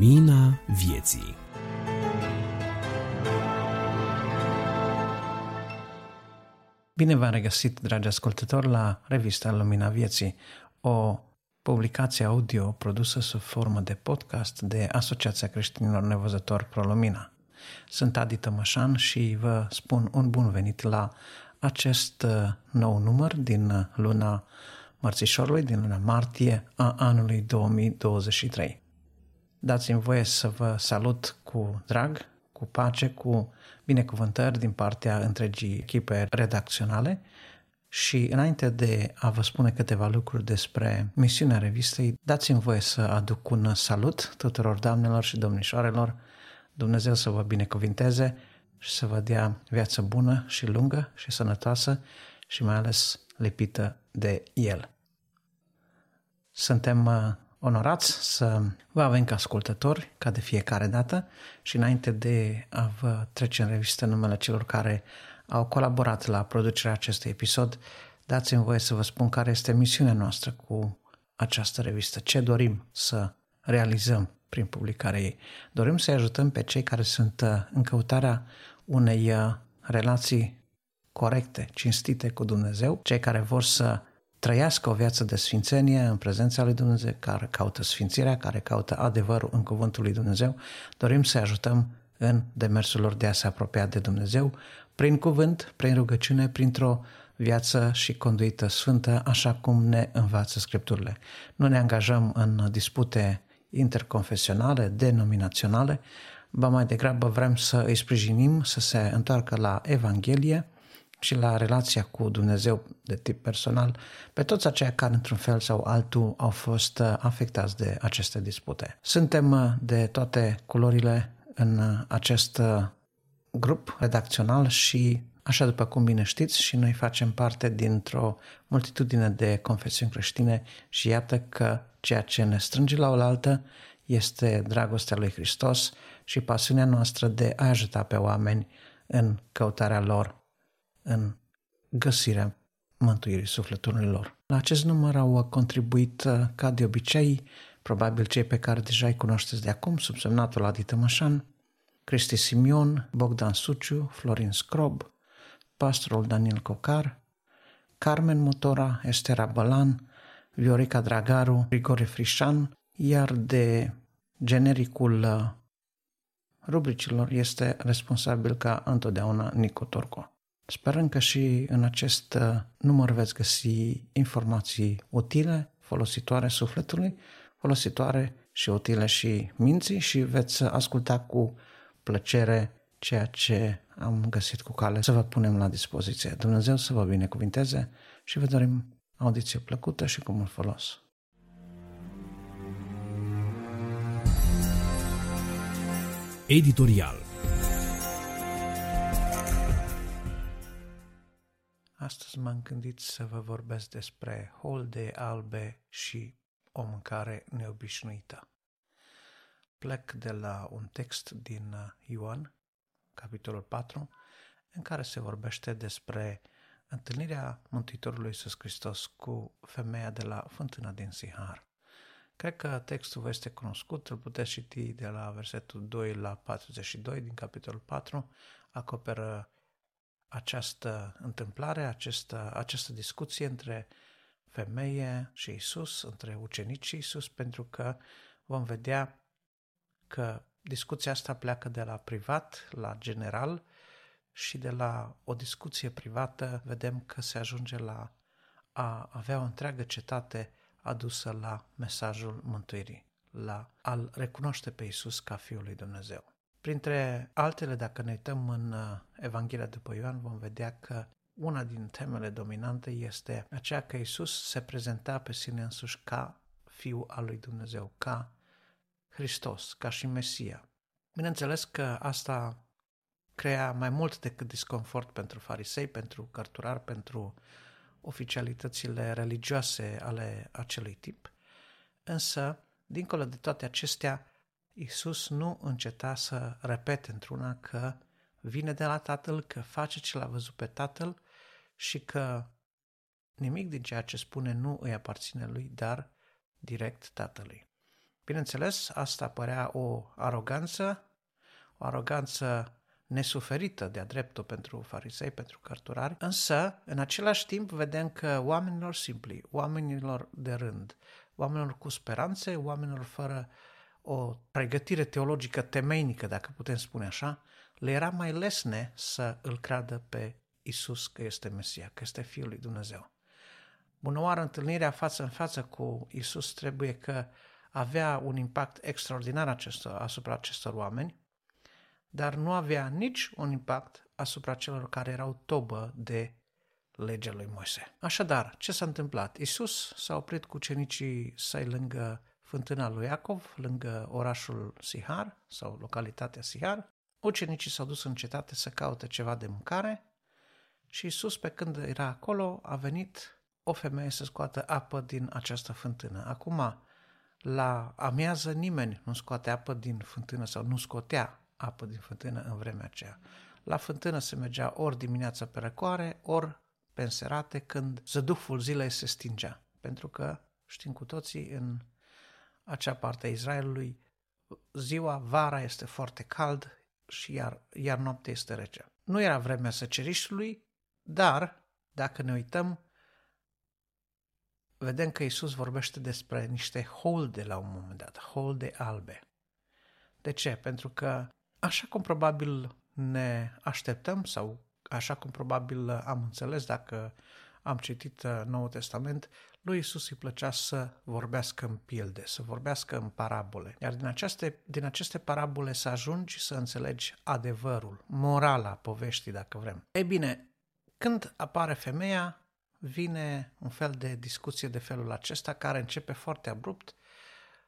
Lumina vieții Bine v-am regăsit, dragi ascultători, la revista Lumina Vieții, o publicație audio produsă sub formă de podcast de Asociația Creștinilor Nevăzători ProLumina. Sunt Adi Tămășan și vă spun un bun venit la acest uh, nou număr din uh, luna Mărțișorului, din luna martie a anului 2023. Dați-mi voie să vă salut cu drag, cu pace, cu binecuvântări din partea întregii echipe redacționale și înainte de a vă spune câteva lucruri despre misiunea revistei, dați-mi voie să aduc un salut tuturor doamnelor și domnișoarelor. Dumnezeu să vă binecuvinteze și să vă dea viață bună și lungă și sănătoasă și mai ales lipită de El. Suntem uh, onorați să vă avem ca ascultători, ca de fiecare dată, și înainte de a vă trece în revistă numele celor care au colaborat la producerea acestui episod, dați-mi voie să vă spun care este misiunea noastră cu această revistă, ce dorim să realizăm prin publicarea ei. Dorim să ajutăm pe cei care sunt uh, în căutarea unei uh, relații corecte, cinstite cu Dumnezeu, cei care vor să trăiască o viață de sfințenie în prezența lui Dumnezeu, care caută sfințirea, care caută adevărul în cuvântul lui Dumnezeu, dorim să ajutăm în demersul lor de a se apropia de Dumnezeu, prin cuvânt, prin rugăciune, printr-o viață și conduită sfântă, așa cum ne învață Scripturile. Nu ne angajăm în dispute interconfesionale, denominaționale, ba mai degrabă vrem să îi sprijinim să se întoarcă la Evanghelie, și la relația cu Dumnezeu de tip personal pe toți aceia care într-un fel sau altul au fost uh, afectați de aceste dispute. Suntem uh, de toate culorile în uh, acest grup redacțional și Așa după cum bine știți, și noi facem parte dintr-o multitudine de confesiuni creștine și iată că ceea ce ne strânge la oaltă este dragostea lui Hristos și pasiunea noastră de a ajuta pe oameni în căutarea lor în găsirea mântuirii sufletului lor. La acest număr au contribuit, uh, ca de obicei, probabil cei pe care deja îi cunoașteți de acum, subsemnatul Adi Tămășan, Cristi Simion, Bogdan Suciu, Florin Scrob, pastorul Daniel Cocar, Carmen Motora, Estera Bălan, Viorica Dragaru, Grigore Frișan, iar de genericul uh, rubricilor este responsabil ca întotdeauna Nico Torco. Sperăm că și în acest uh, număr veți găsi informații utile, folositoare sufletului, folositoare și utile și minții și veți asculta cu plăcere ceea ce am găsit cu cale să vă punem la dispoziție. Dumnezeu să vă binecuvinteze și vă dorim audiție plăcută și cu mult folos. Editorial Astăzi m-am gândit să vă vorbesc despre holde albe și o mâncare neobișnuită. Plec de la un text din Ioan, capitolul 4, în care se vorbește despre întâlnirea Mântuitorului Iisus Hristos cu femeia de la fântâna din Sihar. Cred că textul vă este cunoscut, îl puteți citi de la versetul 2 la 42 din capitolul 4, acoperă această întâmplare, această, această discuție între femeie și Isus, între ucenici și Isus, pentru că vom vedea că discuția asta pleacă de la privat la general și de la o discuție privată vedem că se ajunge la a avea o întreagă cetate adusă la mesajul mântuirii, la a-L recunoaște pe Isus ca Fiul lui Dumnezeu. Printre altele, dacă ne uităm în uh, Evanghelia după Ioan, vom vedea că una din temele dominante este aceea că Isus se prezenta pe sine însuși ca Fiul al lui Dumnezeu, ca Hristos, ca și Mesia. Bineînțeles că asta crea mai mult decât disconfort pentru farisei, pentru cărturari, pentru oficialitățile religioase ale acelui tip. Însă, dincolo de toate acestea, Iisus nu înceta să repete într-una că vine de la Tatăl, că face ce l-a văzut pe Tatăl și că nimic din ceea ce spune nu îi aparține lui, dar direct Tatălui. Bineînțeles, asta părea o aroganță, o aroganță nesuferită de-a dreptul pentru farisei, pentru cărturari, însă, în același timp, vedem că oamenilor simpli, oamenilor de rând, oamenilor cu speranțe, oamenilor fără o pregătire teologică temeinică, dacă putem spune așa, le era mai lesne să îl creadă pe Isus că este Mesia, că este Fiul lui Dumnezeu. Bună oară, întâlnirea față în față cu Isus trebuie că avea un impact extraordinar acestor, asupra acestor oameni, dar nu avea nici un impact asupra celor care erau tobă de legea lui Moise. Așadar, ce s-a întâmplat? Isus s-a oprit cu cenicii săi lângă fântâna lui Iacov, lângă orașul Sihar sau localitatea Sihar. Ucenicii s-au dus în cetate să caute ceva de mâncare și Isus, pe când era acolo, a venit o femeie să scoată apă din această fântână. Acum, la amiază, nimeni nu scoate apă din fântână sau nu scotea apă din fântână în vremea aceea. La fântână se mergea ori dimineața pe răcoare, ori pe înserate, când zăduful zilei se stingea. Pentru că, știm cu toții, în acea parte a Israelului, ziua, vara este foarte cald și iar, iar noaptea este rece. Nu era vremea săcerișului, dar, dacă ne uităm, vedem că Isus vorbește despre niște holde la un moment dat, holde albe. De ce? Pentru că așa cum probabil ne așteptăm sau așa cum probabil am înțeles dacă am citit uh, Noul Testament, lui Isus îi plăcea să vorbească în pilde, să vorbească în parabole. Iar din aceste, din aceste parabole să ajungi să înțelegi adevărul, morala poveștii, dacă vrem. Ei bine, când apare femeia, vine un fel de discuție de felul acesta care începe foarte abrupt.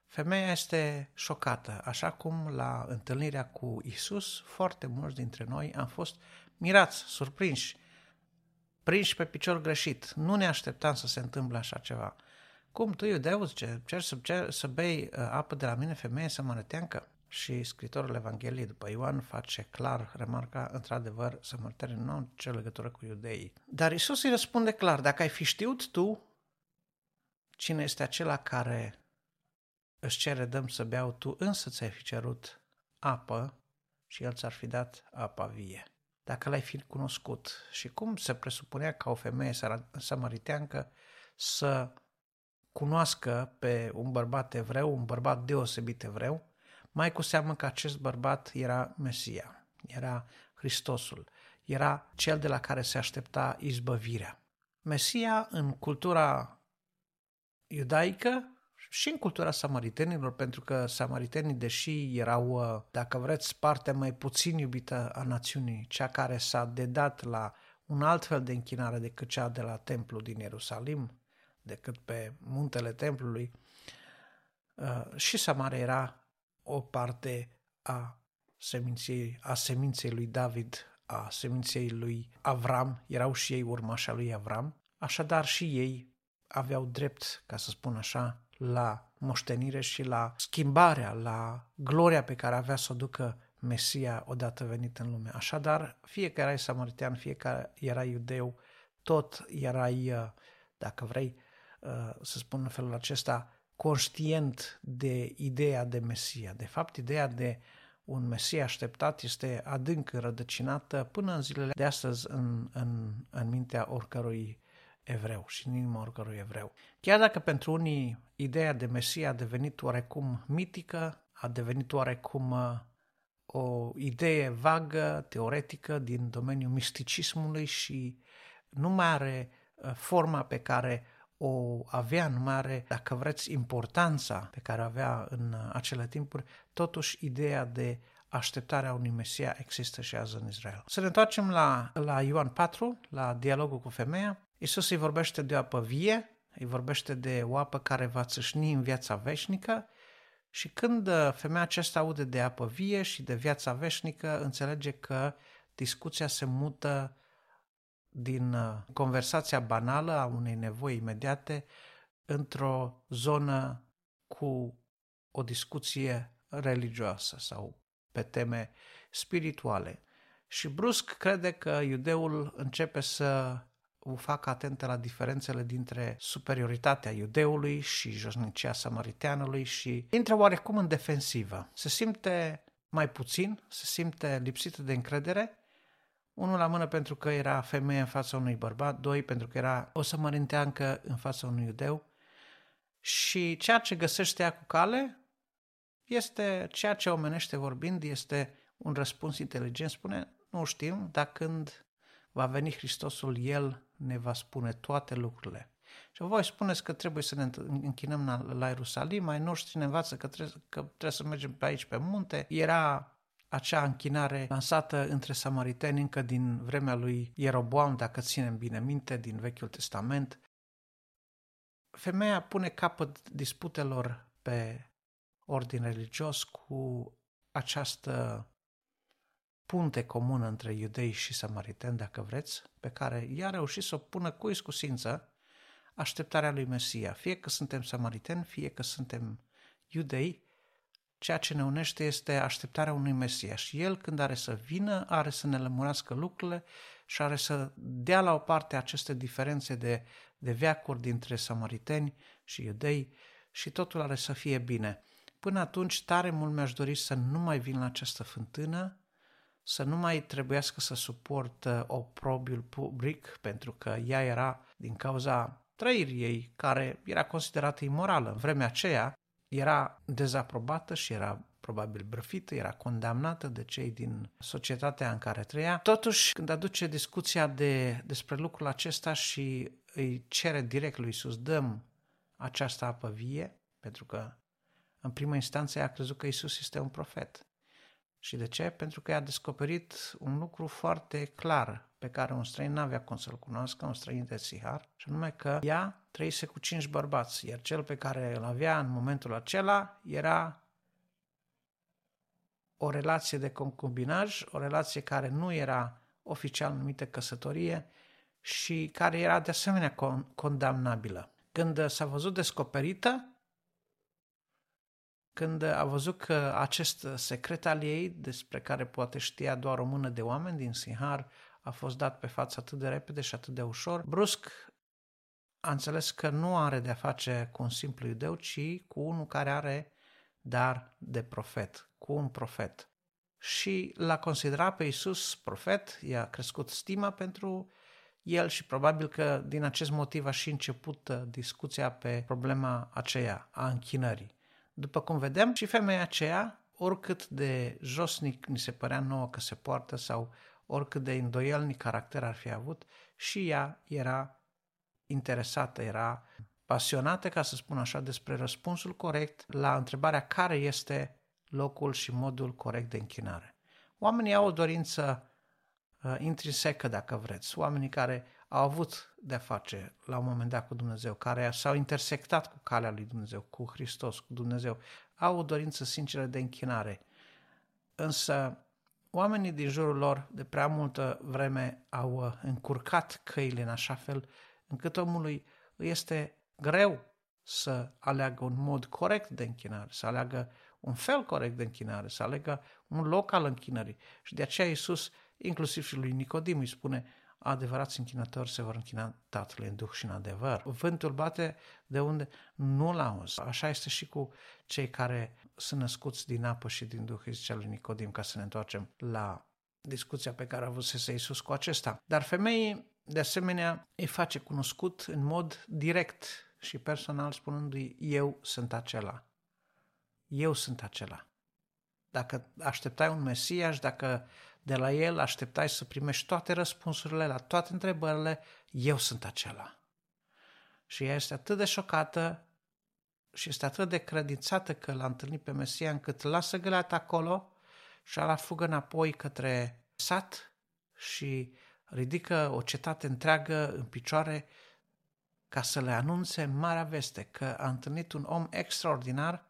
Femeia este șocată, așa cum la întâlnirea cu Isus, foarte mulți dintre noi am fost mirați, surprinși, prinși pe picior greșit. Nu ne așteptam să se întâmple așa ceva. Cum tu, iudeu, ce cer să, cer să bei uh, apă de la mine, femeie samaritancă? Și scritorul Evangheliei după Ioan face clar, remarca, într-adevăr, Samaritarii nu au ce legătură cu iudeii. Dar Isus îi răspunde clar, dacă ai fi știut tu cine este acela care își cere dăm să beau, tu însă ți-ai fi cerut apă și el ți-ar fi dat apa vie. Dacă l-ai fi cunoscut și cum se presupunea ca o femeie samariteancă să cunoască pe un bărbat evreu, un bărbat deosebit evreu, mai cu seamă că acest bărbat era Mesia, era Hristosul, era cel de la care se aștepta izbăvirea. Mesia în cultura iudaică și în cultura samaritenilor, pentru că samaritenii, deși erau, dacă vreți, partea mai puțin iubită a națiunii, cea care s-a dedat la un alt fel de închinare decât cea de la templu din Ierusalim, decât pe muntele templului, uh, și Samaria era o parte a seminței, a seminței lui David, a seminței lui Avram, erau și ei urmașa lui Avram, așadar și ei aveau drept, ca să spun așa, la moștenire și la schimbarea, la gloria pe care avea să o ducă Mesia odată venit în lume. Așadar, fie că erai samaritean, fie că erai iudeu, tot erai, uh, dacă vrei uh, să spun în felul acesta, conștient de ideea de Mesia. De fapt, ideea de un Mesia așteptat este adânc rădăcinată până în zilele de astăzi în, în, în mintea oricărui evreu și în inima oricărui evreu. Chiar dacă pentru unii ideea de Mesia a devenit oarecum mitică, a devenit oarecum uh, o idee vagă, teoretică din domeniul misticismului și nu mai are uh, forma pe care o avea în mare, dacă vreți, importanța pe care o avea în acele timpuri, totuși ideea de așteptarea unui Mesia există și azi în Israel. Să ne întoarcem la, la Ioan 4, la dialogul cu femeia. Isus îi vorbește de o apă vie, îi vorbește de o apă care va țâșni în viața veșnică și când uh, femeia aceasta aude de apă vie și de viața veșnică, înțelege că discuția se mută din uh, conversația banală a unei nevoi imediate într-o zonă cu o discuție religioasă sau pe teme spirituale. Și brusc crede că iudeul începe să vă fac atentă la diferențele dintre superioritatea iudeului și josnicia samariteanului și intră oarecum în defensivă. Se simte mai puțin, se simte lipsită de încredere, unul la mână pentru că era femeie în fața unui bărbat, doi pentru că era o sămărinteancă în fața unui iudeu și ceea ce găsește ea cu cale este ceea ce omenește vorbind, este un răspuns inteligent, spune, nu știm, dar când va veni Hristosul, El ne va spune toate lucrurile. Și voi spuneți că trebuie să ne închinăm la Ierusalim, mai noștri ne învață că trebuie, că trebuie să mergem pe aici pe munte. Era acea închinare lansată între samariteni încă din vremea lui Ieroboam, dacă ținem bine minte, din Vechiul Testament. Femeia pune capăt disputelor pe ordin religios cu această punte comună între iudei și samariteni, dacă vreți, pe care ea a reușit să o pună cu iscusință așteptarea lui Mesia. Fie că suntem samariteni, fie că suntem iudei, ceea ce ne unește este așteptarea unui Mesia. Și El, când are să vină, are să ne lămurească lucrurile și are să dea la o parte aceste diferențe de, de veacuri dintre samariteni și iudei și totul are să fie bine. Până atunci, tare mult mi-aș dori să nu mai vin la această fântână, să nu mai trebuiască să suport oprobiul public, pentru că ea era din cauza trăirii ei, care era considerată imorală. În vremea aceea era dezaprobată și era probabil brăfită, era condamnată de cei din societatea în care trăia. Totuși, când aduce discuția de, despre lucrul acesta și îi cere direct lui Iisus, dăm această apă vie, pentru că în primă instanță ea a crezut că Isus este un profet. Și de ce? Pentru că a descoperit un lucru foarte clar pe care un străin n-avea cum să-l cunoască, un străin de Sihar, și anume că ea trăise cu cinci bărbați, iar cel pe care îl avea în momentul acela era o relație de concubinaj, o relație care nu era oficial numită căsătorie și care era de asemenea condamnabilă. Când s-a văzut descoperită, când a văzut că acest secret al ei, despre care poate știa doar o mână de oameni din Sihar, a fost dat pe față atât de repede și atât de ușor, brusc a înțeles că nu are de-a face cu un simplu iudeu, ci cu unul care are dar de profet, cu un profet. Și l-a considerat pe Iisus profet, i-a crescut stima pentru el și probabil că din acest motiv a și început discuția pe problema aceea a închinării. După cum vedem, și femeia aceea, oricât de josnic ni se părea nouă că se poartă sau oricât de îndoielnic caracter ar fi avut, și ea era interesată, era pasionată, ca să spun așa, despre răspunsul corect la întrebarea care este locul și modul corect de închinare. Oamenii au o dorință uh, intrinsecă, dacă vreți, oamenii care au avut de-a face la un moment dat cu Dumnezeu, care s-au intersectat cu calea lui Dumnezeu, cu Hristos, cu Dumnezeu, au o dorință sinceră de închinare. Însă oamenii din jurul lor de prea multă vreme au uh, încurcat căile în așa fel încât omului îi este greu să aleagă un mod corect de închinare, să aleagă un fel corect de închinare, să aleagă un loc al închinării. Și de aceea Iisus, inclusiv și lui Nicodim, îi spune, adevărați închinători se vor închina Tatălui în Duh și în adevăr. Vântul bate de unde nu-l auzi. Așa este și cu cei care sunt născuți din apă și din Duh, zicea lui Nicodim, ca să ne întoarcem la discuția pe care a avut să Iisus cu acesta. Dar femeii, de asemenea, îi face cunoscut în mod direct și personal spunându-i, eu sunt acela. Eu sunt acela. Dacă așteptai un Mesiaș, dacă de la el așteptai să primești toate răspunsurile la toate întrebările, eu sunt acela. Și ea este atât de șocată și este atât de credințată că l-a întâlnit pe Mesia încât lasă găleata acolo și ala fugă înapoi către sat și ridică o cetate întreagă în picioare ca să le anunțe marea veste că a întâlnit un om extraordinar,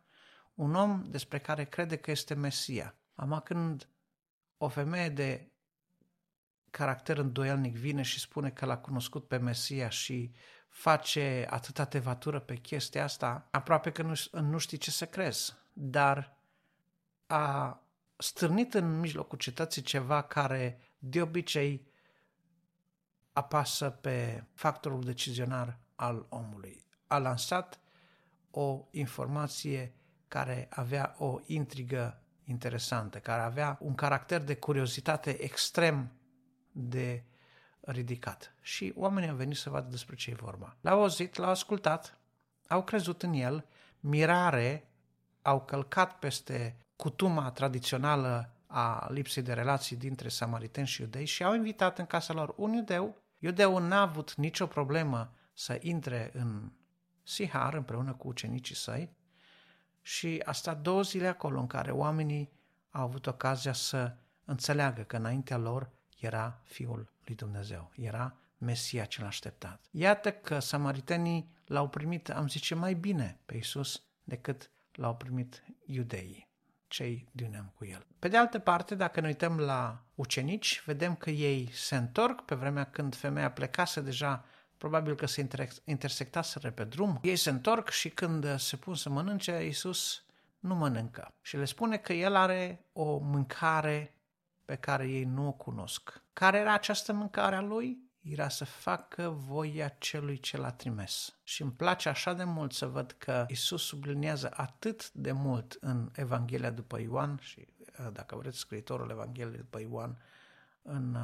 un om despre care crede că este Mesia. Ama când o femeie de caracter îndoielnic vine și spune că l-a cunoscut pe Mesia și face atâta tevatură pe chestia asta, aproape că nu, nu știi ce să crezi. Dar a stârnit în mijlocul cetății ceva care de obicei apasă pe factorul decizionar al omului. A lansat o informație care avea o intrigă interesantă, care avea un caracter de curiozitate extrem de ridicat. Și oamenii au venit să vadă despre ce e vorba. L-au auzit, l-au ascultat, au crezut în el, mirare, au călcat peste cutuma tradițională a lipsei de relații dintre samariteni și iudei și au invitat în casa lor un iudeu. Iudeul n-a avut nicio problemă să intre în Sihar împreună cu ucenicii săi și a stat două zile acolo în care oamenii au avut ocazia să înțeleagă că înaintea lor era Fiul lui Dumnezeu, era Mesia cel așteptat. Iată că samaritenii l-au primit, am zice, mai bine pe Isus decât l-au primit iudeii, cei din neam cu el. Pe de altă parte, dacă ne uităm la ucenici, vedem că ei se întorc pe vremea când femeia plecase deja probabil că se intersectaseră pe drum. Ei se întorc și când se pun să mănânce, Iisus nu mănâncă. Și le spune că El are o mâncare pe care ei nu o cunosc. Care era această mâncare a Lui? Era să facă voia celui ce l-a trimis. Și îmi place așa de mult să văd că Isus subliniază atât de mult în Evanghelia după Ioan și, dacă vreți, scriitorul Evangheliei după Ioan, în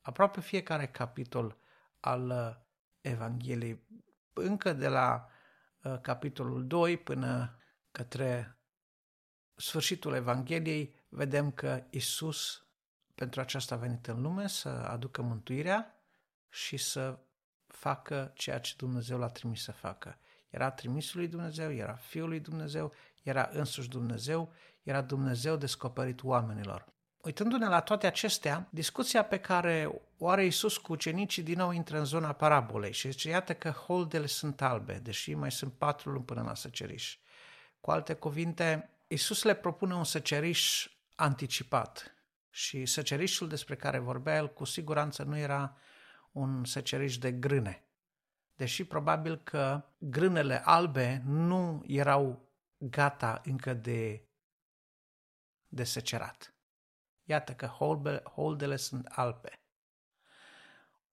aproape fiecare capitol al Evangheliei, încă de la uh, capitolul 2 până către sfârșitul Evangheliei, vedem că Isus pentru aceasta a venit în lume să aducă mântuirea și să facă ceea ce Dumnezeu l-a trimis să facă. Era trimisul lui Dumnezeu, era Fiul lui Dumnezeu, era însuși Dumnezeu, era Dumnezeu descoperit oamenilor. Uitându-ne la toate acestea, discuția pe care o are Iisus cu ucenicii din nou intră în zona parabolei și zice, iată că holdele sunt albe, deși mai sunt patru luni până la săceriș. Cu alte cuvinte, Iisus le propune un săceriș anticipat și săcerișul despre care vorbea el cu siguranță nu era un săceriș de grâne, deși probabil că grânele albe nu erau gata încă de, de secerat. Iată că holdele sunt albe.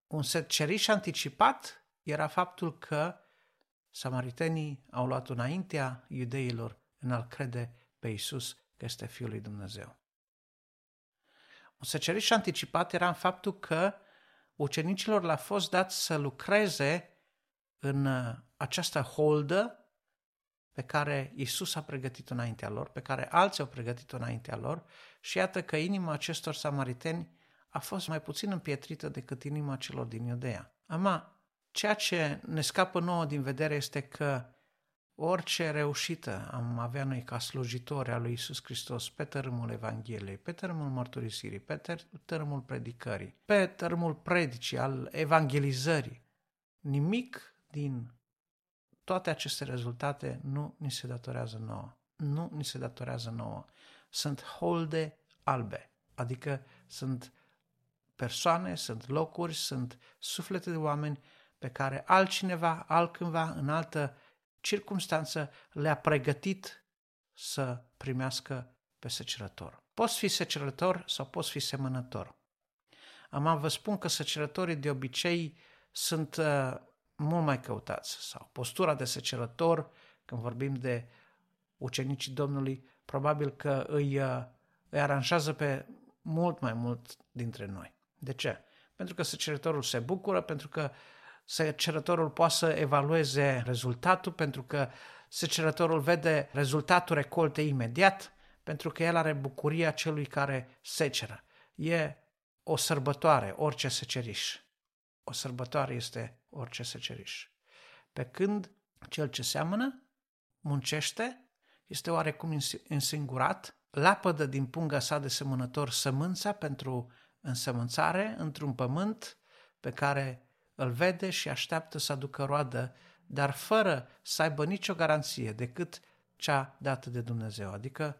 Un seceriș anticipat era faptul că samaritenii au luat înaintea iudeilor în a crede pe Isus că este Fiul lui Dumnezeu. Un seceriș anticipat era în faptul că ucenicilor le-a fost dat să lucreze în uh, această holdă pe care Isus a pregătit-o înaintea lor, pe care alții au pregătit-o înaintea lor și iată că inima acestor samariteni a fost mai puțin împietrită decât inima celor din Iudea. Ama, ceea ce ne scapă nouă din vedere este că orice reușită am avea noi ca slujitori al lui Isus Hristos pe tărâmul Evangheliei, pe tărâmul mărturisirii, pe tărâmul predicării, pe tărâmul predicii, al evangelizării, nimic din toate aceste rezultate nu ni se datorează nouă. Nu ni se datorează nouă. Sunt holde albe, adică sunt persoane, sunt locuri, sunt suflete de oameni pe care altcineva, altcândva, în altă circunstanță, le-a pregătit să primească pe secerător. Poți fi secerător sau poți fi semănător. Am vă spun că secerătorii de obicei sunt uh, mult mai căutați sau postura de secerător, când vorbim de ucenicii Domnului, probabil că îi, uh, îi aranjează pe mult mai mult dintre noi. De ce? Pentru că secerătorul se bucură, pentru că secerătorul poate să evalueze rezultatul, pentru că secerătorul vede rezultatul recolte imediat, pentru că el are bucuria celui care seceră. E o sărbătoare, orice seceriș. O sărbătoare este orice seceriș. Pe când cel ce seamănă, muncește, este oarecum însingurat, lapădă din punga sa de semănător sămânța pentru însămânțare într-un pământ pe care îl vede și așteaptă să aducă roadă, dar fără să aibă nicio garanție decât cea dată de Dumnezeu, adică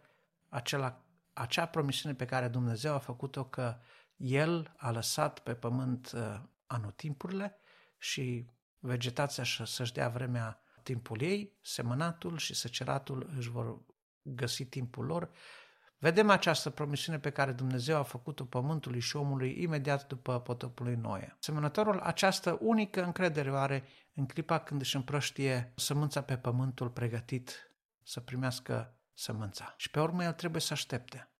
acela, acea promisiune pe care Dumnezeu a făcut-o că El a lăsat pe pământ uh, anotimpurile și vegetația să-și dea vremea timpul ei, semănatul și săceratul își vor găsi timpul lor, Vedem această promisiune pe care Dumnezeu a făcut-o pământului și omului imediat după potopul lui Noe. Semănătorul această unică încredere o are în clipa când își împrăștie sămânța pe pământul pregătit să primească sămânța. Și pe urmă el trebuie să aștepte.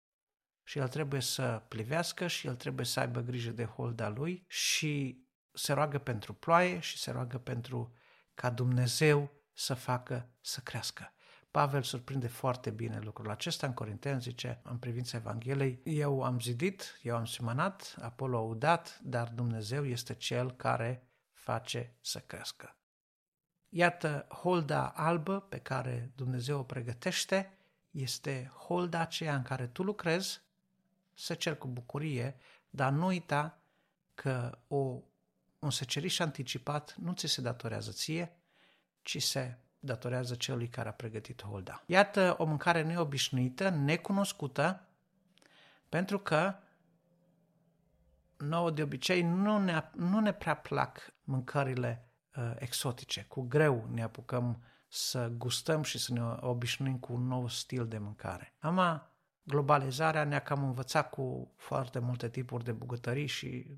Și el trebuie să plivească și el trebuie să aibă grijă de holda lui și se roagă pentru ploaie și se roagă pentru ca Dumnezeu să facă să crească. Pavel surprinde foarte bine lucrul acesta în Corinteni, zice, în privința Evangheliei, eu am zidit, eu am semănat, Apollo a udat, dar Dumnezeu este Cel care face să crească. Iată, holda albă pe care Dumnezeu o pregătește este holda aceea în care tu lucrezi, să cer cu bucurie, dar nu uita că o, un seceriș anticipat nu ți se datorează ție, ci se datorează celui care a pregătit holda. Iată o mâncare neobișnuită, necunoscută, pentru că nouă de obicei nu ne, nu ne prea plac mâncările uh, exotice. Cu greu ne apucăm să gustăm și să ne obișnuim cu un nou stil de mâncare. Ama globalizarea ne-a cam învățat cu foarte multe tipuri de bucătării și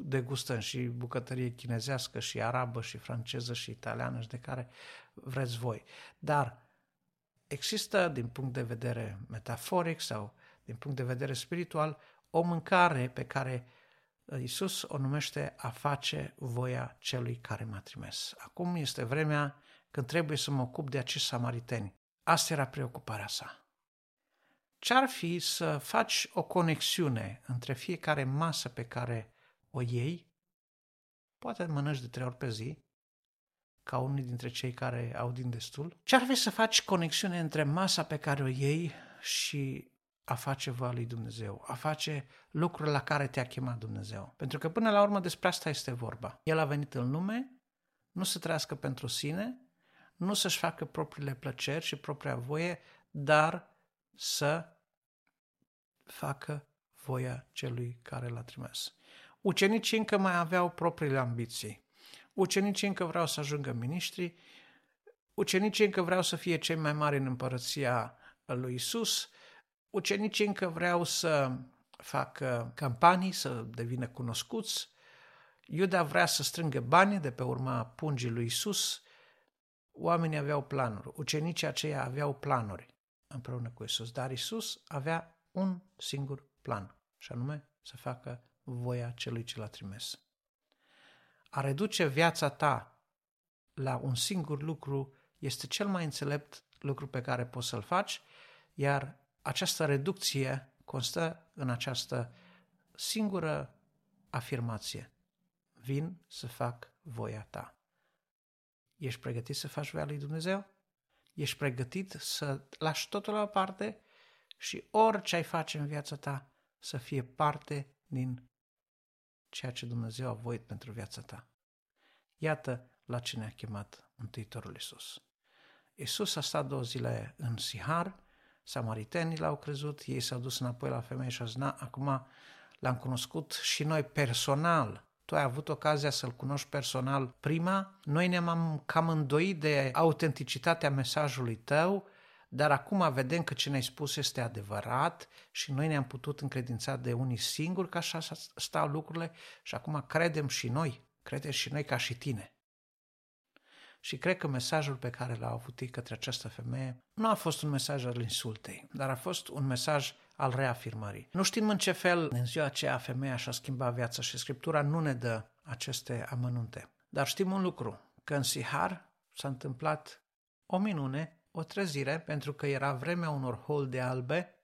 degustăm și bucătărie chinezească și arabă și franceză și italiană și de care vreți voi. Dar există, din punct de vedere metaforic sau din punct de vedere spiritual, o mâncare pe care Isus o numește a face voia celui care m-a trimis. Acum este vremea când trebuie să mă ocup de acești samariteni. Asta era preocuparea sa. Ce-ar fi să faci o conexiune între fiecare masă pe care o iei, poate mănânci de trei ori pe zi, ca unii dintre cei care au din destul. Ce-ar fi să faci conexiune între masa pe care o iei și a face voia lui Dumnezeu, a face lucrurile la care te-a chemat Dumnezeu. Pentru că până la urmă despre asta este vorba. El a venit în lume, nu să trăiască pentru sine, nu să-și facă propriile plăceri și propria voie, dar să facă voia celui care l-a trimis. Ucenicii încă mai aveau propriile ambiții. Ucenicii încă vreau să ajungă miniștri, ucenicii încă vreau să fie cei mai mari în împărăția lui Isus, ucenicii încă vreau să facă campanii, să devină cunoscuți, Iuda vrea să strângă bani de pe urma pungii lui Isus, oamenii aveau planuri, ucenicii aceia aveau planuri împreună cu Isus, dar Isus avea un singur plan, și anume să facă voia celui ce l-a trimis. A reduce viața ta la un singur lucru este cel mai înțelept lucru pe care poți să-l faci, iar această reducție constă în această singură afirmație. Vin să fac voia ta. Ești pregătit să faci voia lui Dumnezeu? Ești pregătit să lași totul la o parte și orice ai face în viața ta să fie parte din ceea ce Dumnezeu a voit pentru viața ta. Iată la ce ne-a chemat Mântuitorul Iisus. Iisus a stat două zile în Sihar, samaritenii l-au crezut, ei s-au dus înapoi la femeie și au zis, na, acum l-am cunoscut și noi personal. Tu ai avut ocazia să-l cunoști personal prima, noi ne-am cam îndoit de autenticitatea mesajului tău, dar acum vedem că ce ne-ai spus este adevărat și noi ne-am putut încredința de unii singuri că așa stau lucrurile și acum credem și noi, credem și noi ca și tine. Și cred că mesajul pe care l-a avut ei către această femeie nu a fost un mesaj al insultei, dar a fost un mesaj al reafirmării. Nu știm în ce fel în ziua aceea femeia și-a schimbat viața și Scriptura nu ne dă aceste amănunte. Dar știm un lucru, că în Sihar s-a întâmplat o minune o trezire pentru că era vremea unor holde albe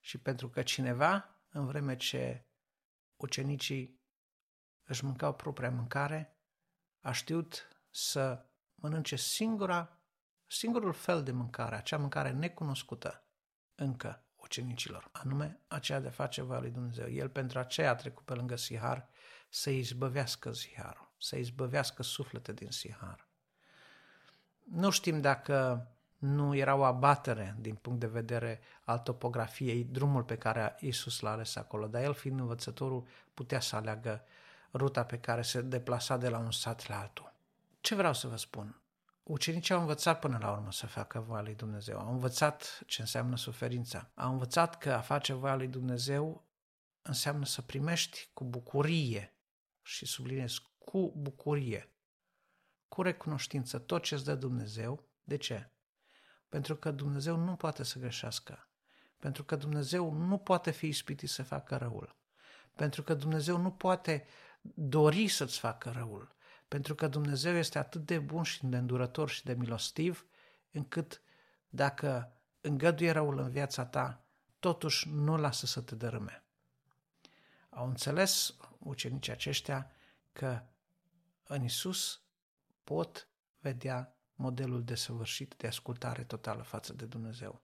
și pentru că cineva, în vreme ce ucenicii își mâncau propria mâncare, a știut să mănânce singura, singurul fel de mâncare, acea mâncare necunoscută încă ucenicilor, anume aceea de face voia lui Dumnezeu. El pentru aceea a trecut pe lângă Sihar să izbăvească Siharul, să izbăvească suflete din Sihar. Nu știm dacă nu era o abatere din punct de vedere al topografiei, drumul pe care Isus l-a ales acolo, dar el fiind învățătorul putea să aleagă ruta pe care se deplasa de la un sat la altul. Ce vreau să vă spun? Ucenicii au învățat până la urmă să facă voia lui Dumnezeu. Au învățat ce înseamnă suferința. Au învățat că a face voia lui Dumnezeu înseamnă să primești cu bucurie și subliniez cu bucurie, cu recunoștință tot ce îți dă Dumnezeu. De ce? Pentru că Dumnezeu nu poate să greșească. Pentru că Dumnezeu nu poate fi ispitit să facă răul. Pentru că Dumnezeu nu poate dori să-ți facă răul. Pentru că Dumnezeu este atât de bun și de îndurător și de milostiv, încât dacă îngăduie răul în viața ta, totuși nu lasă să te dărâme. Au înțeles ucenicii aceștia că în Isus pot vedea modelul desăvârșit de ascultare totală față de Dumnezeu.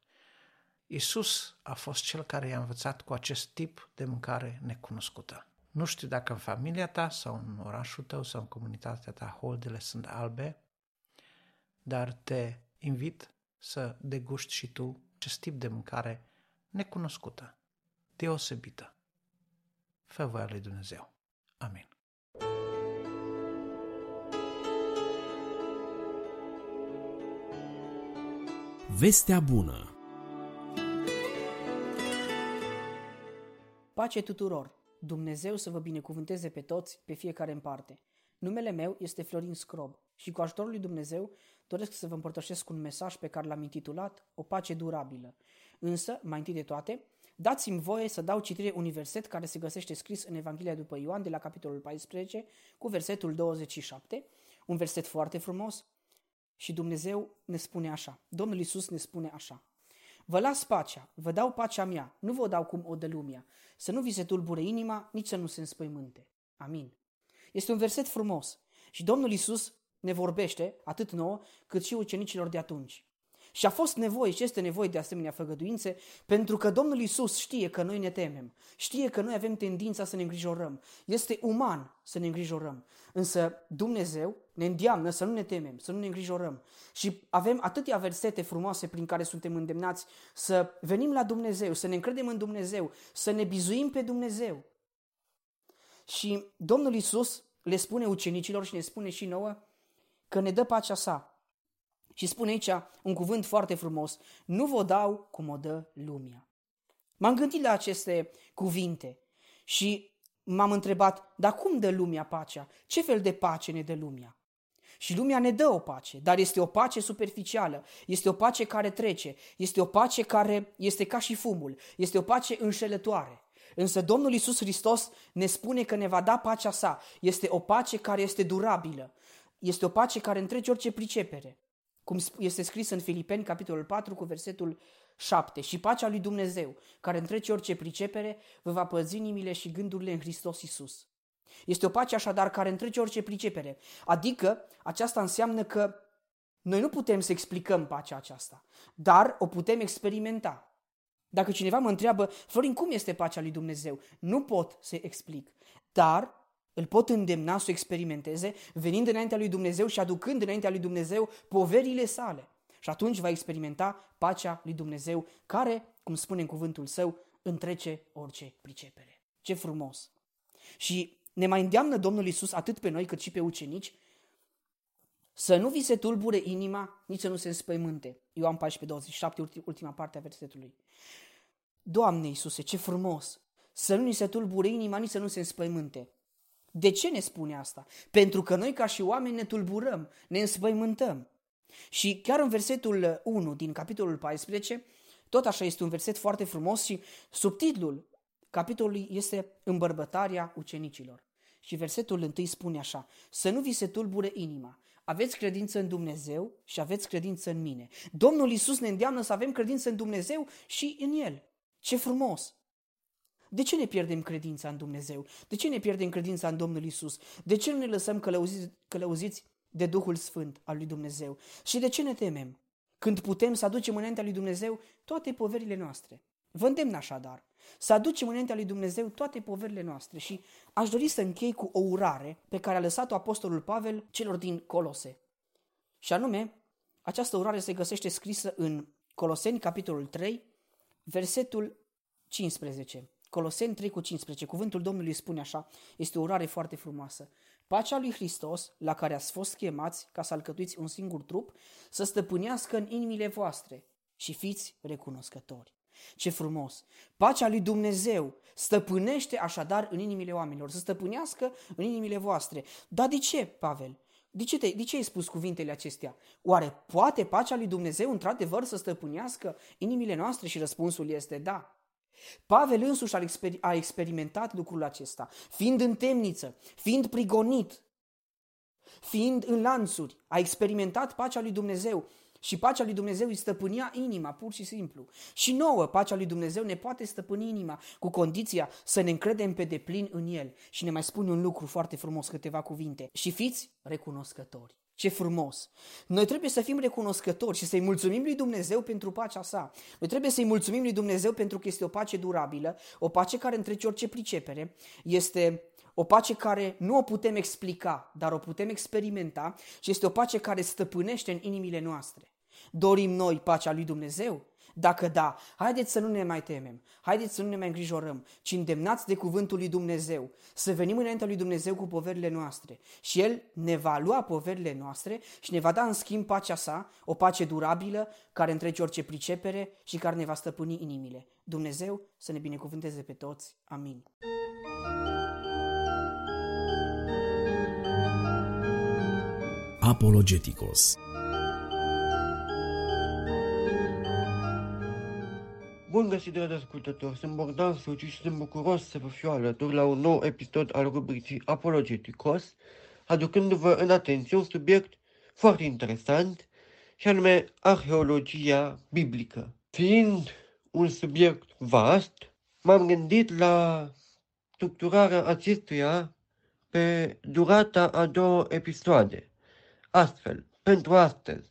Isus a fost cel care i-a învățat cu acest tip de mâncare necunoscută. Nu știu dacă în familia ta sau în orașul tău sau în comunitatea ta holdele sunt albe, dar te invit să deguști și tu acest tip de mâncare necunoscută, deosebită. Fă voia lui Dumnezeu. Amin. Vestea bună Pace tuturor! Dumnezeu să vă binecuvânteze pe toți, pe fiecare în parte. Numele meu este Florin Scrob și cu ajutorul lui Dumnezeu doresc să vă împărtășesc un mesaj pe care l-am intitulat O pace durabilă. Însă, mai întâi de toate, dați-mi voie să dau citire unui verset care se găsește scris în Evanghelia după Ioan de la capitolul 14 cu versetul 27, un verset foarte frumos și Dumnezeu ne spune așa, Domnul Isus ne spune așa. Vă las pacea, vă dau pacea mea, nu vă dau cum o dă lumea. Să nu vi se tulbure inima, nici să nu se înspăimânte. Amin. Este un verset frumos și Domnul Isus ne vorbește atât nouă cât și ucenicilor de atunci. Și a fost nevoie și este nevoie de asemenea făgăduințe pentru că Domnul Isus știe că noi ne temem, știe că noi avem tendința să ne îngrijorăm. Este uman să ne îngrijorăm, însă Dumnezeu ne îndeamnă să nu ne temem, să nu ne îngrijorăm. Și avem atâtea versete frumoase prin care suntem îndemnați să venim la Dumnezeu, să ne încredem în Dumnezeu, să ne bizuim pe Dumnezeu. Și Domnul Isus le spune ucenicilor și ne spune și nouă că ne dă pacea sa. Și spune aici un cuvânt foarte frumos, nu vă dau cum o dă lumea. M-am gândit la aceste cuvinte și m-am întrebat, dar cum dă lumea pacea? Ce fel de pace ne dă lumea? Și lumea ne dă o pace, dar este o pace superficială, este o pace care trece, este o pace care este ca și fumul, este o pace înșelătoare. Însă Domnul Isus Hristos ne spune că ne va da pacea sa. Este o pace care este durabilă. Este o pace care întrece orice pricepere cum este scris în Filipeni, capitolul 4, cu versetul 7. Și pacea lui Dumnezeu, care întrece orice pricepere, vă va păzi inimile și gândurile în Hristos Isus. Este o pace așadar care întrece orice pricepere. Adică aceasta înseamnă că noi nu putem să explicăm pacea aceasta, dar o putem experimenta. Dacă cineva mă întreabă, Florin, cum este pacea lui Dumnezeu? Nu pot să explic, dar îl pot îndemna să experimenteze, venind înaintea lui Dumnezeu și aducând înaintea lui Dumnezeu poverile sale. Și atunci va experimenta pacea lui Dumnezeu, care, cum spune în cuvântul său, întrece orice pricepere. Ce frumos! Și ne mai îndeamnă Domnul Isus atât pe noi cât și pe ucenici să nu vi se tulbure inima, nici să nu se înspăimânte. Ioan 14, 27, ultima parte a versetului. Doamne Iisuse, ce frumos! Să nu ni se tulbure inima, nici să nu se înspăimânte. De ce ne spune asta? Pentru că noi ca și oameni ne tulburăm, ne înspăimântăm. Și chiar în versetul 1 din capitolul 14, tot așa este un verset foarte frumos și subtitlul capitolului este Îmbărbătarea ucenicilor. Și versetul întâi spune așa, să nu vi se tulbure inima, aveți credință în Dumnezeu și aveți credință în mine. Domnul Isus ne îndeamnă să avem credință în Dumnezeu și în El. Ce frumos! De ce ne pierdem credința în Dumnezeu? De ce ne pierdem credința în Domnul Isus? De ce nu ne lăsăm călăuziți, călăuziți de Duhul Sfânt al lui Dumnezeu? Și de ce ne temem? Când putem să aducem înaintea lui Dumnezeu toate poverile noastre. Vă îndemn așadar să aducem înaintea lui Dumnezeu toate poverile noastre și aș dori să închei cu o urare pe care a lăsat-o Apostolul Pavel celor din Colose. Și anume, această urare se găsește scrisă în Coloseni, capitolul 3, versetul 15. Coloseni 3 cu 15, cuvântul Domnului spune așa, este o urare foarte frumoasă. Pacea lui Hristos, la care ați fost chemați ca să alcătuiți un singur trup, să stăpânească în inimile voastre și fiți recunoscători. Ce frumos! Pacea lui Dumnezeu stăpânește așadar în inimile oamenilor, să stăpânească în inimile voastre. Dar de ce, Pavel? De ce, te, de ce ai spus cuvintele acestea? Oare poate pacea lui Dumnezeu într-adevăr să stăpânească inimile noastre? Și răspunsul este da. Pavel însuși a, exper- a experimentat lucrul acesta, fiind în temniță, fiind prigonit, fiind în lanțuri, a experimentat pacea lui Dumnezeu și pacea lui Dumnezeu îi stăpânea inima, pur și simplu. Și nouă, pacea lui Dumnezeu ne poate stăpâni inima, cu condiția să ne încredem pe deplin în El. Și ne mai spune un lucru foarte frumos, câteva cuvinte. Și fiți recunoscători. Ce frumos! Noi trebuie să fim recunoscători și să-i mulțumim lui Dumnezeu pentru pacea sa. Noi trebuie să-i mulțumim lui Dumnezeu pentru că este o pace durabilă, o pace care întrece orice pricepere, este o pace care nu o putem explica, dar o putem experimenta și este o pace care stăpânește în inimile noastre. Dorim noi pacea lui Dumnezeu? Dacă da, haideți să nu ne mai temem, haideți să nu ne mai îngrijorăm, ci îndemnați de cuvântul lui Dumnezeu, să venim înaintea lui Dumnezeu cu poverile noastre și El ne va lua poverile noastre și ne va da în schimb pacea sa, o pace durabilă, care întrece orice pricepere și care ne va stăpâni inimile. Dumnezeu să ne binecuvânteze pe toți. Amin. Apologeticos Bun găsit, dragi ascultători! Sunt Bogdan Suciu și sunt bucuros să vă fiu alături la un nou episod al rubricii Apologeticos, aducându-vă în atenție un subiect foarte interesant, și anume arheologia biblică. Fiind un subiect vast, m-am gândit la structurarea acestuia pe durata a două episoade. Astfel, pentru astăzi,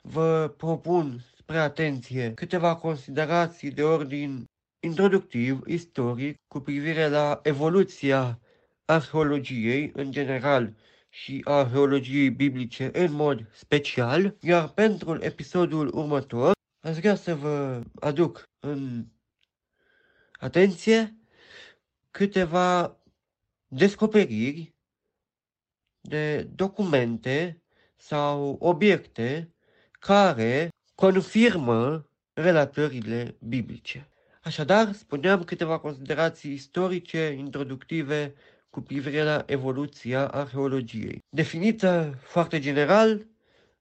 vă propun spre atenție câteva considerații de ordin introductiv, istoric, cu privire la evoluția arheologiei în general și a arheologiei biblice în mod special, iar pentru episodul următor aș vrea să vă aduc în atenție câteva descoperiri de documente sau obiecte care confirmă relatările biblice. Așadar, spuneam câteva considerații istorice introductive cu privire la evoluția arheologiei. Definită foarte general,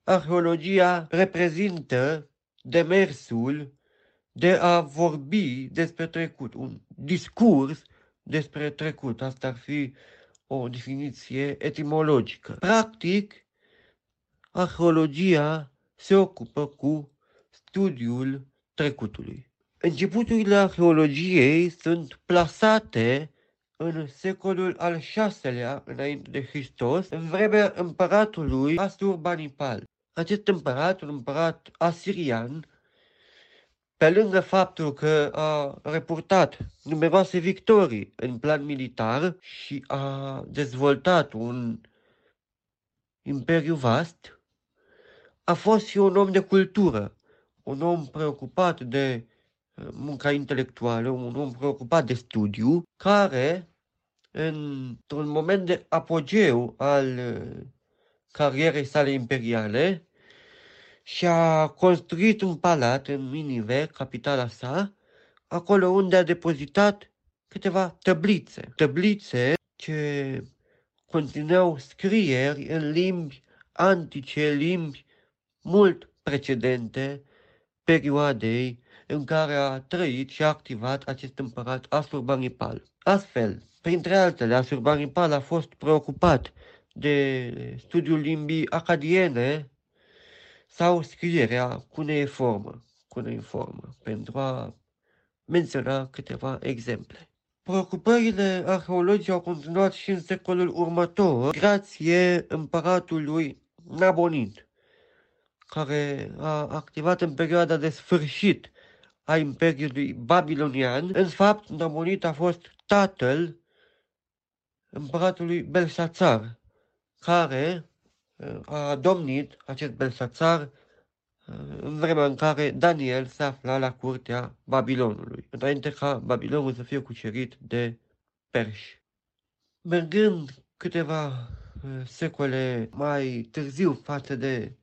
arheologia reprezintă demersul de a vorbi despre trecut, un discurs despre trecut. Asta ar fi o definiție etimologică. Practic, arheologia se ocupă cu studiul trecutului. Începuturile arheologiei sunt plasate în secolul al VI-lea înainte de Hristos, în vremea împăratului Asurbanipal. Acest împărat, un împărat asirian, pe lângă faptul că a reportat numeroase victorii în plan militar și a dezvoltat un imperiu vast, a fost și un om de cultură, un om preocupat de uh, munca intelectuală, un om preocupat de studiu, care, într-un moment de apogeu al uh, carierei sale imperiale, și-a construit un palat în Minive, capitala sa, acolo unde a depozitat câteva tăblițe. Tăblițe ce conțineau scrieri în limbi antice, limbi mult precedente perioadei în care a trăit și a activat acest împărat Asurbanipal. Astfel, printre altele, Asurbanipal a fost preocupat de studiul limbii acadiene sau scrierea cuneiformă, cuneiformă pentru a menționa câteva exemple. Preocupările arheologii au continuat și în secolul următor, grație împăratului Nabonid, care a activat în perioada de sfârșit a Imperiului Babilonian. În fapt, Namonit a fost tatăl împăratului Belsațar, care uh, a domnit acest Belsațar uh, în vremea în care Daniel se afla la curtea Babilonului, înainte ca Babilonul să fie cucerit de perși. Mergând câteva secole mai târziu față de uh,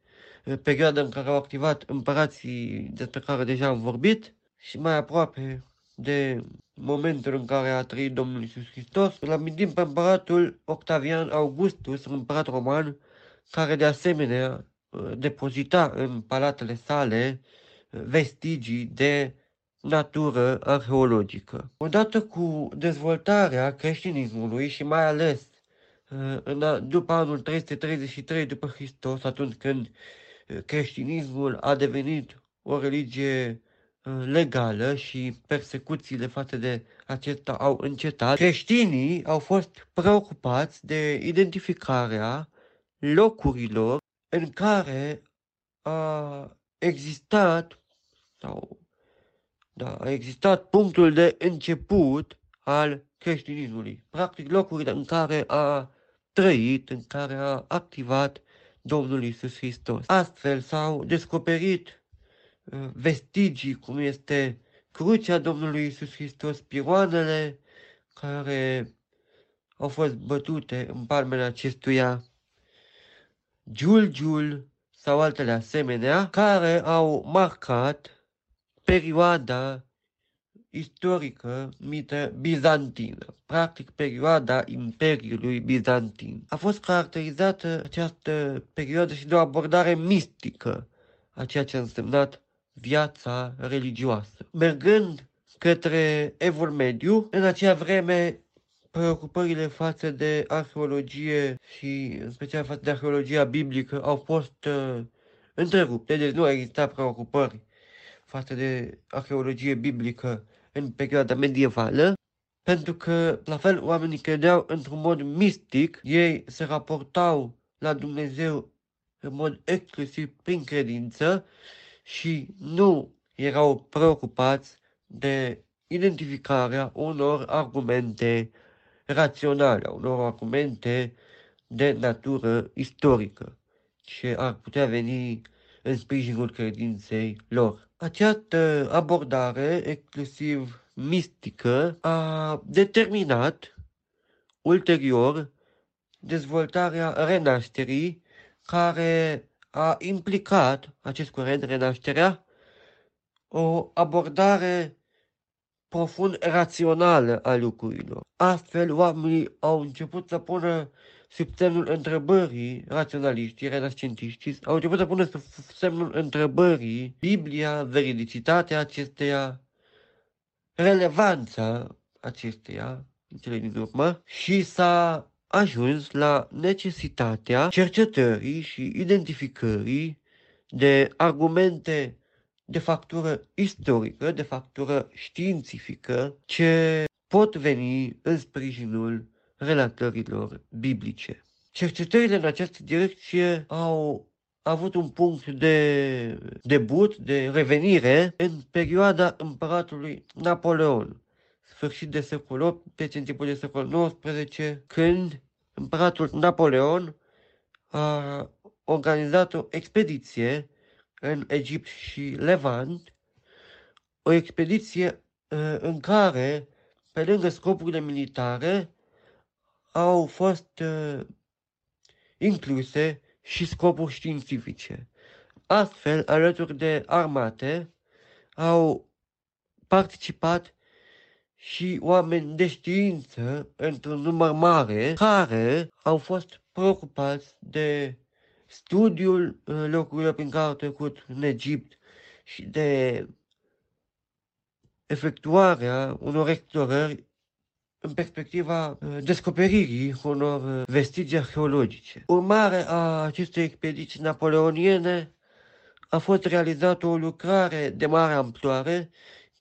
perioada în care au activat împărații despre care deja am vorbit și mai aproape de momentul în care a trăit Domnul Isus Hristos. Îl amintim pe împăratul Octavian Augustus, un împărat roman, care de asemenea uh, depozita în palatele sale uh, vestigii de natură arheologică. Odată cu dezvoltarea creștinismului și mai ales uh, în, după anul 333 după Hristos, atunci când creștinismul a devenit o religie legală și persecuțiile față de acesta au încetat, creștinii au fost preocupați de identificarea locurilor în care a existat sau da, a existat punctul de început al creștinismului. Practic locurile în care a trăit, în care a activat Domnul Isus Hristos. Astfel s-au descoperit uh, vestigii cum este crucea Domnului Isus Hristos, piroanele care au fost bătute în palmele acestuia, giulgiul sau altele asemenea, care au marcat perioada istorică mită bizantină, practic perioada Imperiului Bizantin. A fost caracterizată această perioadă și de o abordare mistică a ceea ce a însemnat viața religioasă. Mergând către Evul Mediu, în acea vreme preocupările față de arheologie și în special față de arheologia biblică au fost uh, întrerupte, deci nu exista preocupări față de arheologie biblică în perioada medievală, pentru că, la fel, oamenii credeau într-un mod mistic, ei se raportau la Dumnezeu în mod exclusiv prin credință și nu erau preocupați de identificarea unor argumente raționale, unor argumente de natură istorică ce ar putea veni în sprijinul credinței lor. Această abordare exclusiv mistică a determinat ulterior dezvoltarea renașterii care a implicat acest curent, renașterea, o abordare profund rațională a lucrurilor. Astfel, oamenii au început să pună sub semnul întrebării, raționaliștii, renascentiștii, au început să pună sub semnul întrebării Biblia, veridicitatea acesteia, relevanța acesteia, în cele din urmă, și s-a ajuns la necesitatea cercetării și identificării de argumente de factură istorică, de factură științifică, ce pot veni în sprijinul relatărilor biblice. Cercetările în această direcție au avut un punct de debut, de revenire, în perioada împăratului Napoleon, sfârșit de secolul 8, deci început de secolul XIX, când împăratul Napoleon a organizat o expediție în Egipt și Levant, o expediție uh, în care, pe lângă scopurile militare, au fost uh, incluse și scopuri științifice. Astfel, alături de armate, au participat și oameni de știință într-un număr mare care au fost preocupați de studiul uh, locurilor prin care au trecut în Egipt și de efectuarea unor explorări în perspectiva uh, descoperirii unor uh, vestigii arheologice. Urmare a acestei expediții napoleoniene a fost realizată o lucrare de mare amploare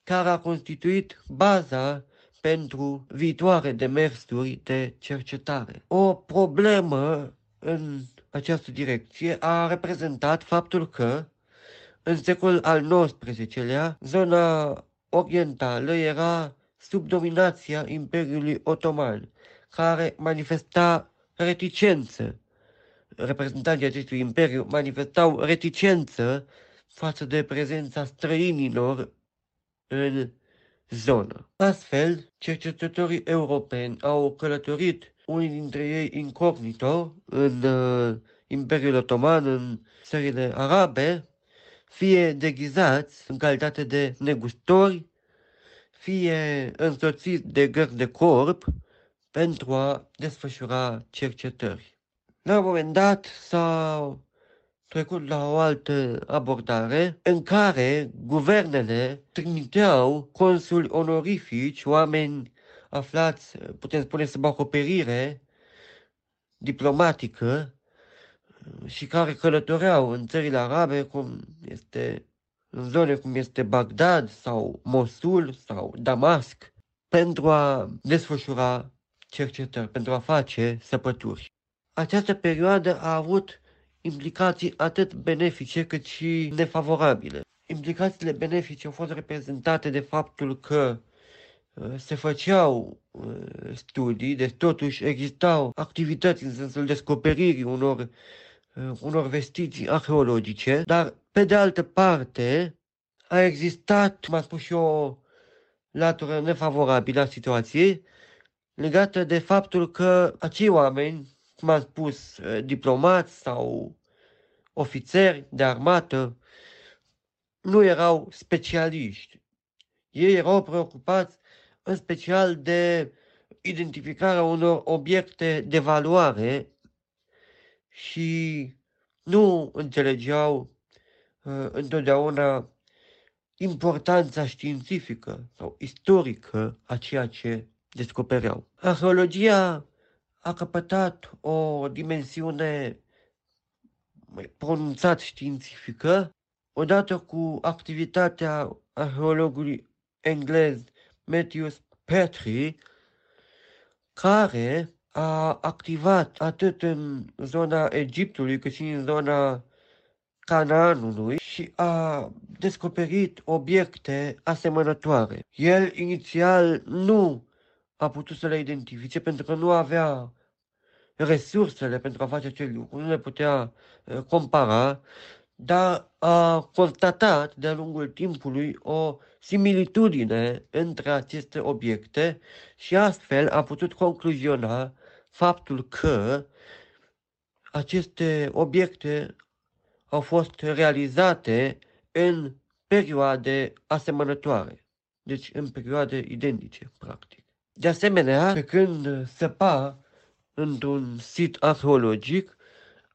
care a constituit baza pentru viitoare demersuri de cercetare. O problemă în această direcție a reprezentat faptul că în secolul al XIX-lea zona orientală era sub dominația Imperiului Otoman, care manifesta reticență. Reprezentanții acestui imperiu manifestau reticență față de prezența străinilor în zonă. Astfel, cercetătorii europeni au călătorit unii dintre ei incognito în uh, Imperiul Otoman, în țările arabe, fie deghizați în calitate de negustori, fie însoțiți de gărzi de corp pentru a desfășura cercetări. La un moment dat s-au trecut la o altă abordare în care guvernele trimiteau consuli onorifici, oameni aflați, putem spune, sub acoperire diplomatică și care călătoreau în țările arabe, cum este în zone cum este Bagdad sau Mosul sau Damasc, pentru a desfășura cercetări, pentru a face săpături. Această perioadă a avut implicații atât benefice cât și nefavorabile. Implicațiile benefice au fost reprezentate de faptul că uh, se făceau uh, studii, deci totuși existau activități în sensul descoperirii unor, uh, unor vestigii arheologice, dar pe de altă parte a existat, cum a spus și o latură nefavorabilă a situației, legată de faptul că acei oameni cum am spus, eh, diplomați sau ofițeri de armată, nu erau specialiști. Ei erau preocupați în special de identificarea unor obiecte de valoare și nu înțelegeau uh, întotdeauna importanța științifică sau istorică a ceea ce descopereau. Arheologia a căpătat o dimensiune mai pronunțat științifică, odată cu activitatea arheologului englez Matthews Petrie, care a activat atât în zona Egiptului cât și în zona Canaanului și a descoperit obiecte asemănătoare. El inițial nu a putut să le identifice pentru că nu avea resursele pentru a face acel lucru, nu le putea uh, compara, dar a constatat de-a lungul timpului o similitudine între aceste obiecte și astfel a putut concluziona faptul că aceste obiecte au fost realizate în perioade asemănătoare, deci în perioade identice, practic. De asemenea, pe când săpa într-un sit arheologic,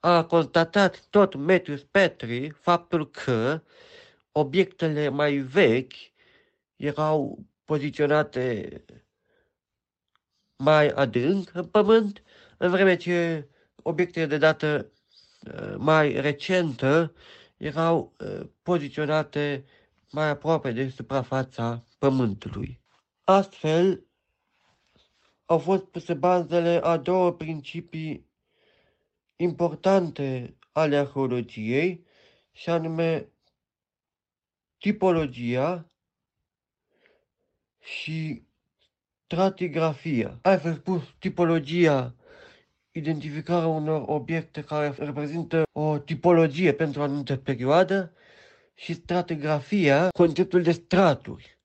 a constatat tot Matthews Petri faptul că obiectele mai vechi erau poziționate mai adânc în pământ, în vreme ce obiectele de dată uh, mai recentă erau uh, poziționate mai aproape de suprafața pământului. Astfel, au fost puse bazele a două principii importante ale arheologiei, și anume tipologia și stratigrafia. Altfel spus, tipologia, identificarea unor obiecte care reprezintă o tipologie pentru o anumită perioadă și stratigrafia, conceptul de straturi.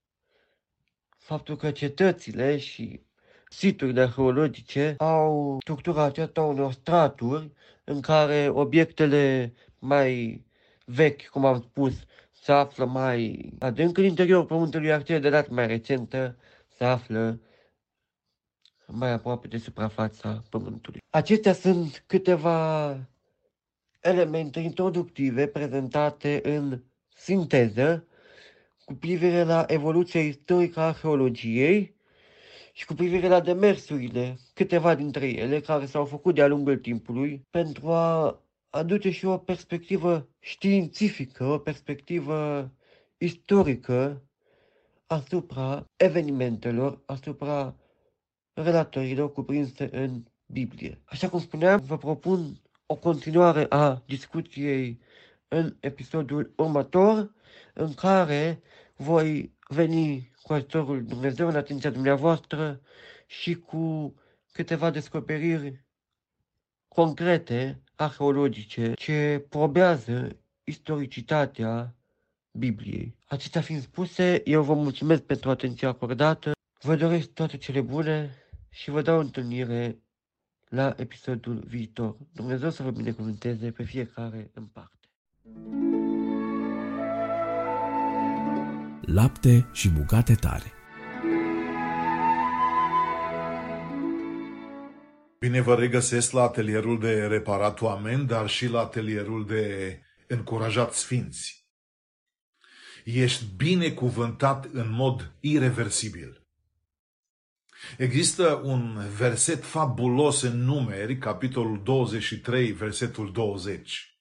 Faptul că cetățile și siturile arheologice au structura aceasta unor straturi în care obiectele mai vechi, cum am spus, se află mai adânc în interiorul pământului, iar cele de dată mai recentă se află mai aproape de suprafața pământului. Acestea sunt câteva elemente introductive prezentate în sinteză cu privire la evoluția istorică a arheologiei și cu privire la demersurile, câteva dintre ele care s-au făcut de-a lungul timpului pentru a aduce și o perspectivă științifică, o perspectivă istorică asupra evenimentelor, asupra relatărilor cuprinse în Biblie. Așa cum spuneam, vă propun o continuare a discuției în episodul următor, în care voi veni cu ajutorul Dumnezeu în atenția dumneavoastră și cu câteva descoperiri concrete, arheologice, ce probează istoricitatea Bibliei. Acestea fiind spuse, eu vă mulțumesc pentru atenția acordată, vă doresc toate cele bune și vă dau întâlnire la episodul viitor. Dumnezeu să vă binecuvânteze pe fiecare în parte. Lapte și bucate tare. Bine vă regăsesc la atelierul de reparat oameni, dar și la atelierul de încurajat sfinți. Ești binecuvântat în mod irreversibil. Există un verset fabulos în numeri, capitolul 23, versetul 20.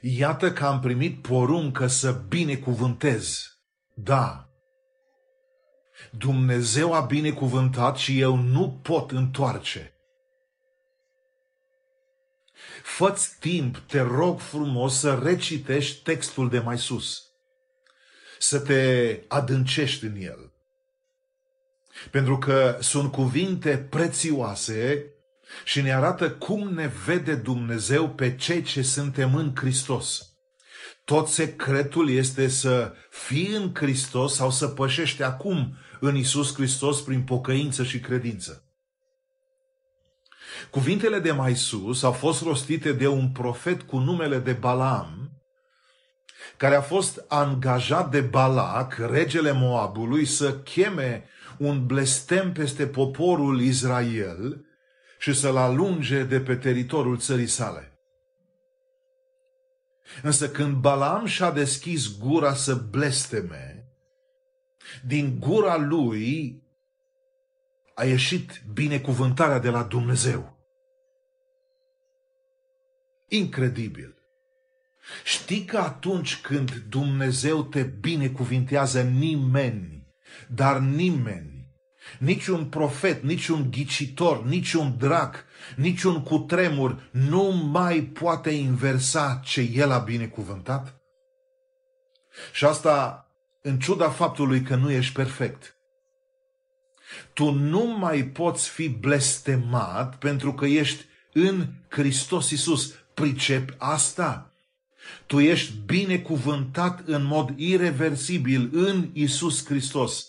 Iată că am primit poruncă să binecuvântez. Da, Dumnezeu a binecuvântat și eu nu pot întoarce. Făți timp, te rog frumos, să recitești textul de mai sus. Să te adâncești în el. Pentru că sunt cuvinte prețioase și ne arată cum ne vede Dumnezeu pe cei ce suntem în Hristos. Tot secretul este să fii în Hristos sau să pășești acum în Isus Hristos prin pocăință și credință. Cuvintele de mai sus au fost rostite de un profet cu numele de Balaam, care a fost angajat de Balac, regele Moabului, să cheme un blestem peste poporul Israel și să-l alunge de pe teritoriul țării sale. Însă când Balaam și-a deschis gura să blesteme, din gura lui a ieșit binecuvântarea de la Dumnezeu. Incredibil. Știi că atunci când Dumnezeu te binecuvintează nimeni, dar nimeni, niciun profet, niciun ghicitor, niciun drac, niciun cutremur nu mai poate inversa ce El a binecuvântat? Și asta în ciuda faptului că nu ești perfect. Tu nu mai poți fi blestemat pentru că ești în Hristos Isus. Pricep asta? Tu ești binecuvântat în mod irreversibil în Isus Hristos.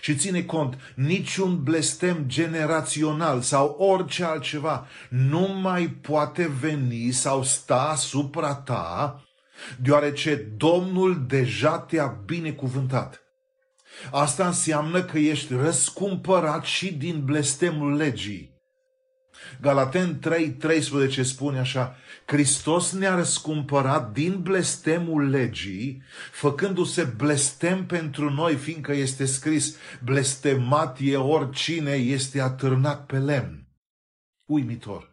Și ține cont, niciun blestem generațional sau orice altceva nu mai poate veni sau sta asupra ta deoarece Domnul deja te-a binecuvântat. Asta înseamnă că ești răscumpărat și din blestemul legii. Galaten 3, 13 spune așa, Hristos ne-a răscumpărat din blestemul legii, făcându-se blestem pentru noi, fiindcă este scris, blestemat e oricine este atârnat pe lemn. Uimitor.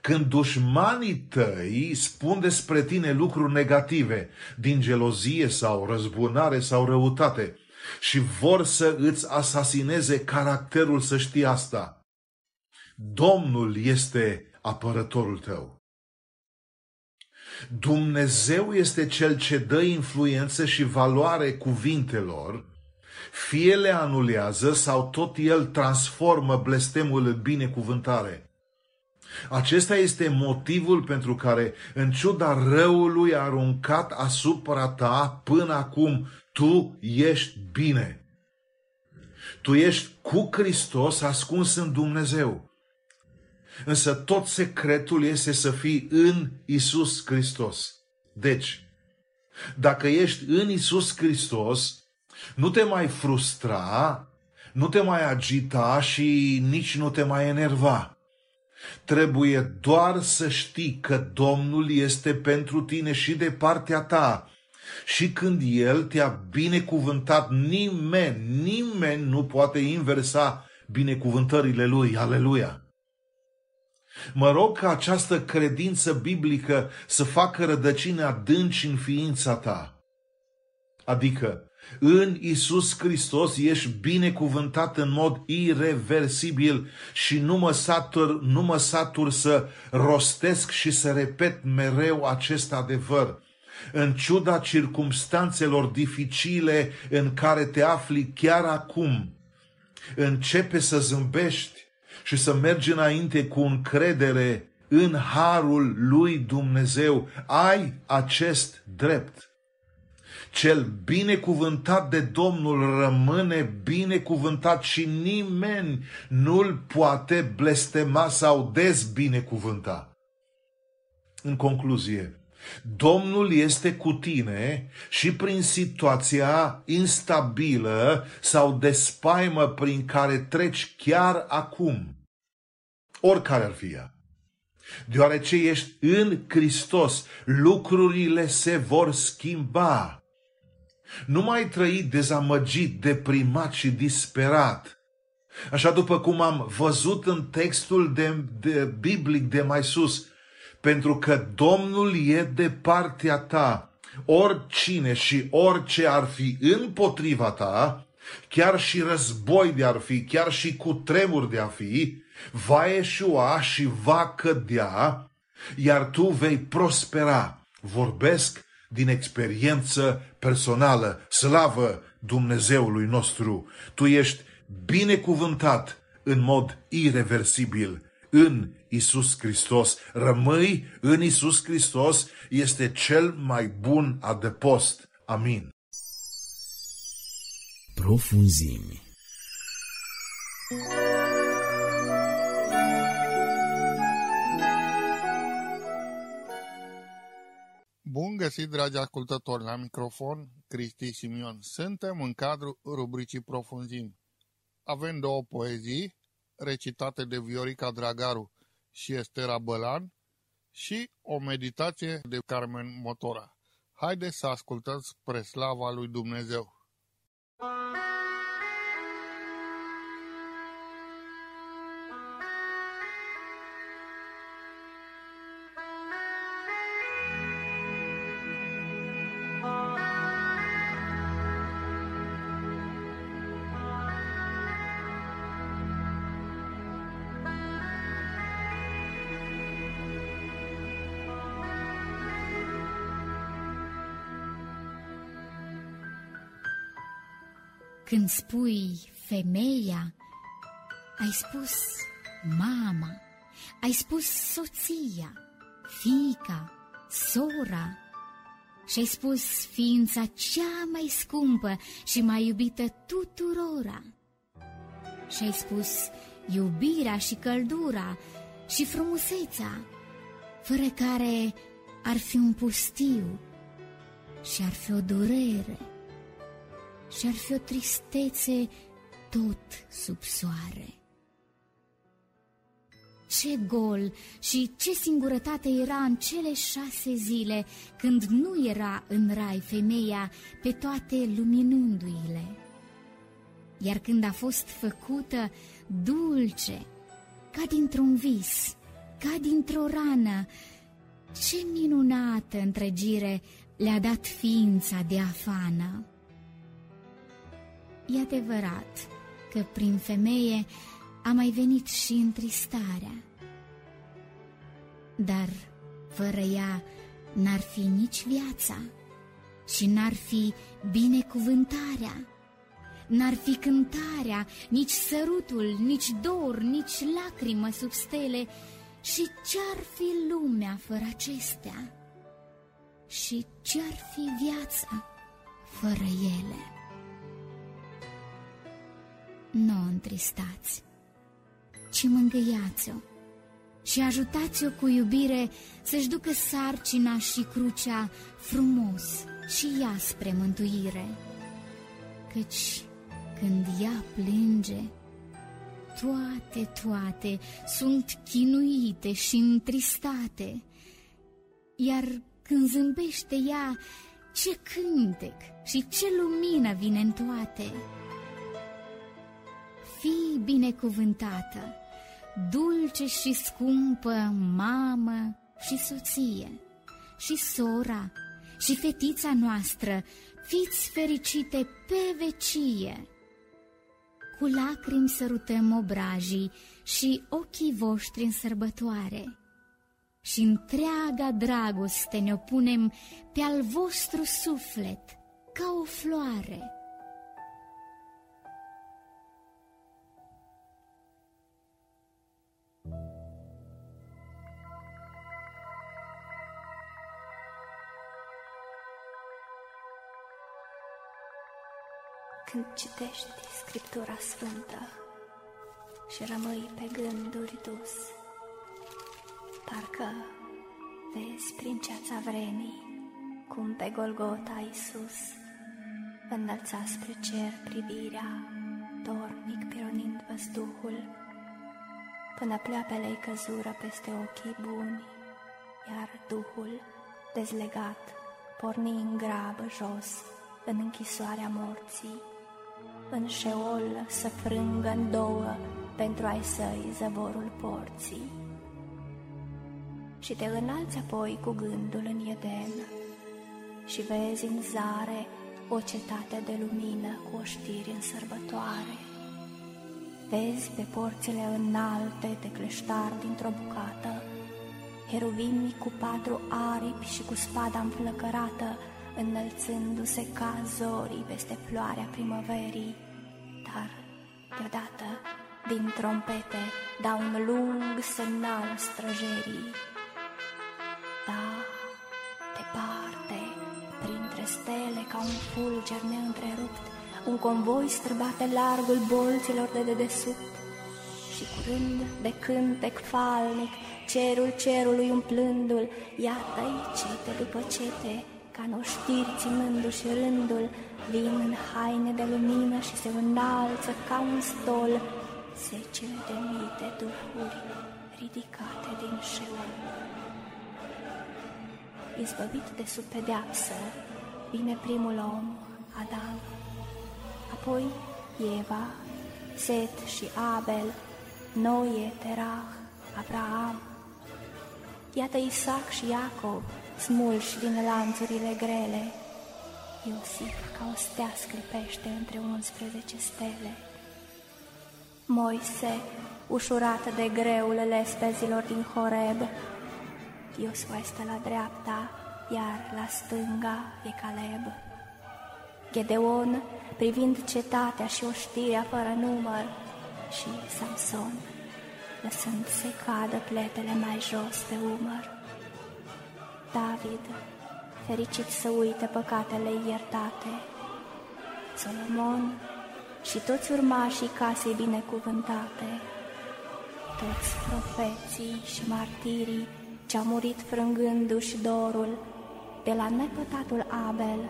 Când dușmanii tăi spun despre tine lucruri negative, din gelozie sau răzbunare sau răutate, și vor să îți asasineze caracterul să știi asta, Domnul este apărătorul tău. Dumnezeu este cel ce dă influență și valoare cuvintelor, fie le anulează sau tot el transformă blestemul în binecuvântare. Acesta este motivul pentru care, în ciuda răului aruncat asupra ta până acum, tu ești bine. Tu ești cu Hristos ascuns în Dumnezeu. Însă tot secretul este să fii în Isus Hristos. Deci, dacă ești în Isus Hristos, nu te mai frustra, nu te mai agita și nici nu te mai enerva. Trebuie doar să știi că Domnul este pentru tine și de partea ta. Și când El te-a binecuvântat, nimeni, nimeni nu poate inversa binecuvântările Lui. Aleluia! Mă rog ca această credință biblică să facă rădăcini adânci în ființa ta. Adică în Isus Hristos ești binecuvântat în mod irreversibil și nu mă, satur, nu mă satur să rostesc și să repet mereu acest adevăr. În ciuda circumstanțelor dificile în care te afli chiar acum, începe să zâmbești și să mergi înainte cu încredere în harul lui Dumnezeu. Ai acest drept. Cel binecuvântat de Domnul rămâne binecuvântat și nimeni nu-l poate blestema sau dezbinecuvânta. În concluzie, Domnul este cu tine și prin situația instabilă sau de spaimă prin care treci chiar acum, oricare ar fi ea. Deoarece ești în Hristos, lucrurile se vor schimba. Nu mai trăi dezamăgit, deprimat și disperat. Așa după cum am văzut în textul de, de biblic de mai sus, pentru că Domnul e de partea ta. Oricine și orice ar fi împotriva ta, chiar și război de ar fi, chiar și cu tremur de a fi, va eșua și va cădea, iar tu vei prospera. Vorbesc din experiență personală. Slavă Dumnezeului nostru! Tu ești binecuvântat în mod irreversibil în Isus Hristos. Rămâi în Isus Hristos este cel mai bun adăpost. Amin. Profunzimi. Bun găsit, dragi ascultători, la microfon, Cristi Simion. Suntem în cadrul rubricii Profunzimi. Avem două poezii, recitate de Viorica Dragaru și Estera Bălan, și o meditație de Carmen Motora. Haideți să ascultăm spre slava lui Dumnezeu. Când spui femeia, ai spus mama, ai spus soția, fica, sora și ai spus ființa cea mai scumpă și mai iubită tuturora. Și ai spus iubirea și căldura și frumusețea, fără care ar fi un pustiu și ar fi o durere și ar fi o tristețe tot sub soare. Ce gol și ce singurătate era în cele șase zile când nu era în rai femeia pe toate luminându-i-le. Iar când a fost făcută dulce, ca dintr-un vis, ca dintr-o rană, ce minunată întregire le-a dat ființa de afană. E adevărat că prin femeie a mai venit și întristarea. Dar fără ea n-ar fi nici viața și n-ar fi binecuvântarea, n-ar fi cântarea, nici sărutul, nici dor, nici lacrimă sub stele și ce-ar fi lumea fără acestea? Și ce-ar fi viața fără ele? Nu o întristați, ci mângâiați-o și ajutați-o cu iubire să-și ducă sarcina și crucea frumos și ea spre mântuire. Căci când ea plânge, toate, toate sunt chinuite și întristate, iar când zâmbește ea, ce cântec și ce lumină vine în toate! Fii binecuvântată, dulce și scumpă mamă și soție, și sora, și fetița noastră, fiți fericite pe vecie. Cu lacrimi sărutăm obrajii și ochii voștri în sărbătoare și întreaga dragoste ne opunem pe al vostru suflet ca o floare. Când citești Scriptura Sfântă și rămâi pe gânduri dus. Parcă vezi prin ceața vremii cum pe Golgota Iisus înălța spre cer privirea, dornic pironind văzduhul, până pleoapele-i căzură peste ochii buni, iar Duhul, dezlegat, porni în grabă jos, în închisoarea morții, în șeol să frângă în două pentru a-i săi zăvorul porții. Și te înalți apoi cu gândul în Eden și vezi în zare o cetate de lumină cu oștiri în sărbătoare. Vezi pe porțile înalte de cleștar dintr-o bucată, heruvimii cu patru aripi și cu spada înflăcărată, înălțându-se ca zorii peste floarea primăverii, dar deodată din trompete dau un lung semnal străjerii. Da, departe, printre stele ca un fulger neîntrerupt, un convoi străbate largul bolților de dedesubt și curând de cântec falnic, cerul cerului umplându-l, iată-i cete după cete, ca noștiri ținându-și rândul, vin în haine de lumină și se înalță ca un stol, zecile de mii de duhuri ridicate din șeul. Izbăvit de sub pedeapsă, vine primul om, Adam, apoi Eva, Set și Abel, Noe, Terah, Abraham. Iată Isaac și Iacov, smulși din lanțurile grele. Iosif ca o stea sclipește între 11 stele. Moise, ușurată de greul lespezilor din Horeb, Iosua este la dreapta, iar la stânga e Caleb. Gedeon, privind cetatea și oștirea fără număr, și Samson, lăsând să cadă pletele mai jos pe umăr. David, fericit să uite păcatele iertate, Solomon și toți urmașii casei binecuvântate, toți profeții și martirii ce-au murit frângându-și dorul, de la nepătatul Abel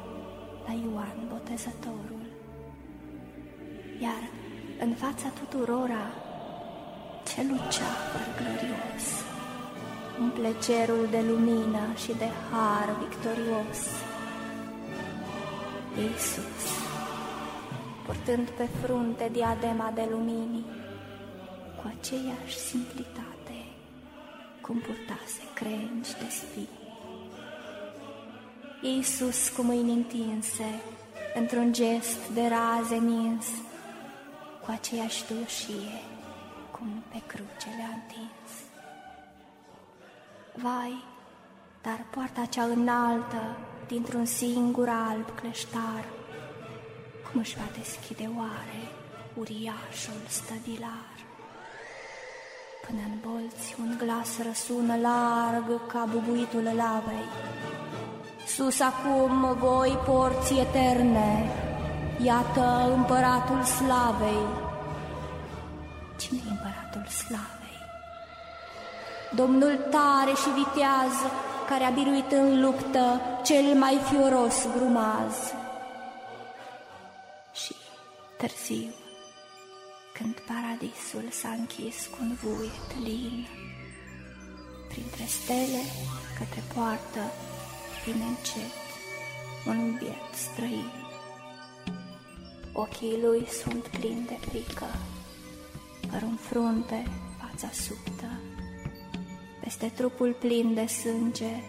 la Ioan Botezătorul. Iar în fața tuturora, ce luceafăr glorios, umple cerul de lumină și de har victorios. Iisus, purtând pe frunte diadema de lumini, cu aceeași simplitate, cum purtase crengi de spini. Iisus cu mâini întinse, într-un gest de raze nins, cu aceeași dușie cum pe cruce le-a întins. Vai, dar poarta cea înaltă, dintr-un singur alb cleștar, cum își va deschide oare uriașul stăvilar? Până în bolți un glas răsună larg ca bubuitul lavei. Sus acum voi porți eterne, Iată împăratul slavei. cine e împăratul slavei? Domnul tare și viteaz, care a biruit în luptă cel mai fioros grumaz. Și târziu, când paradisul s-a închis cu un vuiet lin, printre stele către poartă vine încet un biet străin. Ochii lui sunt plini de frică, Păr în frunte, fața subtă, Peste trupul plin de sânge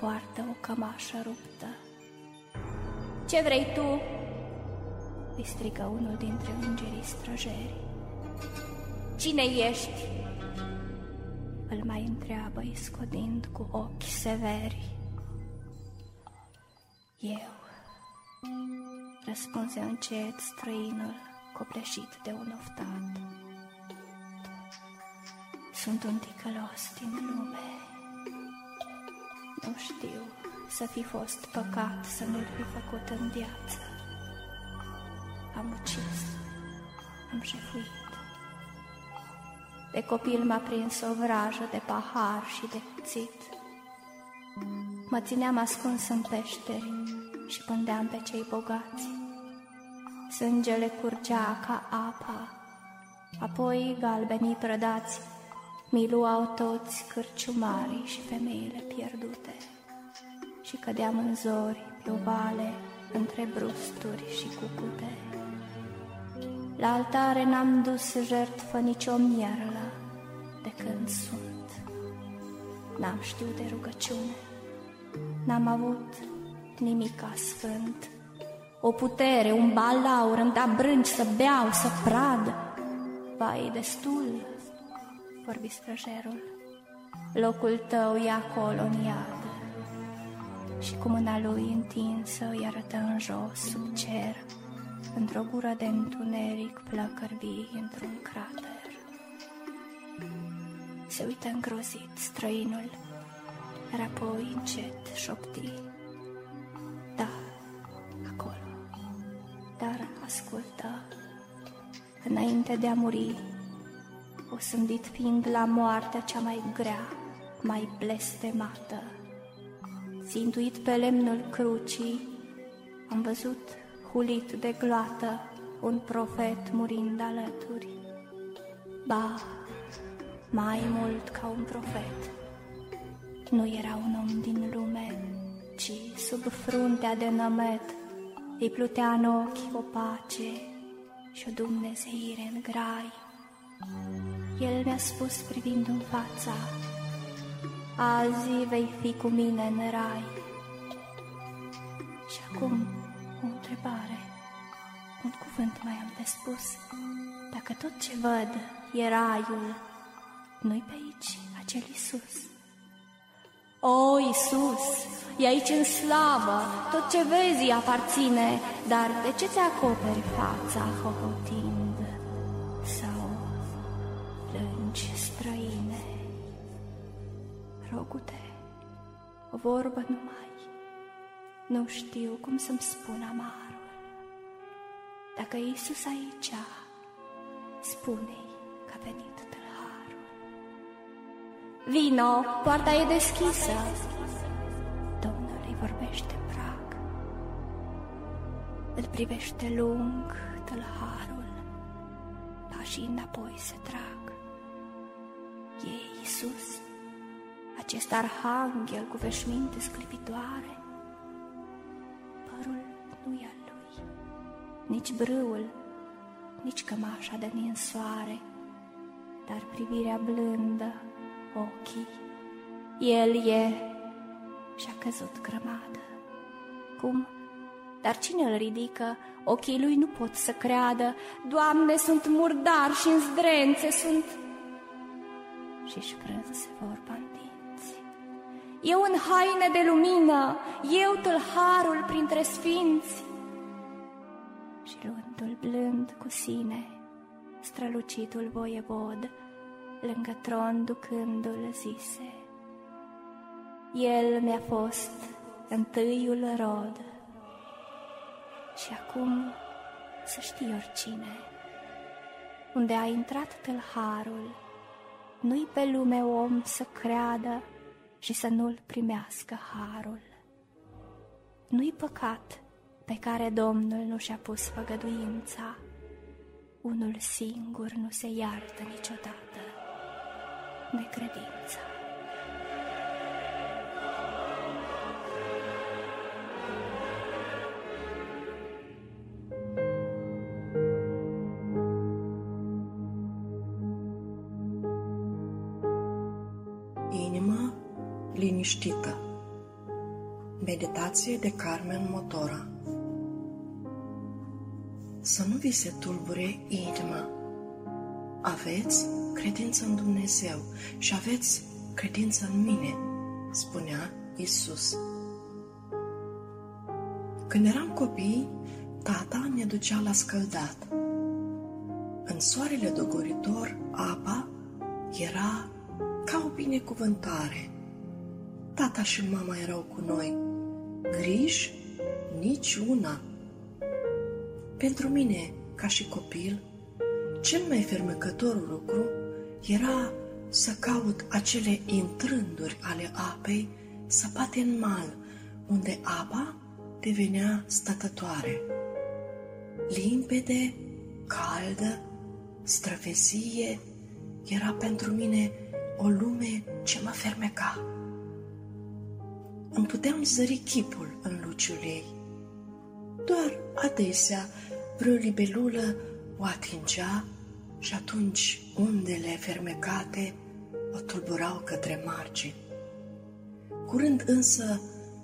Poartă o cămașă ruptă. Ce vrei tu?" îi strigă unul dintre îngerii străjeri. Cine ești?" Îl mai întreabă, iscodind cu ochi severi. Eu răspunse încet străinul, copleșit de un oftat. Sunt un ticălos din lume. Nu știu să fi fost păcat să nu-l fi făcut în viață. am ucis, am jefuit. De copil m-a prins o vrajă de pahar și de cuțit. Mă țineam ascuns în peșteri și pândeam pe cei bogați. Sângele curgea ca apa, apoi galbenii prădați mi luau toți cârciumarii și femeile pierdute și cădeam în zori pe o vale între brusturi și cucute. La altare n-am dus jertfă nicio mierlă de când sunt. N-am știut de rugăciune, n-am avut nimica sfânt. O putere, un balaur, îmi da brânci să beau, să prad. Vai, destul, vorbi străjerul. Locul tău e acolo în iad. Și cu mâna lui întinsă îi arătă în jos, sub cer, într-o gură de întuneric plăcărbii într-un crater. Se uită îngrozit străinul, iar apoi încet șopti. Da, acolo. Dar ascultă, înainte de a muri, o sândit fiind la moartea cea mai grea, mai blestemată. Țintuit pe lemnul crucii, am văzut hulit de gloată un profet murind alături. Ba, mai mult ca un profet. Nu era un om din lume, ci sub fruntea de nămet îi plutea în ochi o pace și o dumnezeire în grai. El mi-a spus privind în fața, azi vei fi cu mine în rai. Și acum o întrebare, un cuvânt mai am de spus. Dacă tot ce văd e raiul, nu-i pe aici acel Isus. O, Isus, e aici în slavă, tot ce vezi îi aparține, dar de ce ți acoperi fața hohotind? Rogute, o vorbă numai, nu știu cum să-mi spun amarul. Dacă e Iisus aici, spune-i că a venit tâlharul. Vino, poarta e deschisă. Domnul îi vorbește în prag. Îl privește lung tâlharul. Pașii înapoi se trag. E Iisus, acest arhanghel cu veșminte sclipitoare. Părul nu e al lui, nici brâul, nici cămașa de ninsoare, dar privirea blândă, ochii. El e și-a căzut grămadă. Cum? Dar cine îl ridică? Ochii lui nu pot să creadă. Doamne, sunt murdar și în zdrențe sunt... Și-și frânse vorba în dinți. Eu în haine de lumină, eu tâlharul printre sfinți. Și luându-l blând cu sine, strălucitul voievod, lângă tron ducându-l zise. El mi-a fost întâiul rod și acum să știi oricine. Unde a intrat tâlharul, nu-i pe lume om să creadă și să nu-l primească harul. Nu-i păcat pe care Domnul nu și-a pus făgăduința, unul singur nu se iartă niciodată, necredința. Liniștită Meditație de Carmen Motora Să nu vi se tulbure inima. Aveți credință în Dumnezeu și aveți credință în mine, spunea Isus. Când eram copii, tata ne ducea la scăldat. În soarele dogoritor, apa era ca o binecuvântare. Tata și mama erau cu noi. Griji? Nici una. Pentru mine, ca și copil, cel mai fermecător lucru era să caut acele intrânduri ale apei săpate în mal, unde apa devenea stătătoare. Limpede, caldă, străvezie, era pentru mine o lume ce mă fermeca. Îmi puteam zări chipul în luciul ei. Doar adesea vreo libelulă o atingea și atunci undele fermecate o tulburau către margini. Curând însă,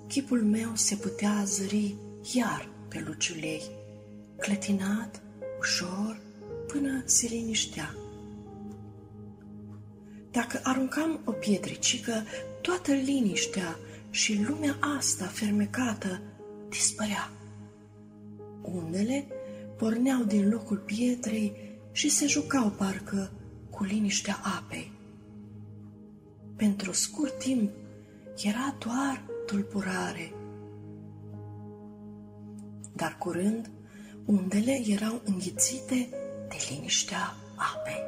chipul meu se putea zări iar pe luciul ei, clătinat, ușor, până se liniștea. Dacă aruncam o pietricică, toată liniștea și lumea asta fermecată dispărea. Undele porneau din locul pietrei și se jucau parcă cu liniștea apei. Pentru scurt timp era doar tulburare. Dar curând, undele erau înghițite de liniștea apei.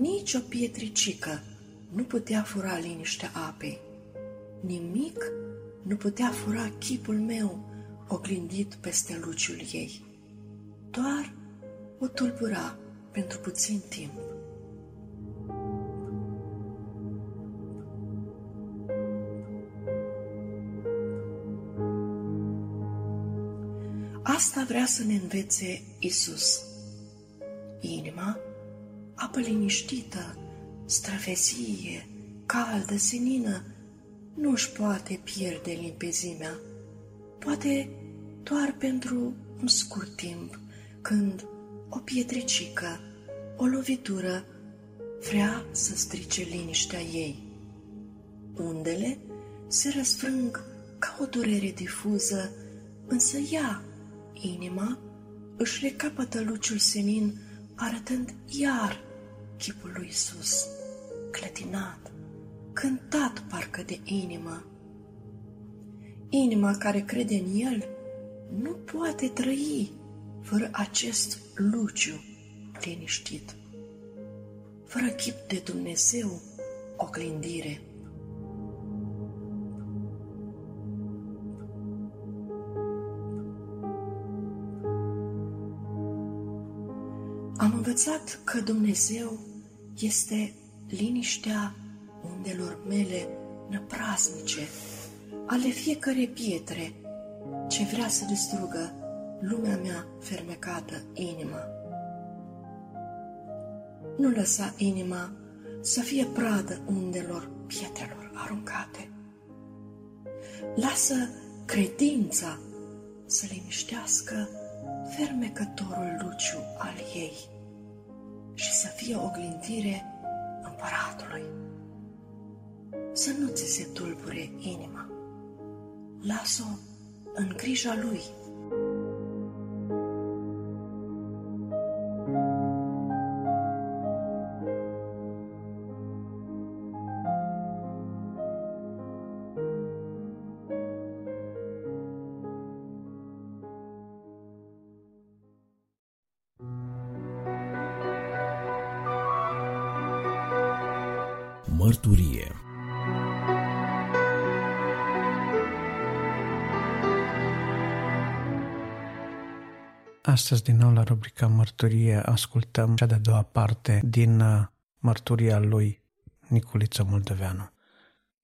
Nici o pietricică nu putea fura liniștea apei. Nimic nu putea fura chipul meu oglindit peste luciul ei. Doar o tulbura pentru puțin timp. Asta vrea să ne învețe Isus. Inima, apă liniștită, străvezie, caldă, senină, nu își poate pierde limpezimea. Poate doar pentru un scurt timp, când o pietricică, o lovitură vrea să strice liniștea ei. Undele se răsfrâng ca o durere difuză, însă ea, inima, își recapătă luciul senin, arătând iar chipul lui Isus, clătinat, cântat parcă de inimă. Inima care crede în El nu poate trăi fără acest luciu liniștit, fără chip de Dumnezeu, oglindire. Am învățat că Dumnezeu este liniștea undelor mele năpraznice, ale fiecare pietre ce vrea să distrugă lumea mea fermecată, inima. Nu lăsa inima să fie pradă undelor pietrelor aruncate. Lasă credința să liniștească fermecătorul luciu al ei și să fie oglindire împăratului. Să nu ți se tulbure inima. Lasă-o în grija lui Astăzi, din nou, la rubrica Mărturie, ascultăm cea de-a doua parte din uh, mărturia lui Niculiță Moldoveanu,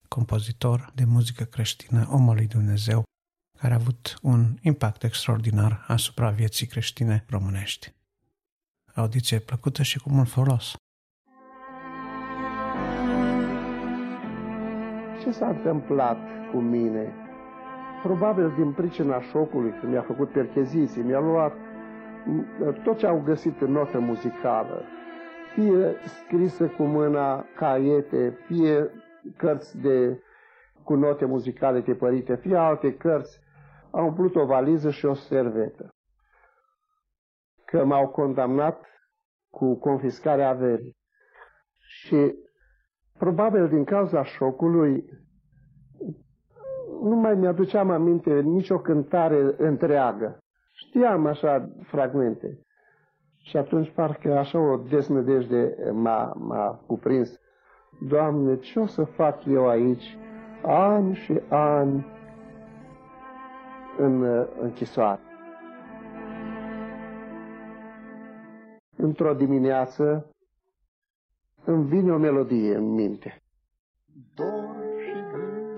compozitor de muzică creștină, om al lui Dumnezeu, care a avut un impact extraordinar asupra vieții creștine românești. Audiție plăcută și cu mult folos! Ce s-a întâmplat cu mine? Probabil din pricina șocului, când mi-a făcut percheziții, mi-a luat tot ce au găsit în notă muzicală, fie scrisă cu mâna, caiete, fie cărți de, cu note muzicale tipărite, fie alte cărți, au umplut o valiză și o servetă. Că m-au condamnat cu confiscarea averii. Și probabil din cauza șocului nu mai mi-aduceam aminte nicio cântare întreagă. Știam așa fragmente. Și atunci parcă așa o desnădejde m-a, m-a cuprins. Doamne, ce o să fac eu aici ani și ani în închisoare? Într-o dimineață îmi vine o melodie în minte.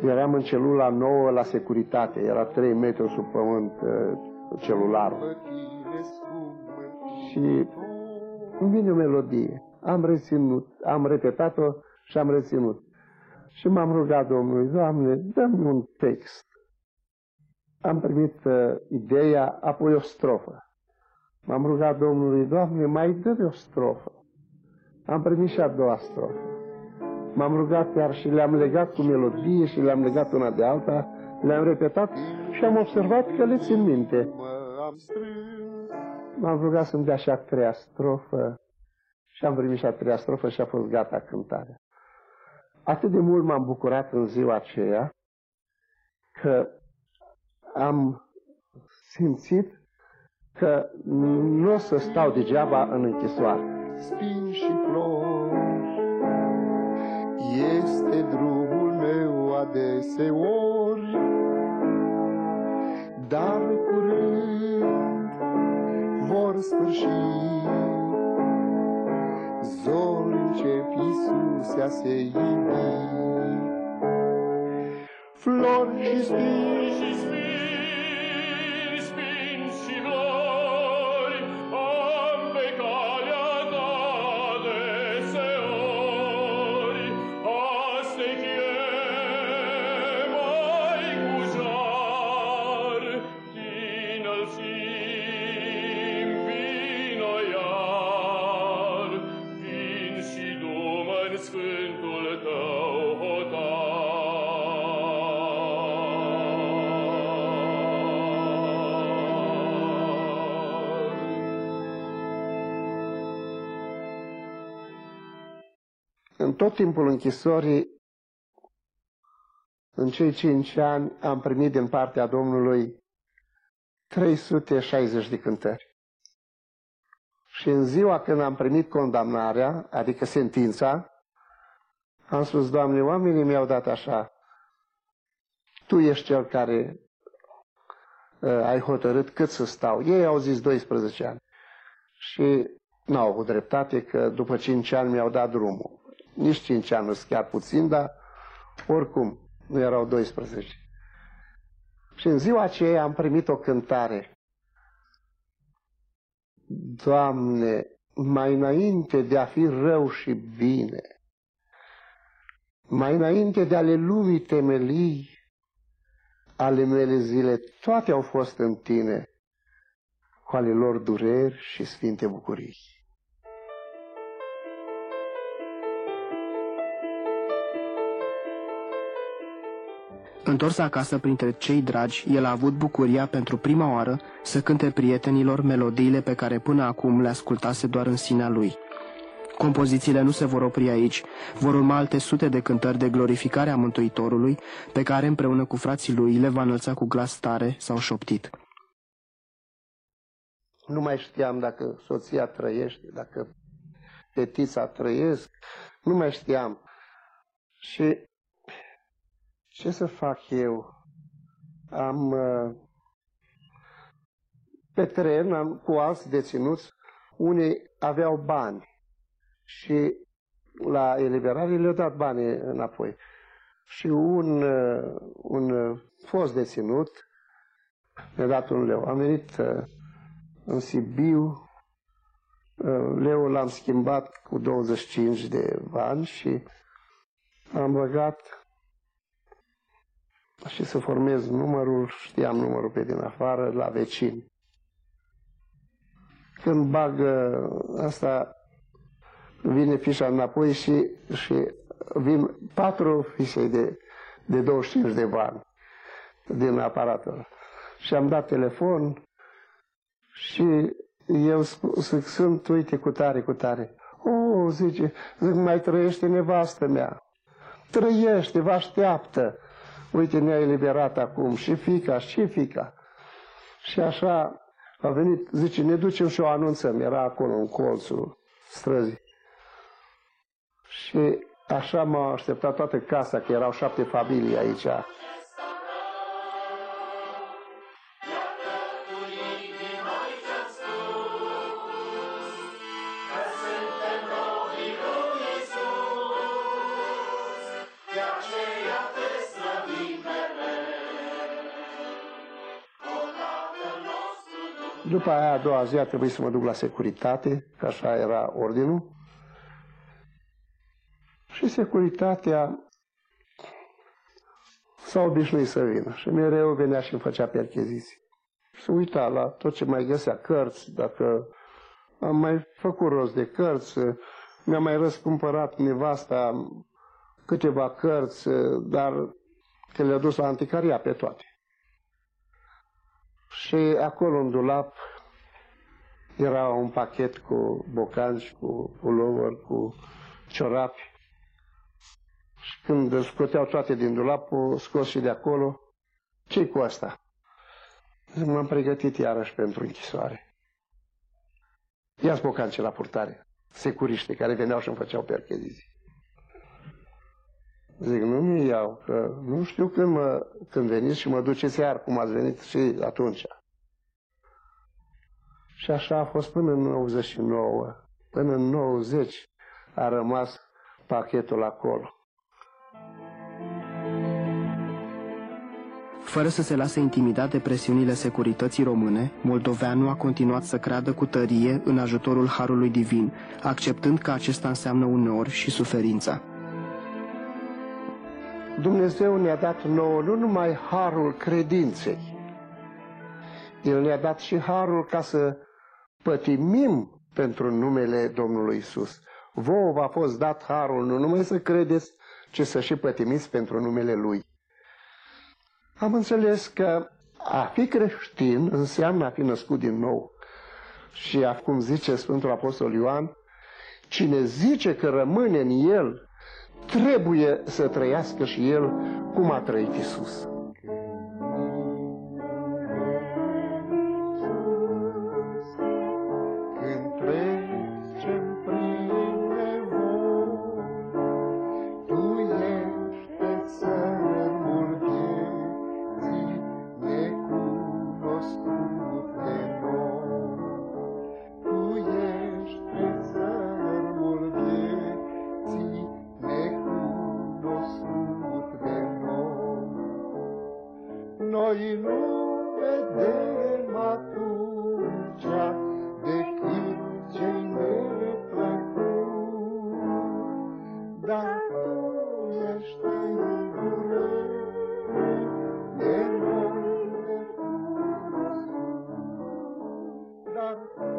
Eram în celula nouă la securitate, era 3 metri sub pământ uh, celularul. Și îmi vine o melodie. Am reținut, am repetat-o și am reținut. Și m-am rugat Domnului, Doamne, dă-mi un text. Am primit uh, ideea, apoi o strofă. M-am rugat Domnului, Doamne, mai dă o strofă. Am primit și a doua strofă. M-am rugat iar și le-am legat cu melodie și le-am legat una de alta, le-am repetat și am observat că le țin minte. M-am rugat să-mi dea și a treia strofă și am primit și a treia strofă și a fost gata cântarea. Atât de mult m-am bucurat în ziua aceea că am simțit că nu o să stau degeaba în închisoare. Spin și flori, este drumul meu adeseori, dar curând vor sfârși. Zor încep Iisus a se iubi. Flori și spini, tot timpul închisorii, în cei cinci ani, am primit din partea Domnului 360 de cântări. Și în ziua când am primit condamnarea, adică sentința, am spus, Doamne, oamenii mi-au dat așa, Tu ești cel care uh, ai hotărât cât să stau. Ei au zis 12 ani. Și n-au avut dreptate că după 5 ani mi-au dat drumul nici 5 ani nu sunt chiar puțin, dar oricum nu erau 12. Și în ziua aceea am primit o cântare. Doamne, mai înainte de a fi rău și bine, mai înainte de ale lumii temelii, ale mele zile, toate au fost în tine, cu ale lor dureri și sfinte bucurii. Întors acasă printre cei dragi, el a avut bucuria pentru prima oară să cânte prietenilor melodiile pe care până acum le ascultase doar în sinea lui. Compozițiile nu se vor opri aici, vor urma alte sute de cântări de glorificare a Mântuitorului, pe care împreună cu frații lui le va înălța cu glas tare sau șoptit. Nu mai știam dacă soția trăiește, dacă fetița trăiesc, nu mai știam. Și ce să fac eu? Am uh, pe tren am cu alți deținuți, unii aveau bani și la eliberare le-au dat bani înapoi. Și un, uh, un fost deținut mi-a dat un leu. Am venit uh, în Sibiu, leul l-am schimbat cu 25 de bani și am băgat și să formez numărul, știam numărul pe din afară, la vecini. Când bag asta, vine fișa înapoi și, și vin patru fișe de, de 25 de bani din aparatul. Și am dat telefon și eu zic, sunt, uite, cu tare, cu tare. O, oh, zice, zic, mai trăiește nevastă mea. Trăiește, vă așteaptă. Uite, ne-a eliberat acum și fica, și fica. Și așa A venit, zice, ne ducem și o anunțăm. Era acolo, în colțul străzii. Și așa m-a așteptat toată casa, că erau șapte familii aici. După aia, a doua zi, a trebuit să mă duc la securitate, că așa era ordinul. Și securitatea s-a obișnuit să vină și mereu venea și îmi făcea percheziții. Și uita la tot ce mai găsea, cărți, dacă am mai făcut rost de cărți, mi-a mai răscumpărat nevasta câteva cărți, dar că le-a dus la anticaria pe toate. Și acolo în dulap era un pachet cu bocanci, cu pullover, cu ciorapi. Și când scoteau toate din dulap, o scos și de acolo. ce cu asta? M-am pregătit iarăși pentru închisoare. Ia-ți bocanci la purtare. Securiște care veneau și îmi făceau percheziții. Zic, nu mi iau, că nu știu când, mă, când veniți și mă duceți iar, cum ați venit și atunci. Și așa a fost până în 99. Până în 90 a rămas pachetul acolo. Fără să se lase intimidat de presiunile securității române, moldoveanul a continuat să creadă cu tărie în ajutorul Harului Divin, acceptând că acesta înseamnă uneori și suferința. Dumnezeu ne-a dat nouă nu numai harul credinței, El ne-a dat și harul ca să pătimim pentru numele Domnului Isus. Vouă v-a fost dat harul nu numai să credeți, ci să și pătimiți pentru numele Lui. Am înțeles că a fi creștin înseamnă a fi născut din nou. Și acum zice Sfântul Apostol Ioan, cine zice că rămâne în El trebuie să trăiască și el cum a trăit Isus. Dar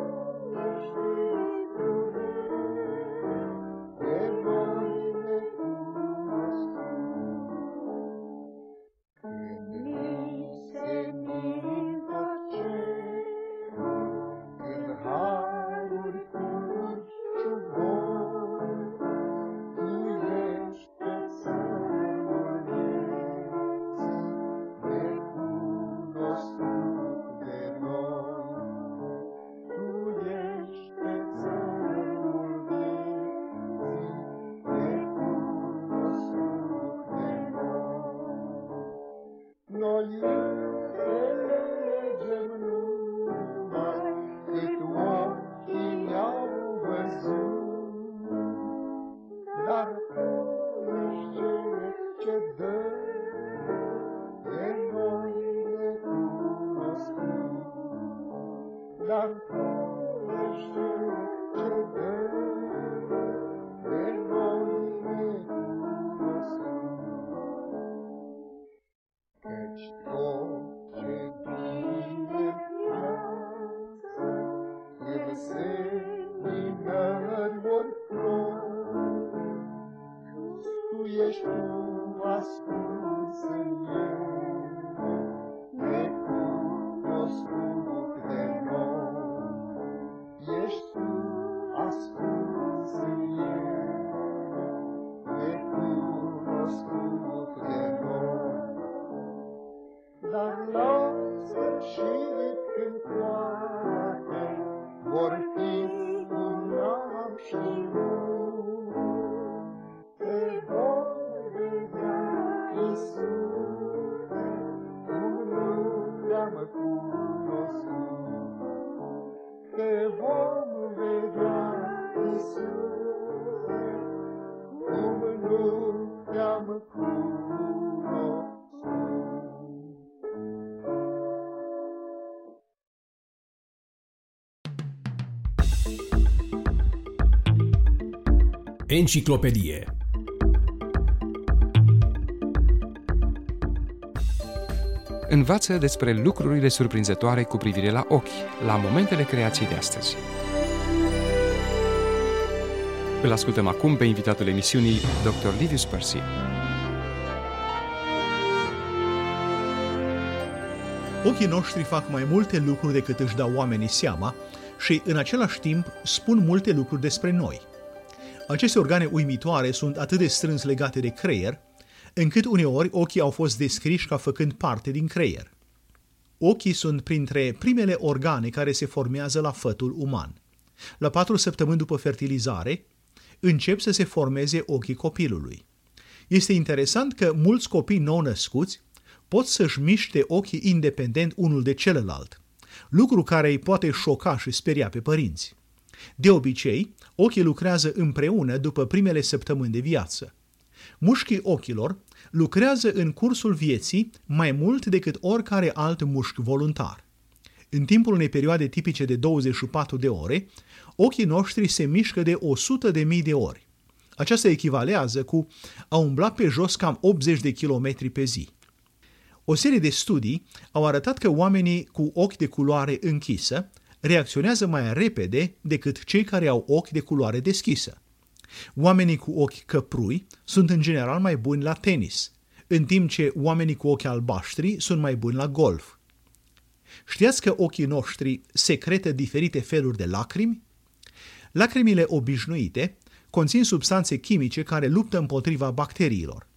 Enciclopedie Învață despre lucrurile surprinzătoare cu privire la ochi, la momentele creației de astăzi. Îl ascultăm acum pe invitatul emisiunii, Dr. Livius Percy. Ochii noștri fac mai multe lucruri decât își dau oamenii seama și, în același timp, spun multe lucruri despre noi. Aceste organe uimitoare sunt atât de strâns legate de creier, încât uneori ochii au fost descriși ca făcând parte din creier. Ochii sunt printre primele organe care se formează la fătul uman. La patru săptămâni după fertilizare, încep să se formeze ochii copilului. Este interesant că mulți copii nou-născuți pot să-și miște ochii independent unul de celălalt, lucru care îi poate șoca și speria pe părinți. De obicei, ochii lucrează împreună după primele săptămâni de viață. Mușchii ochilor lucrează în cursul vieții mai mult decât oricare alt mușchi voluntar. În timpul unei perioade tipice de 24 de ore, ochii noștri se mișcă de 100 de mii de ori. Aceasta echivalează cu a umbla pe jos cam 80 de kilometri pe zi. O serie de studii au arătat că oamenii cu ochi de culoare închisă reacționează mai repede decât cei care au ochi de culoare deschisă. Oamenii cu ochi căprui sunt în general mai buni la tenis, în timp ce oamenii cu ochi albaștri sunt mai buni la golf. Știați că ochii noștri secretă diferite feluri de lacrimi? Lacrimile obișnuite conțin substanțe chimice care luptă împotriva bacteriilor.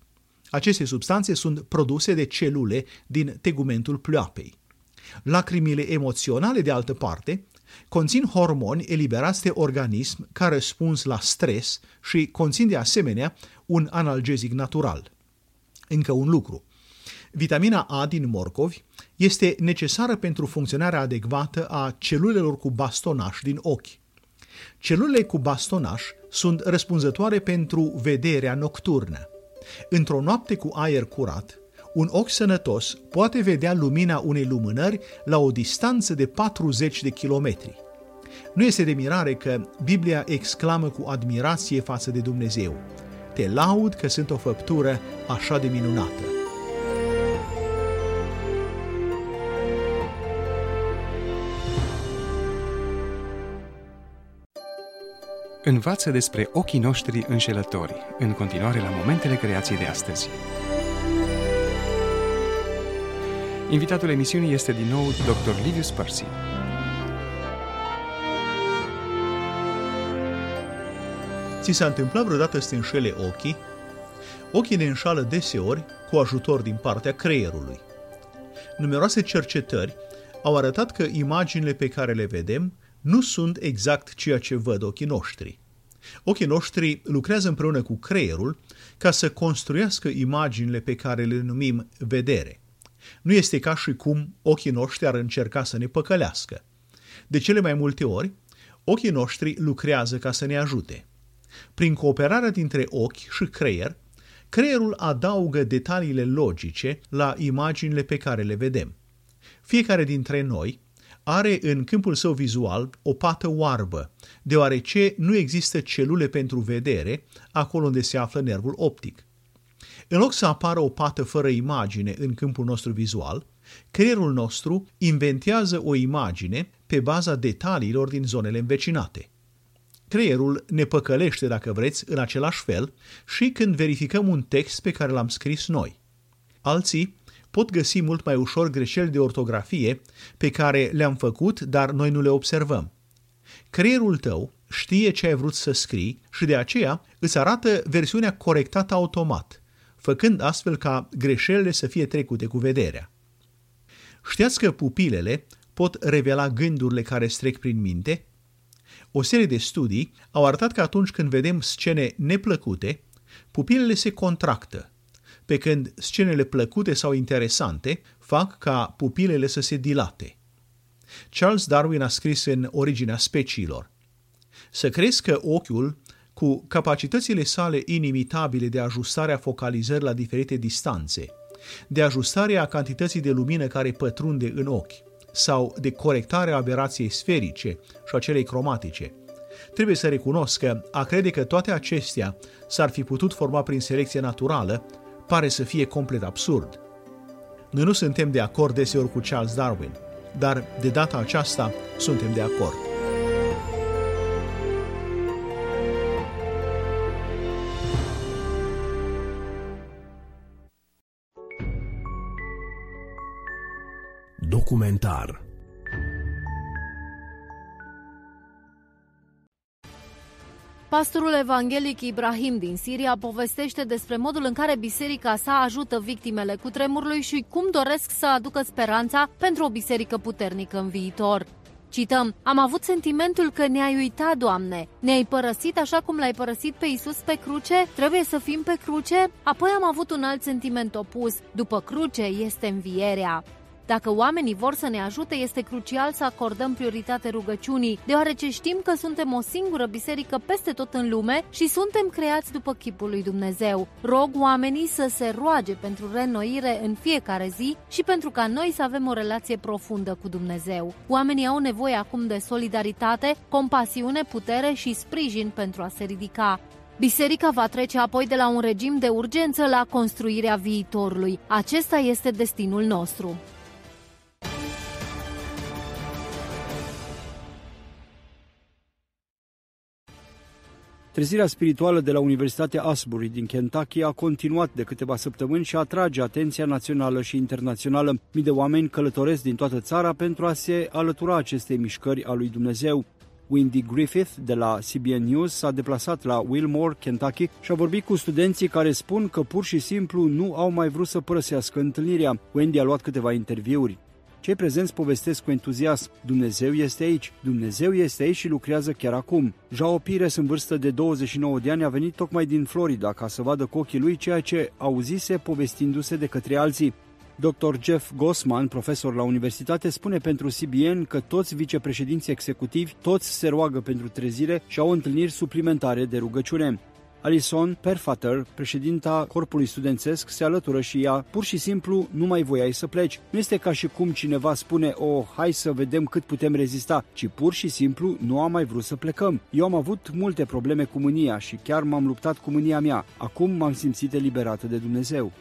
Aceste substanțe sunt produse de celule din tegumentul pleoapei. Lacrimile emoționale, de altă parte, conțin hormoni eliberați de organism ca răspuns la stres și conțin de asemenea un analgezic natural. Încă un lucru. Vitamina A din morcovi este necesară pentru funcționarea adecvată a celulelor cu bastonaș din ochi. Celulele cu bastonaș sunt răspunzătoare pentru vederea nocturnă. Într-o noapte cu aer curat, un ochi sănătos poate vedea lumina unei lumânări la o distanță de 40 de kilometri. Nu este de mirare că Biblia exclamă cu admirație față de Dumnezeu. Te laud că sunt o făptură așa de minunată. Învață despre ochii noștri înșelători, în continuare la momentele creației de astăzi. Invitatul emisiunii este din nou Dr. Livius Percy. Ți s-a întâmplat vreodată să te înșele ochii? Ochii ne înșală deseori cu ajutor din partea creierului. Numeroase cercetări au arătat că imaginile pe care le vedem nu sunt exact ceea ce văd ochii noștri. Ochii noștri lucrează împreună cu creierul ca să construiască imaginile pe care le numim vedere. Nu este ca și cum ochii noștri ar încerca să ne păcălească. De cele mai multe ori, ochii noștri lucrează ca să ne ajute. Prin cooperarea dintre ochi și creier, creierul adaugă detaliile logice la imaginile pe care le vedem. Fiecare dintre noi are în câmpul său vizual o pată oarbă, deoarece nu există celule pentru vedere acolo unde se află nervul optic. În loc să apară o pată fără imagine în câmpul nostru vizual, creierul nostru inventează o imagine pe baza detaliilor din zonele învecinate. Creierul ne păcălește, dacă vreți, în același fel și când verificăm un text pe care l-am scris noi. Alții pot găsi mult mai ușor greșeli de ortografie pe care le-am făcut, dar noi nu le observăm. Creierul tău știe ce ai vrut să scrii și de aceea îți arată versiunea corectată automat, făcând astfel ca greșelile să fie trecute cu vederea. Știați că pupilele pot revela gândurile care strec prin minte? O serie de studii au arătat că atunci când vedem scene neplăcute, pupilele se contractă, pe când scenele plăcute sau interesante fac ca pupilele să se dilate. Charles Darwin a scris în Originea speciilor. Să crezi că ochiul, cu capacitățile sale inimitabile de ajustare a focalizării la diferite distanțe, de ajustare a cantității de lumină care pătrunde în ochi, sau de corectare a aberației sferice și a celei cromatice. Trebuie să recunosc că a crede că toate acestea s-ar fi putut forma prin selecție naturală pare să fie complet absurd. Noi nu suntem de acord deseori cu Charles Darwin, dar de data aceasta suntem de acord. Documentar Pastorul evanghelic Ibrahim din Siria povestește despre modul în care biserica sa ajută victimele cu tremurului și cum doresc să aducă speranța pentru o biserică puternică în viitor. Cităm, am avut sentimentul că ne-ai uitat, Doamne, ne-ai părăsit așa cum l-ai părăsit pe Isus pe cruce, trebuie să fim pe cruce? Apoi am avut un alt sentiment opus, după cruce este învierea. Dacă oamenii vor să ne ajute, este crucial să acordăm prioritate rugăciunii, deoarece știm că suntem o singură biserică peste tot în lume și suntem creați după chipul lui Dumnezeu. Rog oamenii să se roage pentru reînnoire în fiecare zi și pentru ca noi să avem o relație profundă cu Dumnezeu. Oamenii au nevoie acum de solidaritate, compasiune, putere și sprijin pentru a se ridica. Biserica va trece apoi de la un regim de urgență la construirea viitorului. Acesta este destinul nostru. Trezirea spirituală de la Universitatea Asbury din Kentucky a continuat de câteva săptămâni și atrage atenția națională și internațională. Mii de oameni călătoresc din toată țara pentru a se alătura acestei mișcări a lui Dumnezeu. Wendy Griffith de la CBN News s-a deplasat la Wilmore, Kentucky și a vorbit cu studenții care spun că pur și simplu nu au mai vrut să părăsească întâlnirea. Wendy a luat câteva interviuri. Cei prezenți povestesc cu entuziasm. Dumnezeu este aici. Dumnezeu este aici și lucrează chiar acum. Jao Pires, în vârstă de 29 de ani, a venit tocmai din Florida ca să vadă cu ochii lui ceea ce auzise povestindu-se de către alții. Dr. Jeff Gossman, profesor la universitate, spune pentru CBN că toți vicepreședinții executivi, toți se roagă pentru trezire și au întâlniri suplimentare de rugăciune. Alison Perfater, președinta corpului studențesc, se alătură și ea. Pur și simplu nu mai voiai să pleci. Nu este ca și cum cineva spune, oh, hai să vedem cât putem rezista, ci pur și simplu nu am mai vrut să plecăm. Eu am avut multe probleme cu mânia și chiar m-am luptat cu mânia mea. Acum m-am simțit eliberată de Dumnezeu.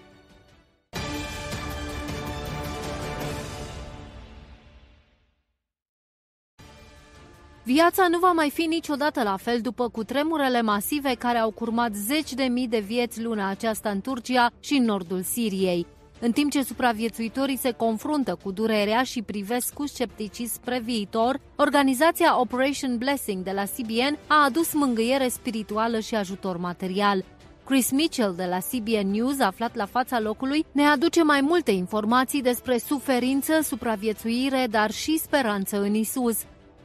Viața nu va mai fi niciodată la fel după cutremurele masive care au curmat zeci de mii de vieți luna aceasta în Turcia și în nordul Siriei. În timp ce supraviețuitorii se confruntă cu durerea și privesc cu scepticism spre viitor, organizația Operation Blessing de la CBN a adus mângâiere spirituală și ajutor material. Chris Mitchell de la CBN News, aflat la fața locului, ne aduce mai multe informații despre suferință, supraviețuire, dar și speranță în Isus.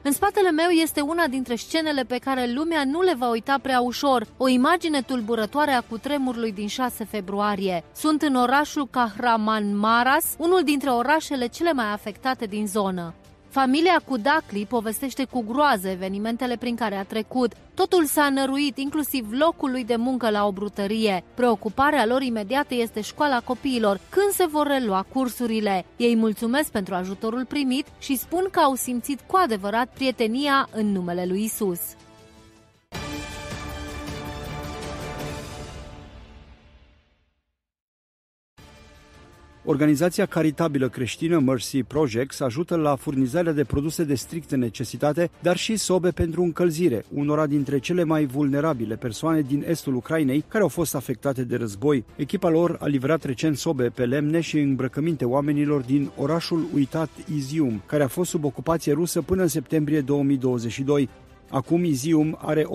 În spatele meu este una dintre scenele pe care lumea nu le va uita prea ușor, o imagine tulburătoare a cutremurului din 6 februarie. Sunt în orașul Kahramanmaras, unul dintre orașele cele mai afectate din zonă. Familia Kudakli povestește cu groază evenimentele prin care a trecut. Totul s-a năruit, inclusiv locul lui de muncă la o brutărie. Preocuparea lor imediată este școala copiilor, când se vor relua cursurile. Ei mulțumesc pentru ajutorul primit și spun că au simțit cu adevărat prietenia în numele lui Isus. Organizația caritabilă creștină Mercy Projects ajută la furnizarea de produse de strictă necesitate, dar și sobe pentru încălzire, unora dintre cele mai vulnerabile persoane din estul Ucrainei care au fost afectate de război. Echipa lor a livrat recent sobe pe lemne și îmbrăcăminte oamenilor din orașul uitat Izium, care a fost sub ocupație rusă până în septembrie 2022. Acum Izium are 80%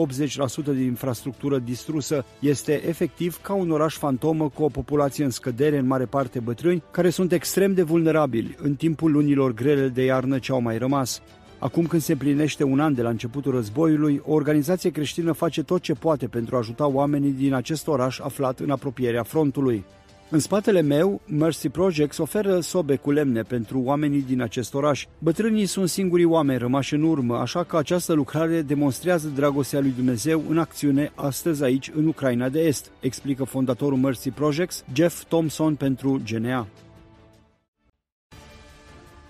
din infrastructură distrusă. Este efectiv ca un oraș fantomă cu o populație în scădere, în mare parte bătrâni, care sunt extrem de vulnerabili în timpul lunilor grele de iarnă ce au mai rămas. Acum când se împlinește un an de la începutul războiului, o organizație creștină face tot ce poate pentru a ajuta oamenii din acest oraș aflat în apropierea frontului. În spatele meu, Mercy Projects oferă sobe cu lemne pentru oamenii din acest oraș. Bătrânii sunt singurii oameni rămași în urmă, așa că această lucrare demonstrează dragostea lui Dumnezeu în acțiune astăzi aici, în Ucraina de Est, explică fondatorul Mercy Projects, Jeff Thompson pentru GNA.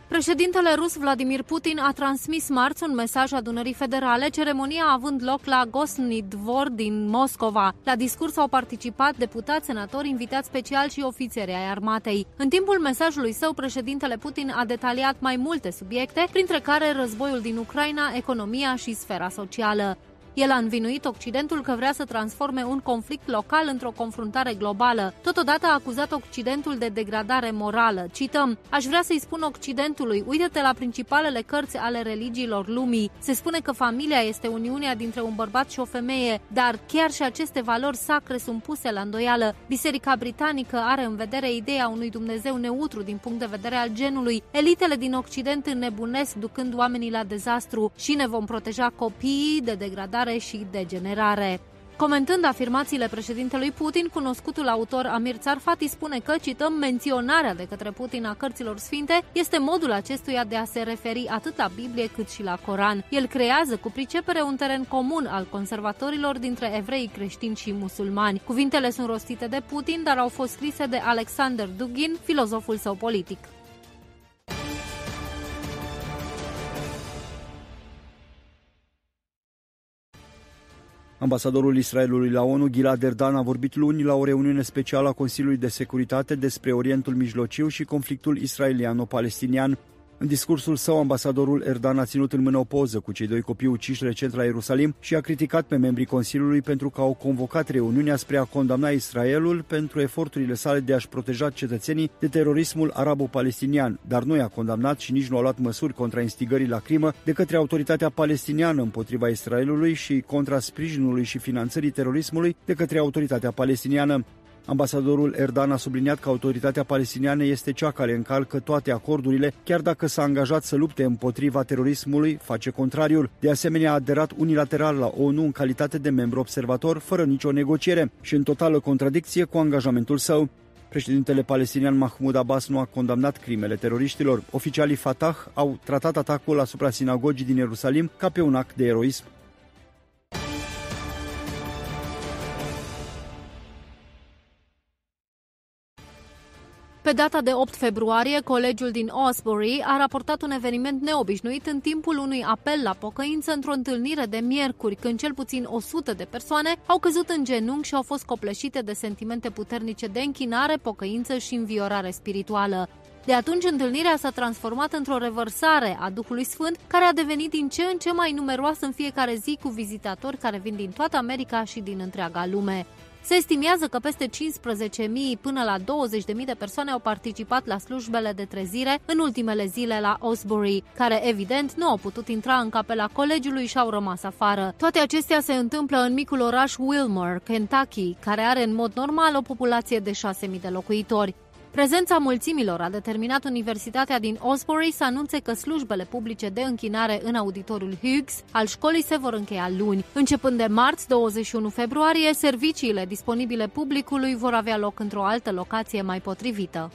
Președintele rus Vladimir Putin a transmis marți un mesaj adunării federale, ceremonia având loc la Gosni Dvor din Moscova. La discurs au participat deputați, senatori, invitați special și ofițeri ai armatei. În timpul mesajului său, președintele Putin a detaliat mai multe subiecte, printre care războiul din Ucraina, economia și sfera socială. El a învinuit Occidentul că vrea să transforme un conflict local într-o confruntare globală. Totodată a acuzat Occidentul de degradare morală. Cităm, aș vrea să-i spun Occidentului, uite-te la principalele cărți ale religiilor lumii. Se spune că familia este uniunea dintre un bărbat și o femeie, dar chiar și aceste valori sacre sunt puse la îndoială. Biserica britanică are în vedere ideea unui Dumnezeu neutru din punct de vedere al genului. Elitele din Occident înnebunesc ducând oamenii la dezastru și ne vom proteja copiii de degradare degradare și degenerare. Comentând afirmațiile președintelui Putin, cunoscutul autor Amir Tsarfati spune că, cităm, menționarea de către Putin a cărților sfinte este modul acestuia de a se referi atât la Biblie cât și la Coran. El creează cu pricepere un teren comun al conservatorilor dintre evrei, creștini și musulmani. Cuvintele sunt rostite de Putin, dar au fost scrise de Alexander Dugin, filozoful său politic. Ambasadorul Israelului la ONU, Gilad Erdan, a vorbit luni la o reuniune specială a Consiliului de Securitate despre Orientul Mijlociu și conflictul israeliano-palestinian. În discursul său, ambasadorul Erdan a ținut în mână o poză cu cei doi copii uciși recent la Ierusalim și a criticat pe membrii Consiliului pentru că au convocat reuniunea spre a condamna Israelul pentru eforturile sale de a-și proteja cetățenii de terorismul arabo-palestinian, dar nu i-a condamnat și nici nu a luat măsuri contra instigării la crimă de către autoritatea palestiniană împotriva Israelului și contra sprijinului și finanțării terorismului de către autoritatea palestiniană. Ambasadorul Erdan a subliniat că autoritatea palestiniană este cea care încalcă toate acordurile, chiar dacă s-a angajat să lupte împotriva terorismului, face contrariul. De asemenea, a aderat unilateral la ONU în calitate de membru observator, fără nicio negociere și în totală contradicție cu angajamentul său. Președintele palestinian Mahmoud Abbas nu a condamnat crimele teroriștilor. Oficialii Fatah au tratat atacul asupra sinagogii din Ierusalim ca pe un act de eroism. Pe data de 8 februarie, colegiul din Osbury a raportat un eveniment neobișnuit în timpul unui apel la pocăință într-o întâlnire de miercuri, când cel puțin 100 de persoane au căzut în genunchi și au fost copleșite de sentimente puternice de închinare, pocăință și înviorare spirituală. De atunci, întâlnirea s-a transformat într-o revărsare a Duhului Sfânt, care a devenit din ce în ce mai numeroasă în fiecare zi cu vizitatori care vin din toată America și din întreaga lume. Se estimează că peste 15.000 până la 20.000 de persoane au participat la slujbele de trezire în ultimele zile la Osbury, care evident nu au putut intra în capela colegiului și au rămas afară. Toate acestea se întâmplă în micul oraș Wilmore, Kentucky, care are în mod normal o populație de 6.000 de locuitori. Prezența mulțimilor a determinat Universitatea din Osbury să anunțe că slujbele publice de închinare în auditoriul Hughes al școlii se vor încheia luni. Începând de marți, 21 februarie, serviciile disponibile publicului vor avea loc într-o altă locație mai potrivită.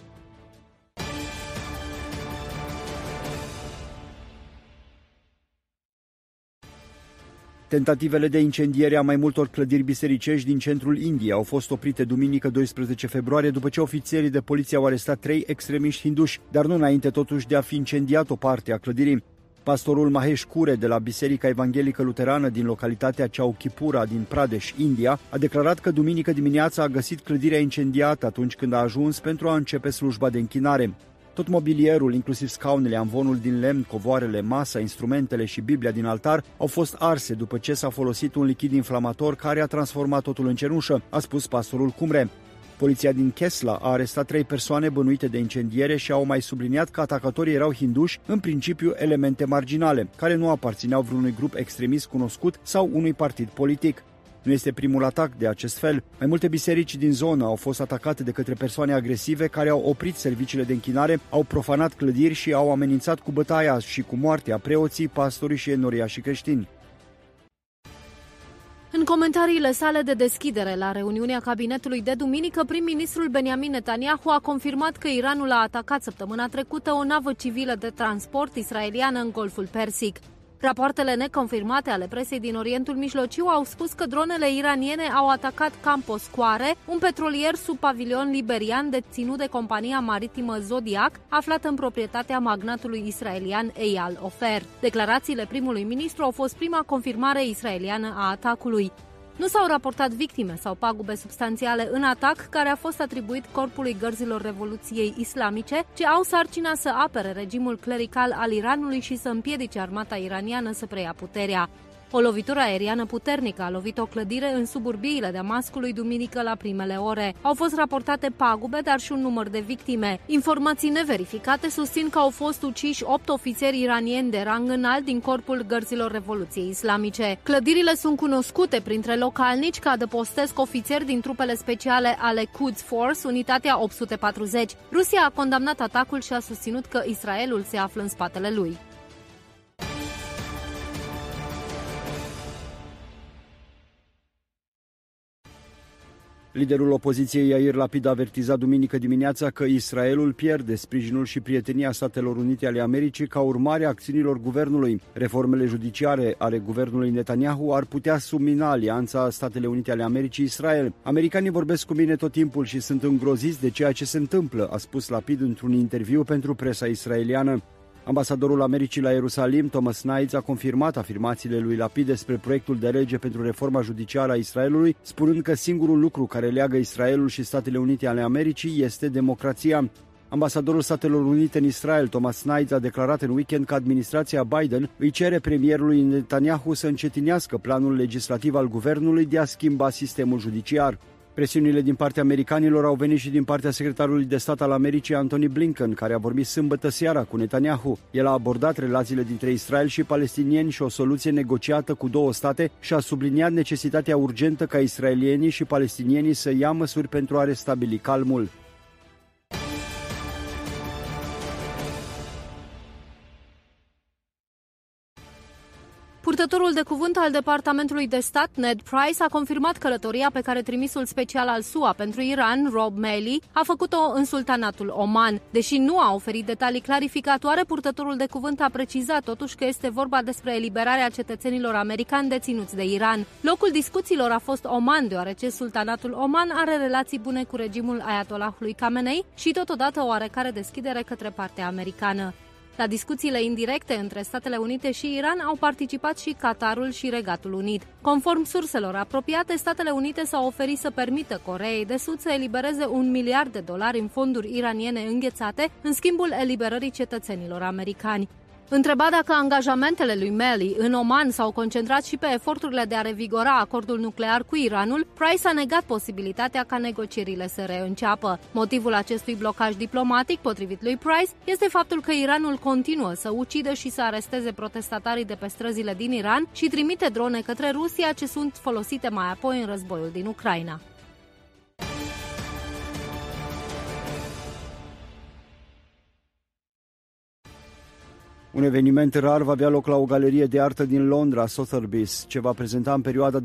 Tentativele de incendiere a mai multor clădiri bisericești din centrul Indiei au fost oprite duminică 12 februarie după ce ofițerii de poliție au arestat trei extremiști hinduși, dar nu înainte totuși de a fi incendiat o parte a clădirii. Pastorul Mahesh Kure de la Biserica Evanghelică Luterană din localitatea Chaukipura din Pradesh, India, a declarat că duminică dimineața a găsit clădirea incendiată atunci când a ajuns pentru a începe slujba de închinare. Tot mobilierul, inclusiv scaunele, amvonul din lemn, covoarele, masa, instrumentele și Biblia din altar au fost arse după ce s-a folosit un lichid inflamator care a transformat totul în cenușă, a spus pastorul Cumre. Poliția din Kesla a arestat trei persoane bănuite de incendiere și au mai subliniat că atacatorii erau hinduși, în principiu elemente marginale, care nu aparțineau vreunui grup extremist cunoscut sau unui partid politic. Nu este primul atac de acest fel. Mai multe biserici din zonă au fost atacate de către persoane agresive care au oprit serviciile de închinare, au profanat clădiri și au amenințat cu bătaia și cu moartea preoții, pastorii și și creștini. În comentariile sale de deschidere la reuniunea cabinetului de duminică, prim-ministrul Benjamin Netanyahu a confirmat că Iranul a atacat săptămâna trecută o navă civilă de transport israeliană în Golful Persic. Rapoartele neconfirmate ale presei din Orientul Mijlociu au spus că dronele iraniene au atacat Campos Square, un petrolier sub pavilion liberian deținut de compania maritimă Zodiac, aflată în proprietatea magnatului israelian Eyal Ofer. Declarațiile primului ministru au fost prima confirmare israeliană a atacului. Nu s-au raportat victime sau pagube substanțiale în atac care a fost atribuit Corpului Gărzilor Revoluției Islamice, ce au sarcina să apere regimul clerical al Iranului și să împiedice armata iraniană să preia puterea. O lovitură aeriană puternică a lovit o clădire în suburbiile Damascului duminică la primele ore. Au fost raportate pagube, dar și un număr de victime. Informații neverificate susțin că au fost uciși opt ofițeri iranieni de rang înalt din corpul gărzilor Revoluției Islamice. Clădirile sunt cunoscute printre localnici ca adăpostesc ofițeri din trupele speciale ale Quds Force, unitatea 840. Rusia a condamnat atacul și a susținut că Israelul se află în spatele lui. Liderul opoziției Yair Lapid a avertizat duminică dimineața că Israelul pierde sprijinul și prietenia Statelor Unite ale Americii ca urmare a acțiunilor guvernului. Reformele judiciare ale guvernului Netanyahu ar putea submina alianța Statele Unite ale Americii-Israel. Americanii vorbesc cu mine tot timpul și sunt îngroziți de ceea ce se întâmplă, a spus Lapid într-un interviu pentru presa israeliană. Ambasadorul Americii la Ierusalim, Thomas Knights, a confirmat afirmațiile lui Lapid despre proiectul de lege pentru reforma judiciară a Israelului, spunând că singurul lucru care leagă Israelul și Statele Unite ale Americii este democrația. Ambasadorul Statelor Unite în Israel, Thomas Knights, a declarat în weekend că administrația Biden îi cere premierului Netanyahu să încetinească planul legislativ al guvernului de a schimba sistemul judiciar. Presiunile din partea americanilor au venit și din partea secretarului de stat al Americii, Anthony Blinken, care a vorbit sâmbătă seara cu Netanyahu. El a abordat relațiile dintre Israel și palestinieni și o soluție negociată cu două state și a subliniat necesitatea urgentă ca israelienii și palestinienii să ia măsuri pentru a restabili calmul. Purtătorul de cuvânt al Departamentului de Stat, Ned Price, a confirmat călătoria pe care trimisul special al SUA pentru Iran, Rob Malley, a făcut-o în sultanatul Oman. Deși nu a oferit detalii clarificatoare, purtătorul de cuvânt a precizat totuși că este vorba despre eliberarea cetățenilor americani deținuți de Iran. Locul discuțiilor a fost Oman, deoarece sultanatul Oman are relații bune cu regimul Ayatollahului Khamenei și totodată o oarecare deschidere către partea americană. La discuțiile indirecte între Statele Unite și Iran au participat și Qatarul și Regatul Unit. Conform surselor apropiate, Statele Unite s-au oferit să permită Coreei de Sud să elibereze un miliard de dolari în fonduri iraniene înghețate în schimbul eliberării cetățenilor americani. Întrebat dacă angajamentele lui Meli în Oman s-au concentrat și pe eforturile de a revigora acordul nuclear cu Iranul, Price a negat posibilitatea ca negocierile să reînceapă. Motivul acestui blocaj diplomatic, potrivit lui Price, este faptul că Iranul continuă să ucidă și să aresteze protestatarii de pe străzile din Iran și trimite drone către Rusia ce sunt folosite mai apoi în războiul din Ucraina. Un eveniment rar va avea loc la o galerie de artă din Londra, Sotheby's, ce va prezenta în perioada 22-28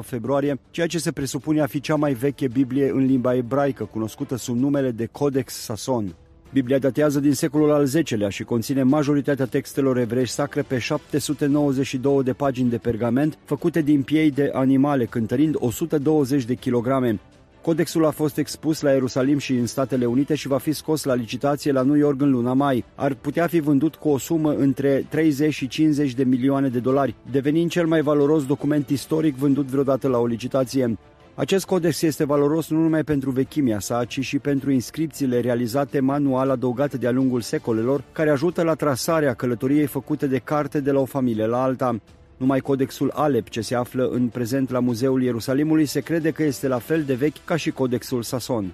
februarie, ceea ce se presupune a fi cea mai veche Biblie în limba ebraică, cunoscută sub numele de Codex Sason. Biblia datează din secolul al X-lea și conține majoritatea textelor evrești sacre pe 792 de pagini de pergament făcute din piei de animale, cântărind 120 de kilograme. Codexul a fost expus la Ierusalim și în Statele Unite și va fi scos la licitație la New York în luna mai. Ar putea fi vândut cu o sumă între 30 și 50 de milioane de dolari, devenind cel mai valoros document istoric vândut vreodată la o licitație. Acest codex este valoros nu numai pentru vechimea sa, ci și pentru inscripțiile realizate manual adăugate de-a lungul secolelor, care ajută la trasarea călătoriei făcute de carte de la o familie la alta. Numai codexul Alep, ce se află în prezent la Muzeul Ierusalimului, se crede că este la fel de vechi ca și codexul Sason.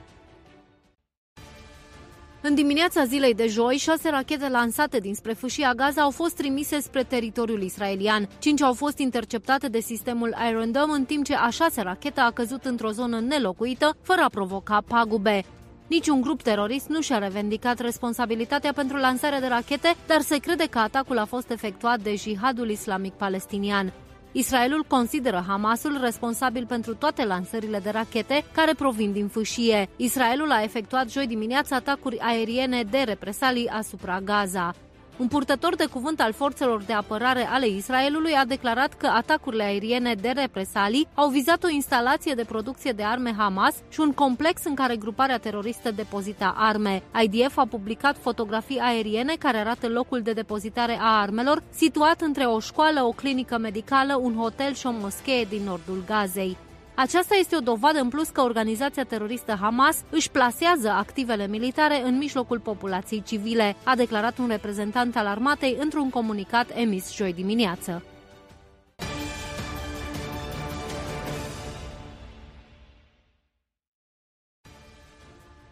În dimineața zilei de joi, șase rachete lansate dinspre fâșia Gaza au fost trimise spre teritoriul israelian. Cinci au fost interceptate de sistemul Iron Dome, în timp ce a șase rachetă a căzut într-o zonă nelocuită, fără a provoca pagube. Niciun grup terorist nu și-a revendicat responsabilitatea pentru lansarea de rachete, dar se crede că atacul a fost efectuat de jihadul islamic palestinian. Israelul consideră Hamasul responsabil pentru toate lansările de rachete care provin din fâșie. Israelul a efectuat joi dimineața atacuri aeriene de represalii asupra Gaza. Un purtător de cuvânt al forțelor de apărare ale Israelului a declarat că atacurile aeriene de represalii au vizat o instalație de producție de arme Hamas și un complex în care gruparea teroristă depozita arme. IDF a publicat fotografii aeriene care arată locul de depozitare a armelor, situat între o școală, o clinică medicală, un hotel și o moschee din nordul Gazei. Aceasta este o dovadă în plus că organizația teroristă Hamas își plasează activele militare în mijlocul populației civile, a declarat un reprezentant al armatei într-un comunicat emis joi dimineață.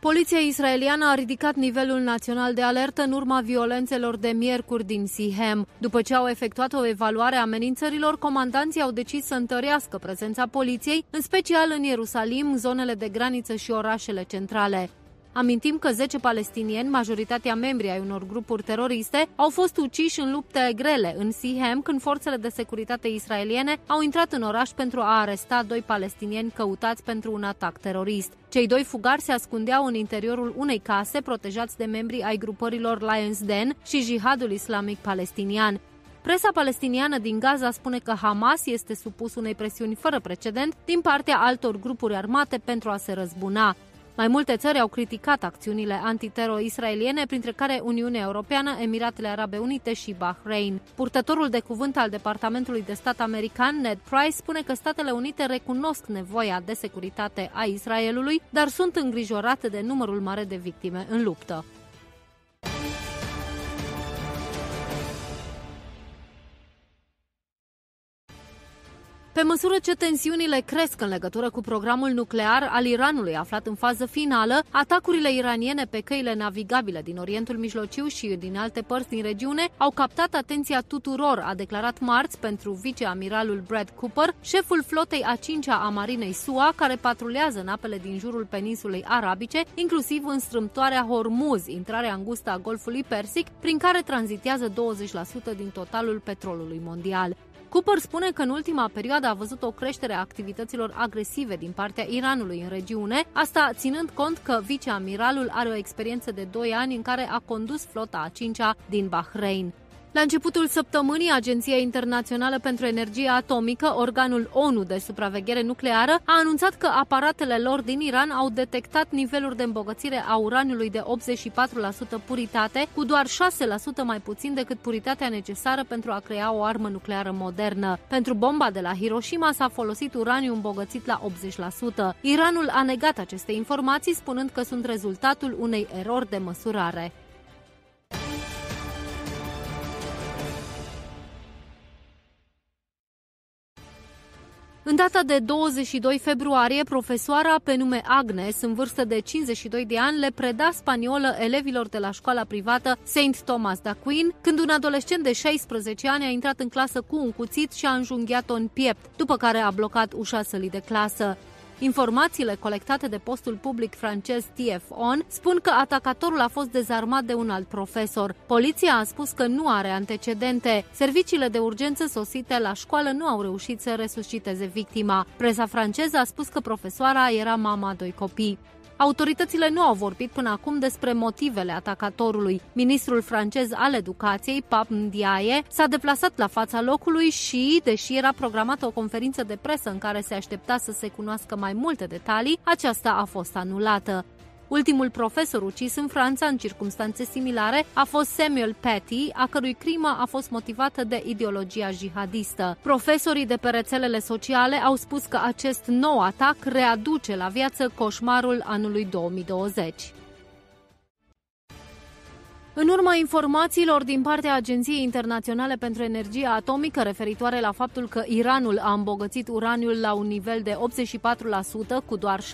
Poliția israeliană a ridicat nivelul național de alertă în urma violențelor de miercuri din Sihem. După ce au efectuat o evaluare a amenințărilor, comandanții au decis să întărească prezența poliției, în special în Ierusalim, zonele de graniță și orașele centrale. Amintim că 10 palestinieni, majoritatea membri ai unor grupuri teroriste, au fost uciși în lupte grele în Sihem când forțele de securitate israeliene au intrat în oraș pentru a aresta doi palestinieni căutați pentru un atac terorist. Cei doi fugari se ascundeau în interiorul unei case protejați de membrii ai grupărilor Lions Den și Jihadul Islamic Palestinian. Presa palestiniană din Gaza spune că Hamas este supus unei presiuni fără precedent din partea altor grupuri armate pentru a se răzbuna. Mai multe țări au criticat acțiunile antitero israeliene, printre care Uniunea Europeană, Emiratele Arabe Unite și Bahrain. Purtătorul de cuvânt al Departamentului de Stat american, Ned Price, spune că Statele Unite recunosc nevoia de securitate a Israelului, dar sunt îngrijorate de numărul mare de victime în luptă. Pe măsură ce tensiunile cresc în legătură cu programul nuclear al Iranului aflat în fază finală, atacurile iraniene pe căile navigabile din Orientul Mijlociu și din alte părți din regiune au captat atenția tuturor, a declarat marți pentru viceamiralul Brad Cooper, șeful flotei a cincea a Marinei SUA, care patrulează în apele din jurul peninsulei arabice, inclusiv în strâmtoarea Hormuz, intrarea îngustă a Golfului Persic, prin care tranzitează 20% din totalul petrolului mondial. Cooper spune că în ultima perioadă a văzut o creștere a activităților agresive din partea Iranului în regiune, asta ținând cont că viceamiralul are o experiență de 2 ani în care a condus flota a cincea din Bahrain. La începutul săptămânii, Agenția Internațională pentru Energie Atomică, organul ONU de supraveghere nucleară, a anunțat că aparatele lor din Iran au detectat niveluri de îmbogățire a uraniului de 84% puritate, cu doar 6% mai puțin decât puritatea necesară pentru a crea o armă nucleară modernă. Pentru bomba de la Hiroshima s-a folosit uraniu îmbogățit la 80%. Iranul a negat aceste informații, spunând că sunt rezultatul unei erori de măsurare. În data de 22 februarie, profesoara pe nume Agnes, în vârstă de 52 de ani, le preda spaniolă elevilor de la școala privată St. Thomas d'Aquin, când un adolescent de 16 ani a intrat în clasă cu un cuțit și a înjunghiat-o în piept, după care a blocat ușa sălii de clasă. Informațiile colectate de postul public francez TF-ON spun că atacatorul a fost dezarmat de un alt profesor. Poliția a spus că nu are antecedente. Serviciile de urgență sosite la școală nu au reușit să resusciteze victima. Presa franceză a spus că profesoara era mama doi copii. Autoritățile nu au vorbit până acum despre motivele atacatorului. Ministrul francez al educației, Pap Ndiaye, s-a deplasat la fața locului și, deși era programată o conferință de presă în care se aștepta să se cunoască mai multe detalii, aceasta a fost anulată. Ultimul profesor ucis în Franța în circunstanțe similare a fost Samuel Patty, a cărui crimă a fost motivată de ideologia jihadistă. Profesorii de pe rețelele sociale au spus că acest nou atac readuce la viață coșmarul anului 2020. În urma informațiilor din partea Agenției Internaționale pentru Energie Atomică referitoare la faptul că Iranul a îmbogățit uraniul la un nivel de 84%, cu doar 6%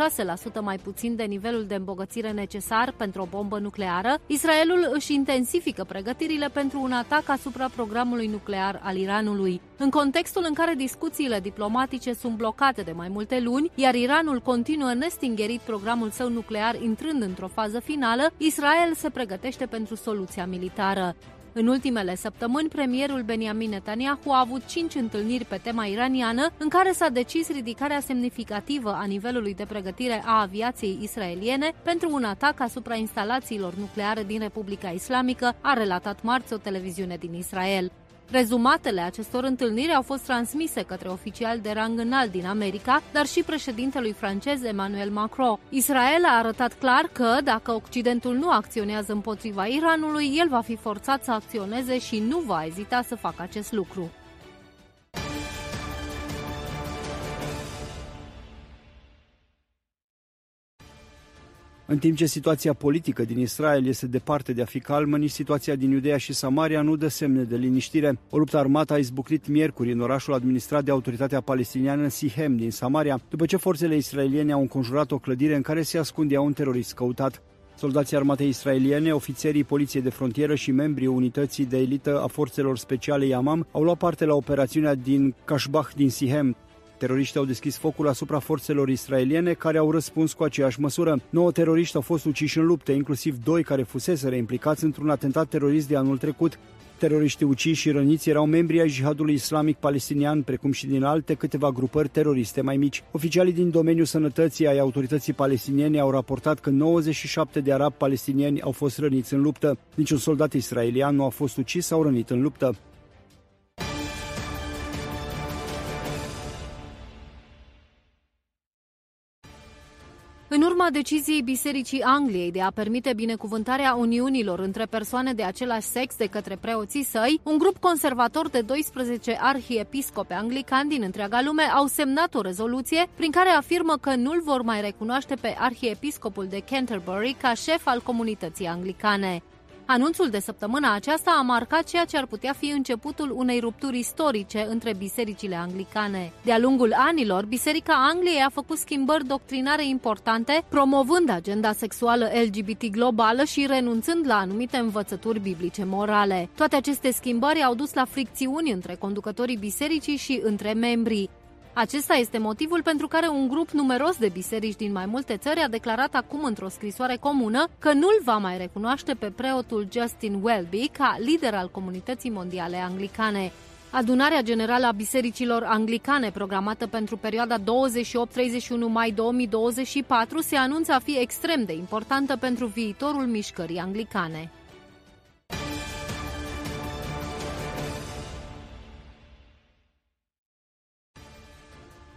mai puțin de nivelul de îmbogățire necesar pentru o bombă nucleară, Israelul își intensifică pregătirile pentru un atac asupra programului nuclear al Iranului. În contextul în care discuțiile diplomatice sunt blocate de mai multe luni, iar Iranul continuă nestingerit programul său nuclear intrând într-o fază finală, Israel se pregătește pentru soluția militară. În ultimele săptămâni, premierul Benjamin Netanyahu a avut cinci întâlniri pe tema iraniană, în care s-a decis ridicarea semnificativă a nivelului de pregătire a aviației israeliene pentru un atac asupra instalațiilor nucleare din Republica Islamică, a relatat marți o televiziune din Israel. Rezumatele acestor întâlniri au fost transmise către oficiali de rang înalt din America, dar și președintelui francez Emmanuel Macron. Israel a arătat clar că, dacă Occidentul nu acționează împotriva Iranului, el va fi forțat să acționeze și nu va ezita să facă acest lucru. În timp ce situația politică din Israel este departe de a fi calmă, nici situația din Iudea și Samaria nu dă semne de liniștire. O luptă armată a izbucnit miercuri în orașul administrat de autoritatea palestiniană Sihem din Samaria, după ce forțele israeliene au înconjurat o clădire în care se ascundea un terorist căutat. Soldații armatei israeliene, ofițerii poliției de frontieră și membrii unității de elită a forțelor speciale Yamam au luat parte la operațiunea din Kashbach din Sihem. Teroriștii au deschis focul asupra forțelor israeliene, care au răspuns cu aceeași măsură. Nouă teroriști au fost uciși în lupte, inclusiv doi care fuseseră implicați într-un atentat terorist de anul trecut. Teroriștii uciși și răniți erau membri ai jihadului islamic palestinian, precum și din alte câteva grupări teroriste mai mici. Oficialii din domeniul sănătății ai autorității palestiniene au raportat că 97 de arabi palestinieni au fost răniți în luptă. Niciun soldat israelian nu a fost ucis sau rănit în luptă. În urma deciziei Bisericii Angliei de a permite binecuvântarea uniunilor între persoane de același sex de către preoții săi, un grup conservator de 12 arhiepiscope anglicani din întreaga lume au semnat o rezoluție prin care afirmă că nu-l vor mai recunoaște pe arhiepiscopul de Canterbury ca șef al comunității anglicane. Anunțul de săptămâna aceasta a marcat ceea ce ar putea fi începutul unei rupturi istorice între bisericile anglicane. De-a lungul anilor, Biserica Angliei a făcut schimbări doctrinare importante, promovând agenda sexuală LGBT globală și renunțând la anumite învățături biblice morale. Toate aceste schimbări au dus la fricțiuni între conducătorii bisericii și între membrii. Acesta este motivul pentru care un grup numeros de biserici din mai multe țări a declarat acum într-o scrisoare comună că nu-l va mai recunoaște pe preotul Justin Welby ca lider al comunității mondiale anglicane. Adunarea Generală a Bisericilor Anglicane, programată pentru perioada 28-31 mai 2024, se anunță a fi extrem de importantă pentru viitorul mișcării anglicane.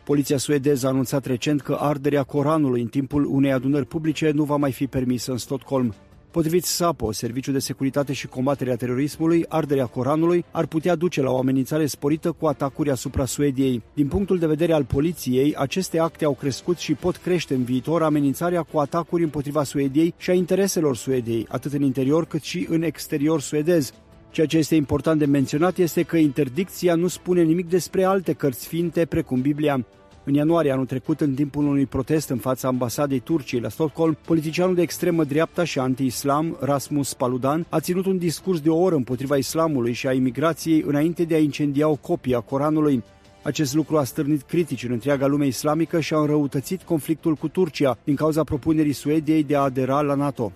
Poliția suedeză a anunțat recent că arderea Coranului în timpul unei adunări publice nu va mai fi permisă în Stockholm. Potrivit SAPO, Serviciul de Securitate și Combaterea Terorismului, arderea Coranului ar putea duce la o amenințare sporită cu atacuri asupra Suediei. Din punctul de vedere al poliției, aceste acte au crescut și pot crește în viitor amenințarea cu atacuri împotriva Suediei și a intereselor Suediei, atât în interior cât și în exterior suedez, Ceea ce este important de menționat este că interdicția nu spune nimic despre alte cărți sfinte precum Biblia. În ianuarie anul trecut, în timpul unui protest în fața ambasadei Turciei la Stockholm, politicianul de extremă dreapta și anti-islam, Rasmus Paludan, a ținut un discurs de o oră împotriva islamului și a imigrației înainte de a incendia o copie a Coranului. Acest lucru a stârnit critici în întreaga lume islamică și a înrăutățit conflictul cu Turcia din cauza propunerii Suediei de a adera la NATO.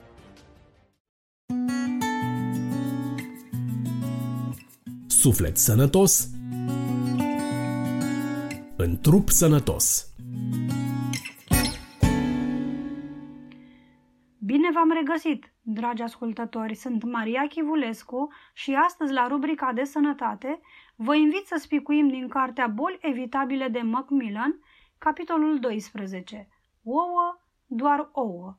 Suflet sănătos în trup sănătos. Bine v-am regăsit, dragi ascultători! Sunt Maria Chivulescu și astăzi, la rubrica de sănătate, vă invit să spicuim din cartea Boli evitabile de Macmillan, capitolul 12. Ouă, doar ouă.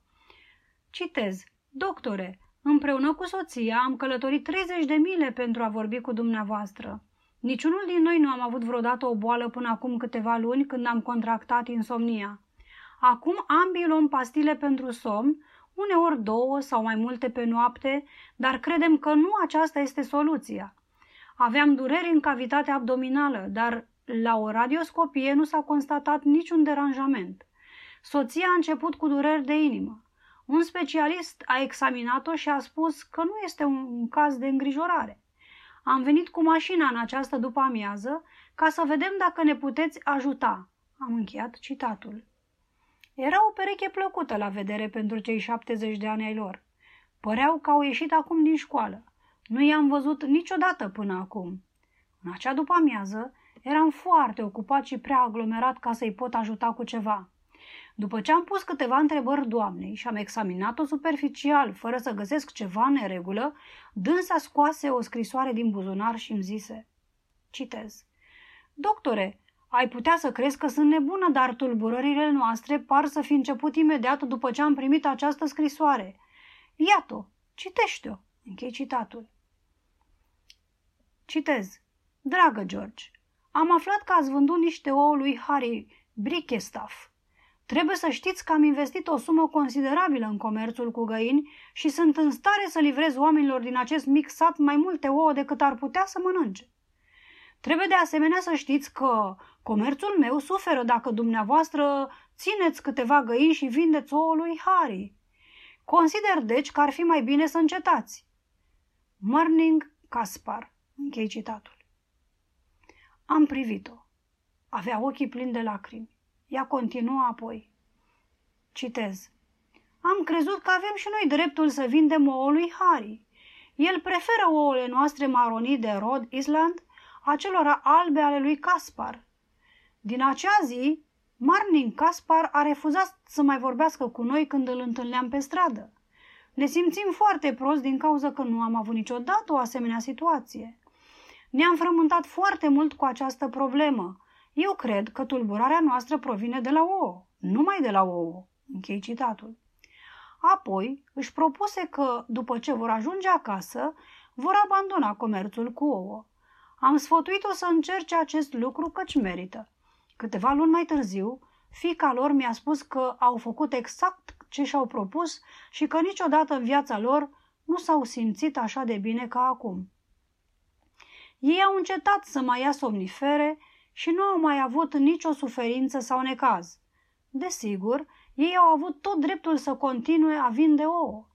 Citez. Doctore, împreună cu soția am călătorit 30 de mile pentru a vorbi cu dumneavoastră. Niciunul din noi nu am avut vreodată o boală până acum câteva luni când am contractat insomnia. Acum ambii luăm pastile pentru somn, uneori două sau mai multe pe noapte, dar credem că nu aceasta este soluția. Aveam dureri în cavitatea abdominală, dar la o radioscopie nu s-a constatat niciun deranjament. Soția a început cu dureri de inimă. Un specialist a examinat-o și a spus că nu este un caz de îngrijorare. Am venit cu mașina în această după amiază ca să vedem dacă ne puteți ajuta. Am încheiat citatul. Era o pereche plăcută la vedere pentru cei 70 de ani ai lor. Păreau că au ieșit acum din școală. Nu i-am văzut niciodată până acum. În acea după amiază eram foarte ocupat și prea aglomerat ca să-i pot ajuta cu ceva. După ce am pus câteva întrebări doamnei și am examinat-o superficial, fără să găsesc ceva în neregulă, dânsa scoase o scrisoare din buzunar și îmi zise, citez, Doctore, ai putea să crezi că sunt nebună, dar tulburările noastre par să fi început imediat după ce am primit această scrisoare. Iată, citește-o. Închei citatul. Citez. Dragă George, am aflat că ați vândut niște ouă lui Harry Brickestaff. Trebuie să știți că am investit o sumă considerabilă în comerțul cu găini și sunt în stare să livrez oamenilor din acest mic sat mai multe ouă decât ar putea să mănânce. Trebuie de asemenea să știți că comerțul meu suferă dacă dumneavoastră țineți câteva găini și vindeți ouă lui Harry. Consider deci că ar fi mai bine să încetați. Morning Caspar. Închei citatul. Am privit-o. Avea ochii plini de lacrimi. Ea continuă apoi. Citez. Am crezut că avem și noi dreptul să vindem ouă lui Harry. El preferă ouăle noastre maronii de Rhode Island acelora albe ale lui Caspar. Din acea zi, Marnin Caspar a refuzat să mai vorbească cu noi când îl întâlneam pe stradă. Ne simțim foarte prost din cauza că nu am avut niciodată o asemenea situație. Ne-am frământat foarte mult cu această problemă. Eu cred că tulburarea noastră provine de la ouă, numai de la ouă. Închei citatul. Apoi își propuse că, după ce vor ajunge acasă, vor abandona comerțul cu ouă. Am sfătuit-o să încerce acest lucru căci merită. Câteva luni mai târziu, fica lor mi-a spus că au făcut exact ce și-au propus și că niciodată în viața lor nu s-au simțit așa de bine ca acum. Ei au încetat să mai ia somnifere și nu au mai avut nicio suferință sau necaz. Desigur, ei au avut tot dreptul să continue a vinde ouă.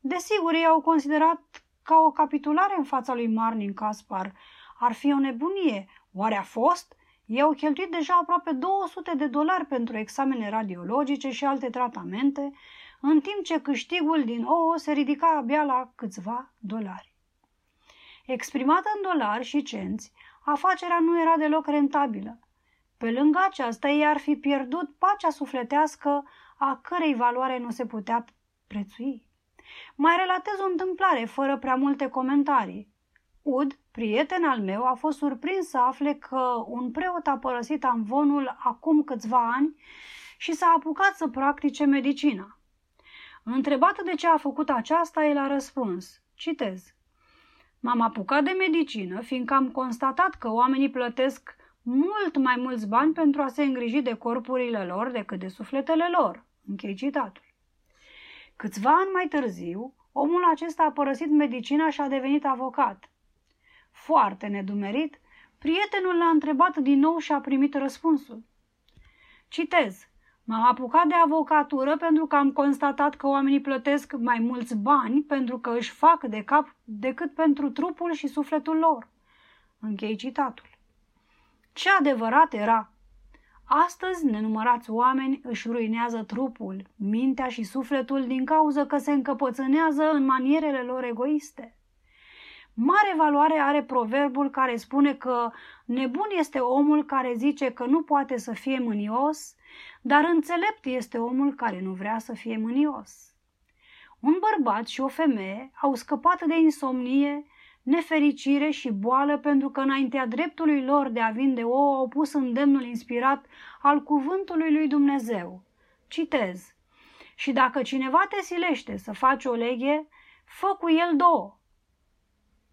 Desigur, ei au considerat ca o capitulare în fața lui Marnin Caspar. Ar fi o nebunie. Oare a fost? Ei au cheltuit deja aproape 200 de dolari pentru examene radiologice și alte tratamente, în timp ce câștigul din ouă se ridica abia la câțiva dolari. Exprimată în dolari și cenți, afacerea nu era deloc rentabilă. Pe lângă aceasta, ei ar fi pierdut pacea sufletească a cărei valoare nu se putea prețui. Mai relatez o întâmplare fără prea multe comentarii. Ud, prieten al meu, a fost surprins să afle că un preot a părăsit amvonul acum câțiva ani și s-a apucat să practice medicina. Întrebată de ce a făcut aceasta, el a răspuns, citez, M-am apucat de medicină, fiindcă am constatat că oamenii plătesc mult mai mulți bani pentru a se îngriji de corpurile lor decât de sufletele lor. Închei citatul. Câțiva ani mai târziu, omul acesta a părăsit medicina și a devenit avocat. Foarte nedumerit, prietenul l-a întrebat din nou și a primit răspunsul. Citez. M-am apucat de avocatură pentru că am constatat că oamenii plătesc mai mulți bani pentru că își fac de cap decât pentru trupul și sufletul lor. Închei citatul. Ce adevărat era! Astăzi, nenumărați oameni își ruinează trupul, mintea și sufletul din cauza că se încăpățânează în manierele lor egoiste. Mare valoare are proverbul care spune că nebun este omul care zice că nu poate să fie mânios, dar înțelept este omul care nu vrea să fie mânios. Un bărbat și o femeie au scăpat de insomnie, nefericire și boală pentru că înaintea dreptului lor de a vinde ouă au pus îndemnul inspirat al cuvântului lui Dumnezeu. Citez. Și dacă cineva te silește să faci o leghe, fă cu el două.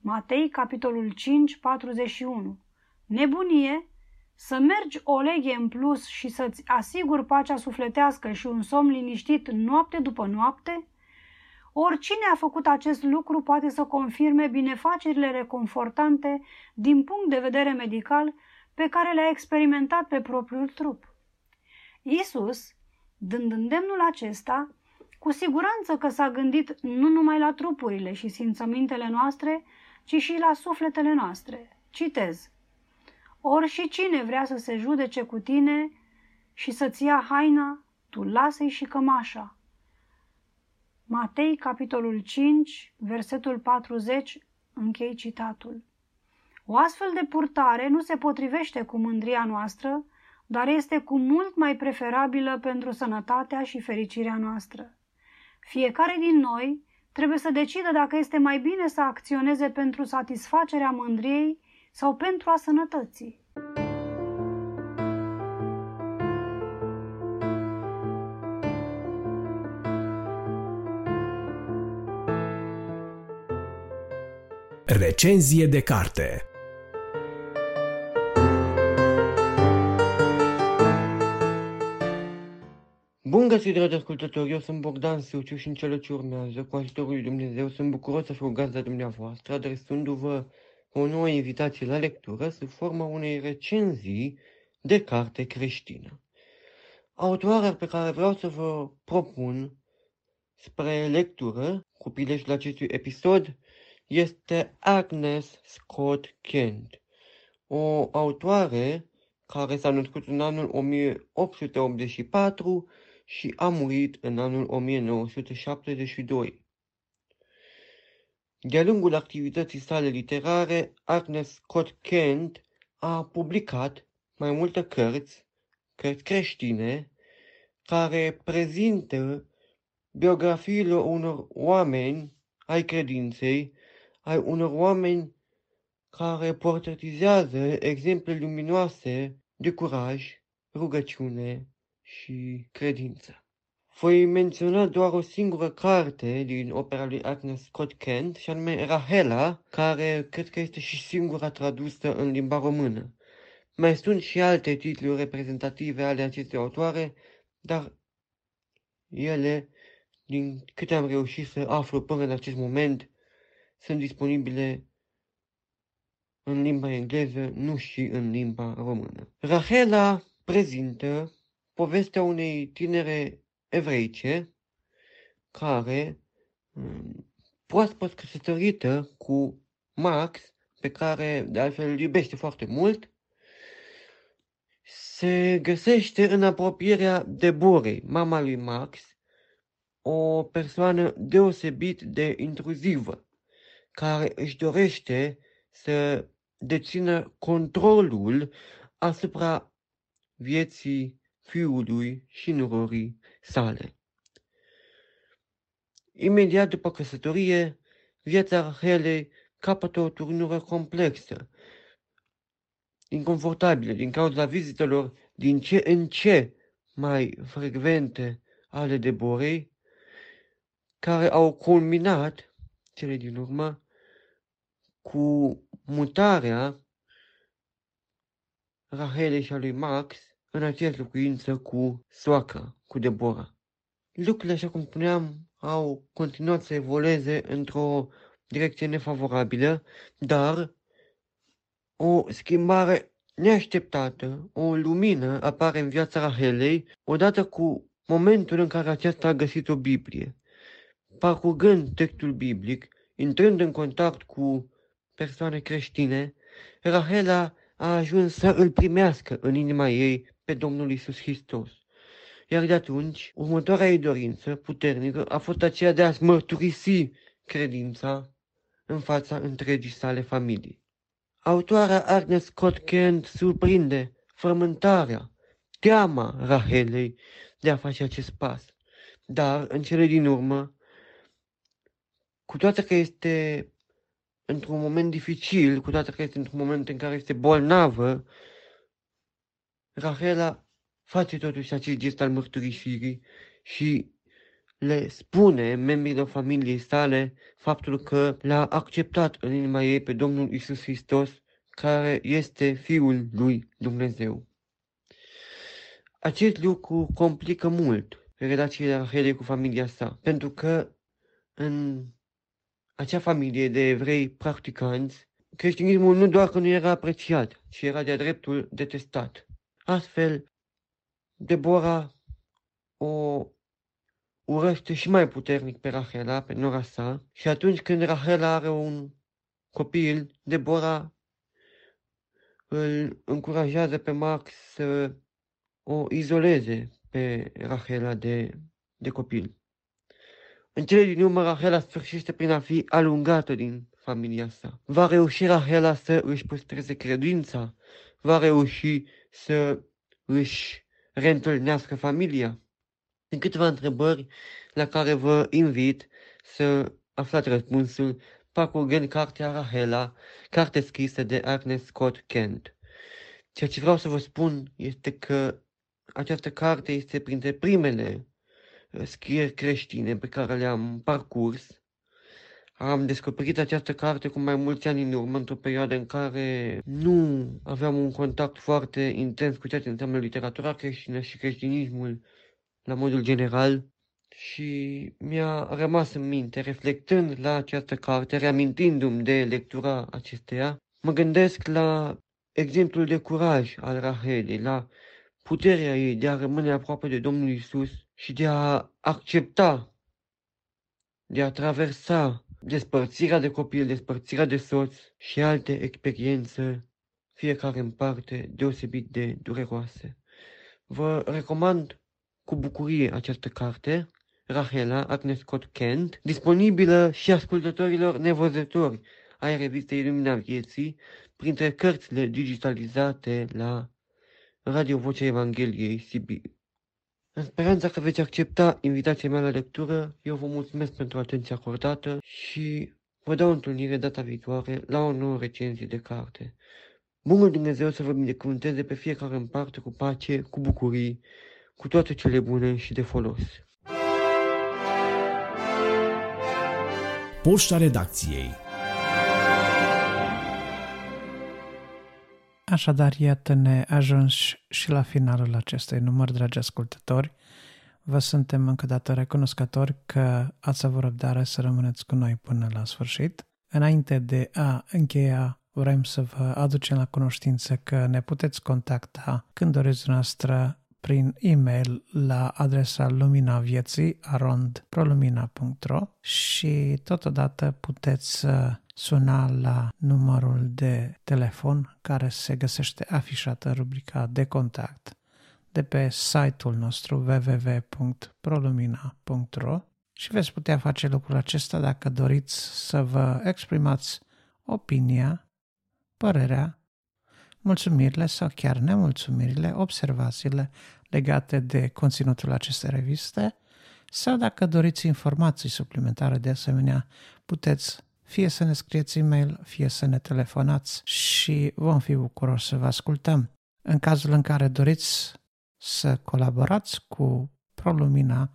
Matei, capitolul 5, 41. Nebunie să mergi o leghe în plus și să-ți asiguri pacea sufletească și un somn liniștit noapte după noapte? Oricine a făcut acest lucru poate să confirme binefacerile reconfortante din punct de vedere medical pe care le-a experimentat pe propriul trup. Isus, dând îndemnul acesta, cu siguranță că s-a gândit nu numai la trupurile și simțămintele noastre, ci și la sufletele noastre. Citez. Ori și cine vrea să se judece cu tine și să-ți ia haina, tu lasă-i și cămașa. Matei, capitolul 5, versetul 40, închei citatul. O astfel de purtare nu se potrivește cu mândria noastră, dar este cu mult mai preferabilă pentru sănătatea și fericirea noastră. Fiecare din noi trebuie să decidă dacă este mai bine să acționeze pentru satisfacerea mândriei sau pentru a sănătății. Recenzie de carte Bun găsit, dragi ascultători, eu sunt Bogdan Suciu și în cele ce urmează, cu ajutorul lui Dumnezeu, sunt bucuros să fiu gazda dumneavoastră, adresându-vă o nouă invitație la lectură sub forma unei recenzii de carte creștină. Autoarea pe care vreau să vă propun spre lectură cu prilejul acestui episod este Agnes Scott Kent, o autoare care s-a născut în anul 1884 și a murit în anul 1972. De-a lungul activității sale literare, Agnes Scott Kent a publicat mai multe cărți, cărți creștine, care prezintă biografiile unor oameni ai credinței, ai unor oameni care portretizează exemple luminoase de curaj, rugăciune și credință. Voi menționa doar o singură carte din opera lui Agnes Scott Kent, și anume Rahela, care cred că este și singura tradusă în limba română. Mai sunt și alte titluri reprezentative ale acestei autoare, dar ele, din câte am reușit să aflu până în acest moment, sunt disponibile în limba engleză, nu și în limba română. Rahela prezintă povestea unei tinere evreice care, mm, proaspăt căsătorită cu Max, pe care de altfel îl iubește foarte mult, se găsește în apropierea Deborei, mama lui Max, o persoană deosebit de intruzivă, care își dorește să dețină controlul asupra vieții fiului și nurorii sale. Imediat după căsătorie, viața Rahelei capătă o turnură complexă, inconfortabilă din cauza vizitelor din ce în ce mai frecvente ale Deborei, care au culminat, cele din urmă, cu mutarea Rahelei și a lui Max în aceeași locuință cu soacra, cu Deborah. Lucrurile, așa cum spuneam, au continuat să evolueze într-o direcție nefavorabilă, dar o schimbare neașteptată, o lumină apare în viața Rahelei, odată cu momentul în care aceasta a găsit o Biblie. Parcurgând textul biblic, intrând în contact cu persoane creștine, Rahela a ajuns să îl primească în inima ei pe Domnul Isus Hristos. Iar de atunci, următoarea ei dorință puternică a fost aceea de a-și mărturisi credința în fața întregii sale familii. Autoarea Agnes Scott Kent surprinde frământarea, teama Rahelei de a face acest pas. Dar, în cele din urmă, cu toate că este într-un moment dificil, cu toate că este într-un moment în care este bolnavă, Rahela face totuși acest gest al mărturisirii și le spune membrilor familiei sale faptul că l-a acceptat în inima ei pe Domnul Isus Hristos, care este Fiul lui Dumnezeu. Acest lucru complică mult relațiile Rahelei cu familia sa, pentru că în acea familie de evrei practicanți, creștinismul nu doar că nu era apreciat, ci era de-a dreptul detestat. Astfel, Deborah o urăște și mai puternic pe Rahela, pe nora sa, și atunci când Rahela are un copil, Deborah îl încurajează pe Max să o izoleze pe Rahela de, de copil. În cele din urmă, Rahela sfârșește prin a fi alungată din familia sa. Va reuși Rahela să își păstreze credința? Va reuși să își reîntâlnească familia? Sunt câteva întrebări la care vă invit să aflați răspunsul parcurgând cartea Rahela, carte scrisă de Agnes Scott Kent. Ceea ce vreau să vă spun este că această carte este printre primele uh, scrieri creștine pe care le-am parcurs. Am descoperit această carte cu mai mulți ani în urmă, într-o perioadă în care nu aveam un contact foarte intens cu ceea ce înseamnă literatura creștină și creștinismul la modul general și mi-a rămas în minte, reflectând la această carte, reamintindu-mi de lectura acesteia, mă gândesc la exemplul de curaj al Rahelei, la puterea ei de a rămâne aproape de Domnul Isus și de a accepta, de a traversa despărțirea de copil, despărțirea de soț și alte experiențe, fiecare în parte deosebit de dureroase. Vă recomand cu bucurie această carte, Rahela Agnes Scott Kent, disponibilă și ascultătorilor nevăzători ai revistei Lumina Vieții, printre cărțile digitalizate la Radio Vocea Evangheliei Sibiu. În speranța că veți accepta invitația mea la lectură, eu vă mulțumesc pentru atenția acordată și vă dau întâlnire data viitoare la o nouă recenzie de carte. Bunul Dumnezeu să vă binecuvânteze pe fiecare în parte cu pace, cu bucurii, cu toate cele bune și de folos. Poșta redacției Așadar, iată-ne ajuns și la finalul acestui număr, dragi ascultători. Vă suntem încă dată recunoscători că ați avut răbdare să rămâneți cu noi până la sfârșit. Înainte de a încheia, vrem să vă aducem la cunoștință că ne puteți contacta când doriți noastră prin e-mail la adresa lumina vieții arondprolumina.ro și totodată puteți suna la numărul de telefon care se găsește afișat în rubrica de contact de pe site-ul nostru www.prolumina.ro și veți putea face lucrul acesta dacă doriți să vă exprimați opinia, părerea, mulțumirile sau chiar nemulțumirile, observațiile legate de conținutul acestei reviste sau dacă doriți informații suplimentare de asemenea, puteți fie să ne scrieți e-mail, fie să ne telefonați și vom fi bucuroși să vă ascultăm. În cazul în care doriți să colaborați cu ProLumina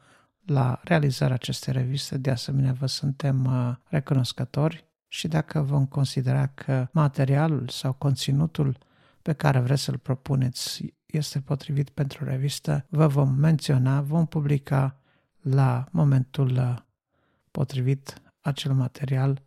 la realizarea acestei reviste, de asemenea vă suntem uh, recunoscători și dacă vom considera că materialul sau conținutul pe care vreți să-l propuneți este potrivit pentru revistă, vă vom menționa, vom publica la momentul uh, potrivit acel material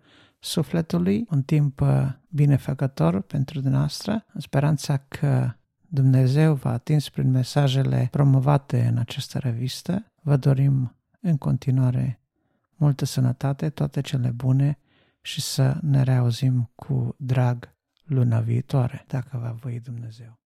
sufletului, un timp uh, binefăcător pentru dumneavoastră, în speranța că Dumnezeu v-a atins prin mesajele promovate în această revistă, vă dorim în continuare multă sănătate, toate cele bune și să ne reauzim cu drag luna viitoare, dacă va voi Dumnezeu.